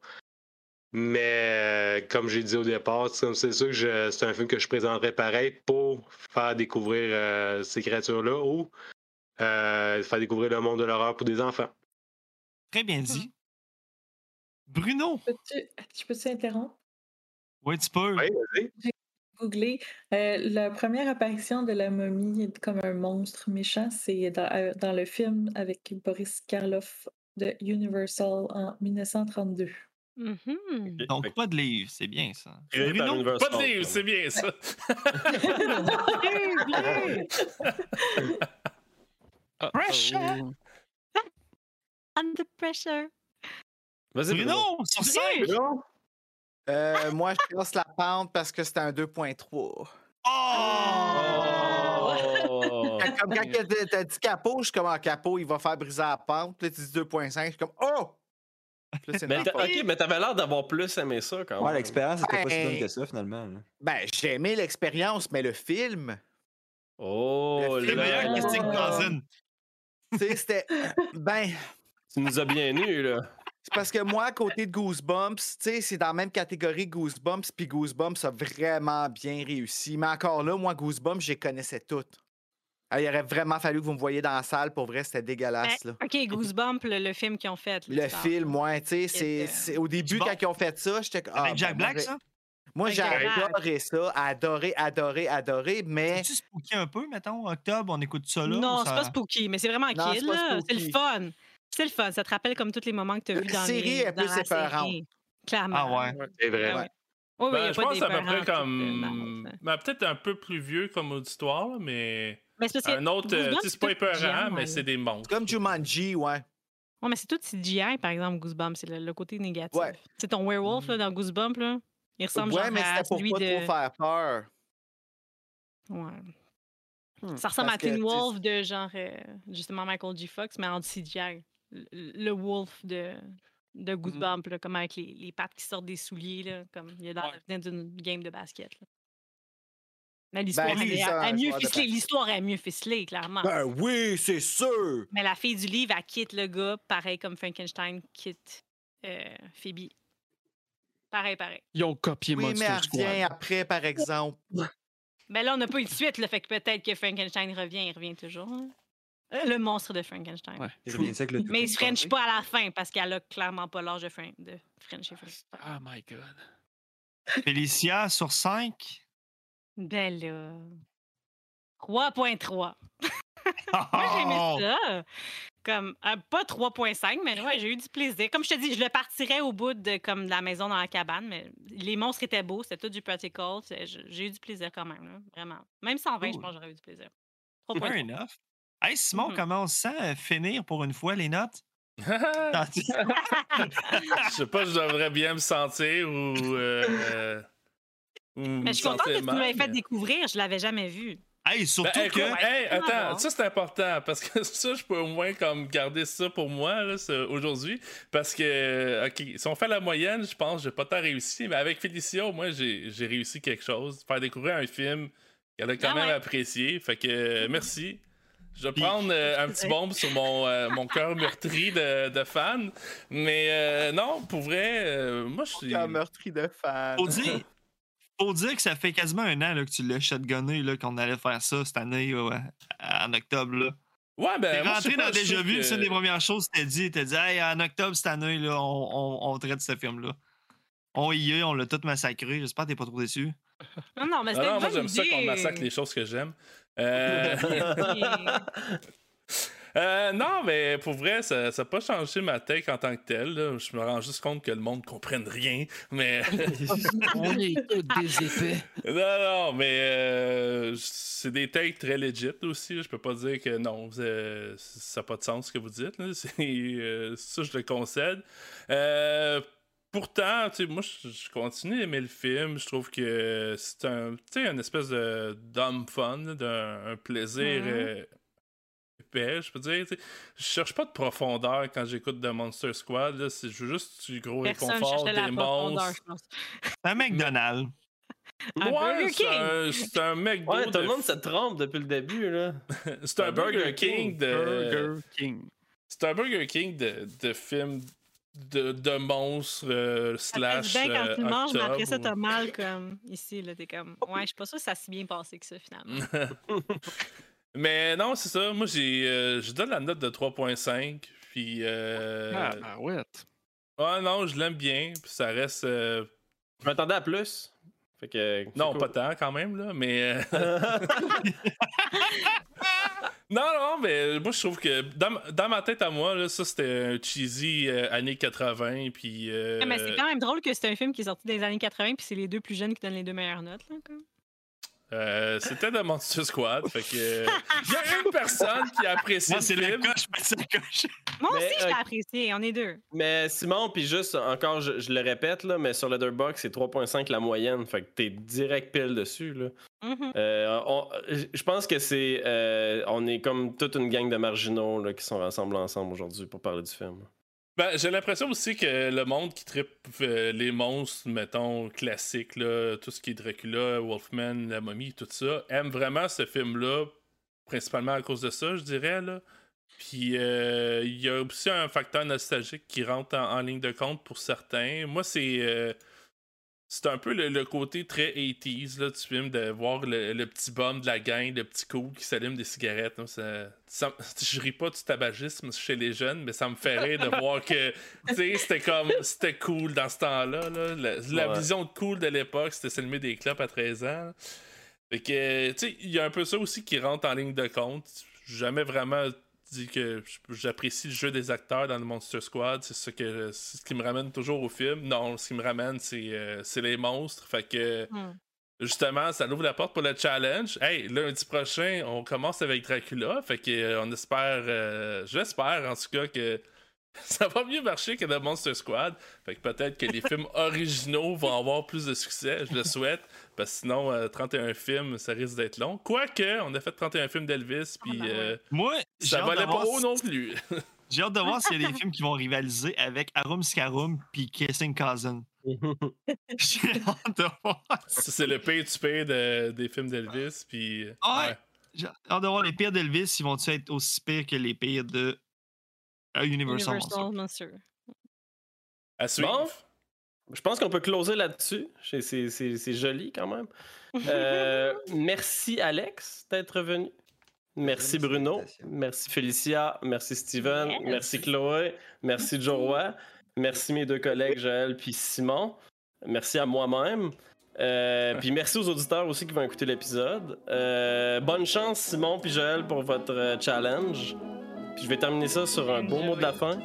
mais euh, comme j'ai dit au départ c'est comme- c'est sûr que je- c'est un film que je présenterais pareil pour faire découvrir euh, ces créatures là ou euh, faire découvrir le monde de l'horreur pour des enfants Très bien dit. Bruno, Peux-tu- Je peux-tu interrompre? ouais, tu peux. Oui, vas-y. Googler. Euh, la première apparition de la momie comme un monstre méchant, c'est dans, dans le film avec Boris Karloff de Universal en 1932. Mhm. Donc, pas de livre, c'est bien ça. Bruno. Pas de livre, c'est bien ça. Pressure! Under pressure. Vas-y, Bruno. Sur 5! Euh, moi, je casse la pente parce que c'était un 2.3. Oh! Oh! Comme quand t'as dit capot, je suis comme en capot, il va faire briser la pente. Puis là, tu dis 2.5, je suis comme oh! Mais faute. ok, mais t'avais l'air d'avoir plus aimé ça quand même. Ouais, l'expérience était pas si bonne Ben- que ça, finalement. là. Ben, j'ai aimé l'expérience, mais le film, Oh, Le film là, meilleur que Stick Cousin. tu sais, c'était. Ben, tu nous as bien nus, là. c'est parce que moi, à côté de Goosebumps, tu sais, c'est dans la même catégorie que Goosebumps, puis Goosebumps a vraiment bien réussi. Mais encore là, moi, Goosebumps, je les connaissais toutes. Ah, il aurait vraiment fallu que vous me voyiez dans la salle. Pour vrai, c'était dégueulasse. Là. Ben, OK, Goosebump, le, le film qu'ils ont fait. là, Le film, ouais, tu sais, c'est, au début, quand ils ont fait ça, j'étais comme. ah, Avec Jack ben, Black, moi, ça? Moi, j'ai adoré ça. Adoré, adoré, adoré, mais. C'est-tu spooky un peu, mettons, octobre, on écoute ça là? Non, c'est pas spooky, mais c'est vraiment Non, kid, c'est pas là. C'est le fun. C'est le fun. Ça te rappelle comme tous les moments que tu as vus La dans série les, est dans plus la série. Clairement. Ah ouais. C'est vrai. Ouais. Oui, oui, y Ben, a je pas pense à peu près comme. ben, Peut-être un peu plus vieux comme auditoire, là, mais. Mais c'est parce que Un autre. euh, c'est pas épeurant, mais ouais. c'est des monstres. Comme Jumanji, ouais. Ouais, mais c'est tout CGI, par exemple, Goosebumps. C'est le, le côté négatif. Ouais. C'est ton werewolf là, dans Goosebumps, là. Il ressemble Ouais, genre mais à c'était pour celui pas de... trop faire peur. Ouais. Hmm, Ça ressemble parce à que, Teen tu Wolf de genre, euh, justement, Michael J. Fox, mais en CGI. Le, le Wolf de, de Goosebumps, là, comme avec les, les pattes qui sortent des souliers, là, comme il est dans Ouais. la d'une game de basket. là. Mais l'histoire Ben, lui, est, mieux ficelée. L'histoire est mieux ficelée, clairement. Ben oui, c'est sûr! Mais la fille du livre, elle quitte le gars, pareil comme Frankenstein quitte euh, Phoebe. Pareil, pareil. Ils ont copié Oui, mais Monster elle revient après, par exemple. Mais là, on n'a pas eu de suite, là, fait que peut-être que Frankenstein revient, il revient toujours. hein. Euh, Le monstre de Frankenstein. Ouais. Il revient avec le Mais il se French pas à la fin parce qu'elle a clairement pas l'âge de, Fren de French et French. Oh my god. Félicia sur 5. Ben là. 3.3. Moi, j'ai aimé ça. Comme, euh, pas 3.5, mais ouais, j'ai eu du plaisir. Comme je te dis, je le partirais au bout de, comme, de la maison dans la cabane, mais les monstres étaient beaux, c'était tout du practical. J'ai eu du plaisir quand même, là, vraiment. Même sans 20, je Cool. pense que j'aurais eu du plaisir. Fair 3.3. enough. Hey, Simon, Mhm. comment on se sent euh, finir pour une fois les notes? Je Ah, sais pas, je devrais bien me sentir ou. euh, me Mais je suis contente que tu m'avais fait mais- découvrir, je l'avais jamais vu. hey, surtout Ben, écoute, que. hey, Ah, attends, ça c'est important parce que ça, je peux au moins comme garder ça pour moi aujourd'hui. Parce que, ok, si on fait la moyenne, je pense que j'ai pas tant réussi, mais avec Félicia, au moins, j'ai j'ai réussi quelque chose. Faire découvrir un film qu'elle a quand Ah même ouais. apprécié. Fait que, euh, merci. Je vais prendre euh, un petit bombe sur mon, euh, mon cœur meurtri de, de fan. Mais euh, non, pour vrai, euh, moi, je suis. Un meurtri de fan. Faut dire, faut dire que ça fait quasiment un an là, que tu l'as shotgunné, là, qu'on allait faire ça cette année, en octobre. Là. Ouais, ben. T'es rentré sais pas, dans Déjà Vu, que- c'est une des premières choses que t'as dit. T'as dit, hey, en octobre cette année, là, on, on, on traite ce film-là. On y est, on l'a tout massacré. J'espère que t'es pas trop déçu. Non, non, mais Ah c'était une moi j'aime ça qu'on massacre les choses que j'aime. Euh, euh, non, mais pour vrai, ça n'a pas changé ma tête en tant que tel. là. Je me rends juste compte que le monde ne comprenne rien. Mais On est tous des épais. non, non, mais euh, c'est des takes très legit aussi. Je peux pas dire que non, vous, euh, ça n'a pas de sens ce que vous dites. là. Euh, ça, je le concède. Euh, pourtant, moi, je continue d'aimer le film. Je trouve que c'est un, une espèce de dumb fun, d'un un plaisir euh, épais, je peux dire. Je cherche pas de profondeur quand j'écoute The Monster Squad. là. Je juste du gros Personne réconfort, des monstres. C'est un McDonald's. C'est un, c'est un Ouais, tout de le monde se trompe depuis le début, là. C'est un Burger King de. Burger King. C'est un Burger King de, de films de, de monstres euh, slash. du bien quand euh, tu manges, mais après ça, t'as mal comme ici. T'es comme, ouais, je suis pas sûre que ça s'est bien passé que ça, finalement. Mais non, c'est ça. Moi, j'ai, euh, je donne la note de 3.5. Puis. Euh... Ah, ah ouais. Ah non, je l'aime bien. Puis ça reste. euh, Je m'attendais à plus. Fait que, Non, cool. pas tant quand même, là, mais. euh, non, non, mais moi, je trouve que dans, ma- dans ma tête à moi, là, ça, c'était un cheesy euh, années 80. Puis. Mais c'est quand même drôle que c'est un film qui est sorti dans les années 80 puis c'est les deux plus jeunes qui donnent les deux meilleures notes. Là, comme. Euh, c'était de Monster Squad. fait que. euh, Il y a une personne qui a apprécié Moi, le c'est la film. coche, mais c'est la coche. Moi Mais, aussi, je euh, l'ai apprécié. On est deux. Mais Simon, puis juste encore, je, je le répète, là, mais sur Letterboxd, c'est 3.5 la moyenne. Fait que t'es direct pile dessus. Là. Mhm. Euh, on- je pense que c'est. euh, on est comme toute une gang de marginaux là, qui sont rassemblés ensemble aujourd'hui pour parler du film. Ben, j'ai l'impression aussi que le monde qui tripe euh, les monstres, mettons, classiques, là, tout ce qui est Dracula, Wolfman, la momie, tout ça, aime vraiment ce film-là, principalement à cause de ça, je dirais. Là. Puis euh, il y a aussi un facteur nostalgique qui rentre en, en ligne de compte pour certains. Moi, c'est. euh, c'est un peu le, le côté très 80s là, du film, de voir le, le petit bum de la gang, le petit cool qui s'allume des cigarettes. hein, ça- ça- je ris pas du tabagisme chez les jeunes, mais ça me fait rire de voir que tu sais, c'était comme c'était cool dans ce temps-là. là. La, la Ouais. vision de cool de l'époque, c'était s'allumer des clopes à 13 ans. Fait que, tu sais, il y a un peu ça aussi qui rentre en ligne de compte. Jamais vraiment dit que j'apprécie le jeu des acteurs dans le Monster Squad. C'est ce, que, c'est ce qui me ramène toujours au film. Non, ce qui me ramène, c'est, euh, c'est les monstres. Fait que, Hmm. justement, ça ouvre la porte pour le challenge. Hey, lundi prochain, on commence avec Dracula. Fait que, euh, on espère, euh, j'espère en tout cas que ça va mieux marcher que le Monster Squad. Fait que peut-être que les films originaux vont avoir plus de succès. Je le souhaite. Parce que sinon, euh, 31 films, ça risque d'être long. Quoique, on a fait 31 films d'Elvis, puis ben euh, Moi, ça valait pas voir haut si- non plus. j'ai hâte de voir s'il y a des films qui vont rivaliser avec Arum Scarum puis Kissing Cousin. J'ai hâte de voir. Ça, c'est le pay to pay de- des films d'Elvis, puis. euh, Ouais. J'ai hâte de voir les pires d'Elvis, ils vont-ils être aussi pires que les pires de euh, Universal, Monsters? Universal Monster. À suivre. Bon. Je pense qu'on peut closer là-dessus. C'est- C'est c'est- c'est joli quand même. Euh, merci Alex d'être venu. Merci Merci Bruno. Merci Félicia. Merci Steven. Yes. Merci Chloé. Merci Joe Roy. Merci mes deux collègues Joël puis Simon. Merci à moi-même. Euh, puis merci aux auditeurs aussi qui vont écouter l'épisode. Euh, bonne chance Simon puis Joël pour votre challenge. Puis je vais terminer ça sur un beau mot de la fin.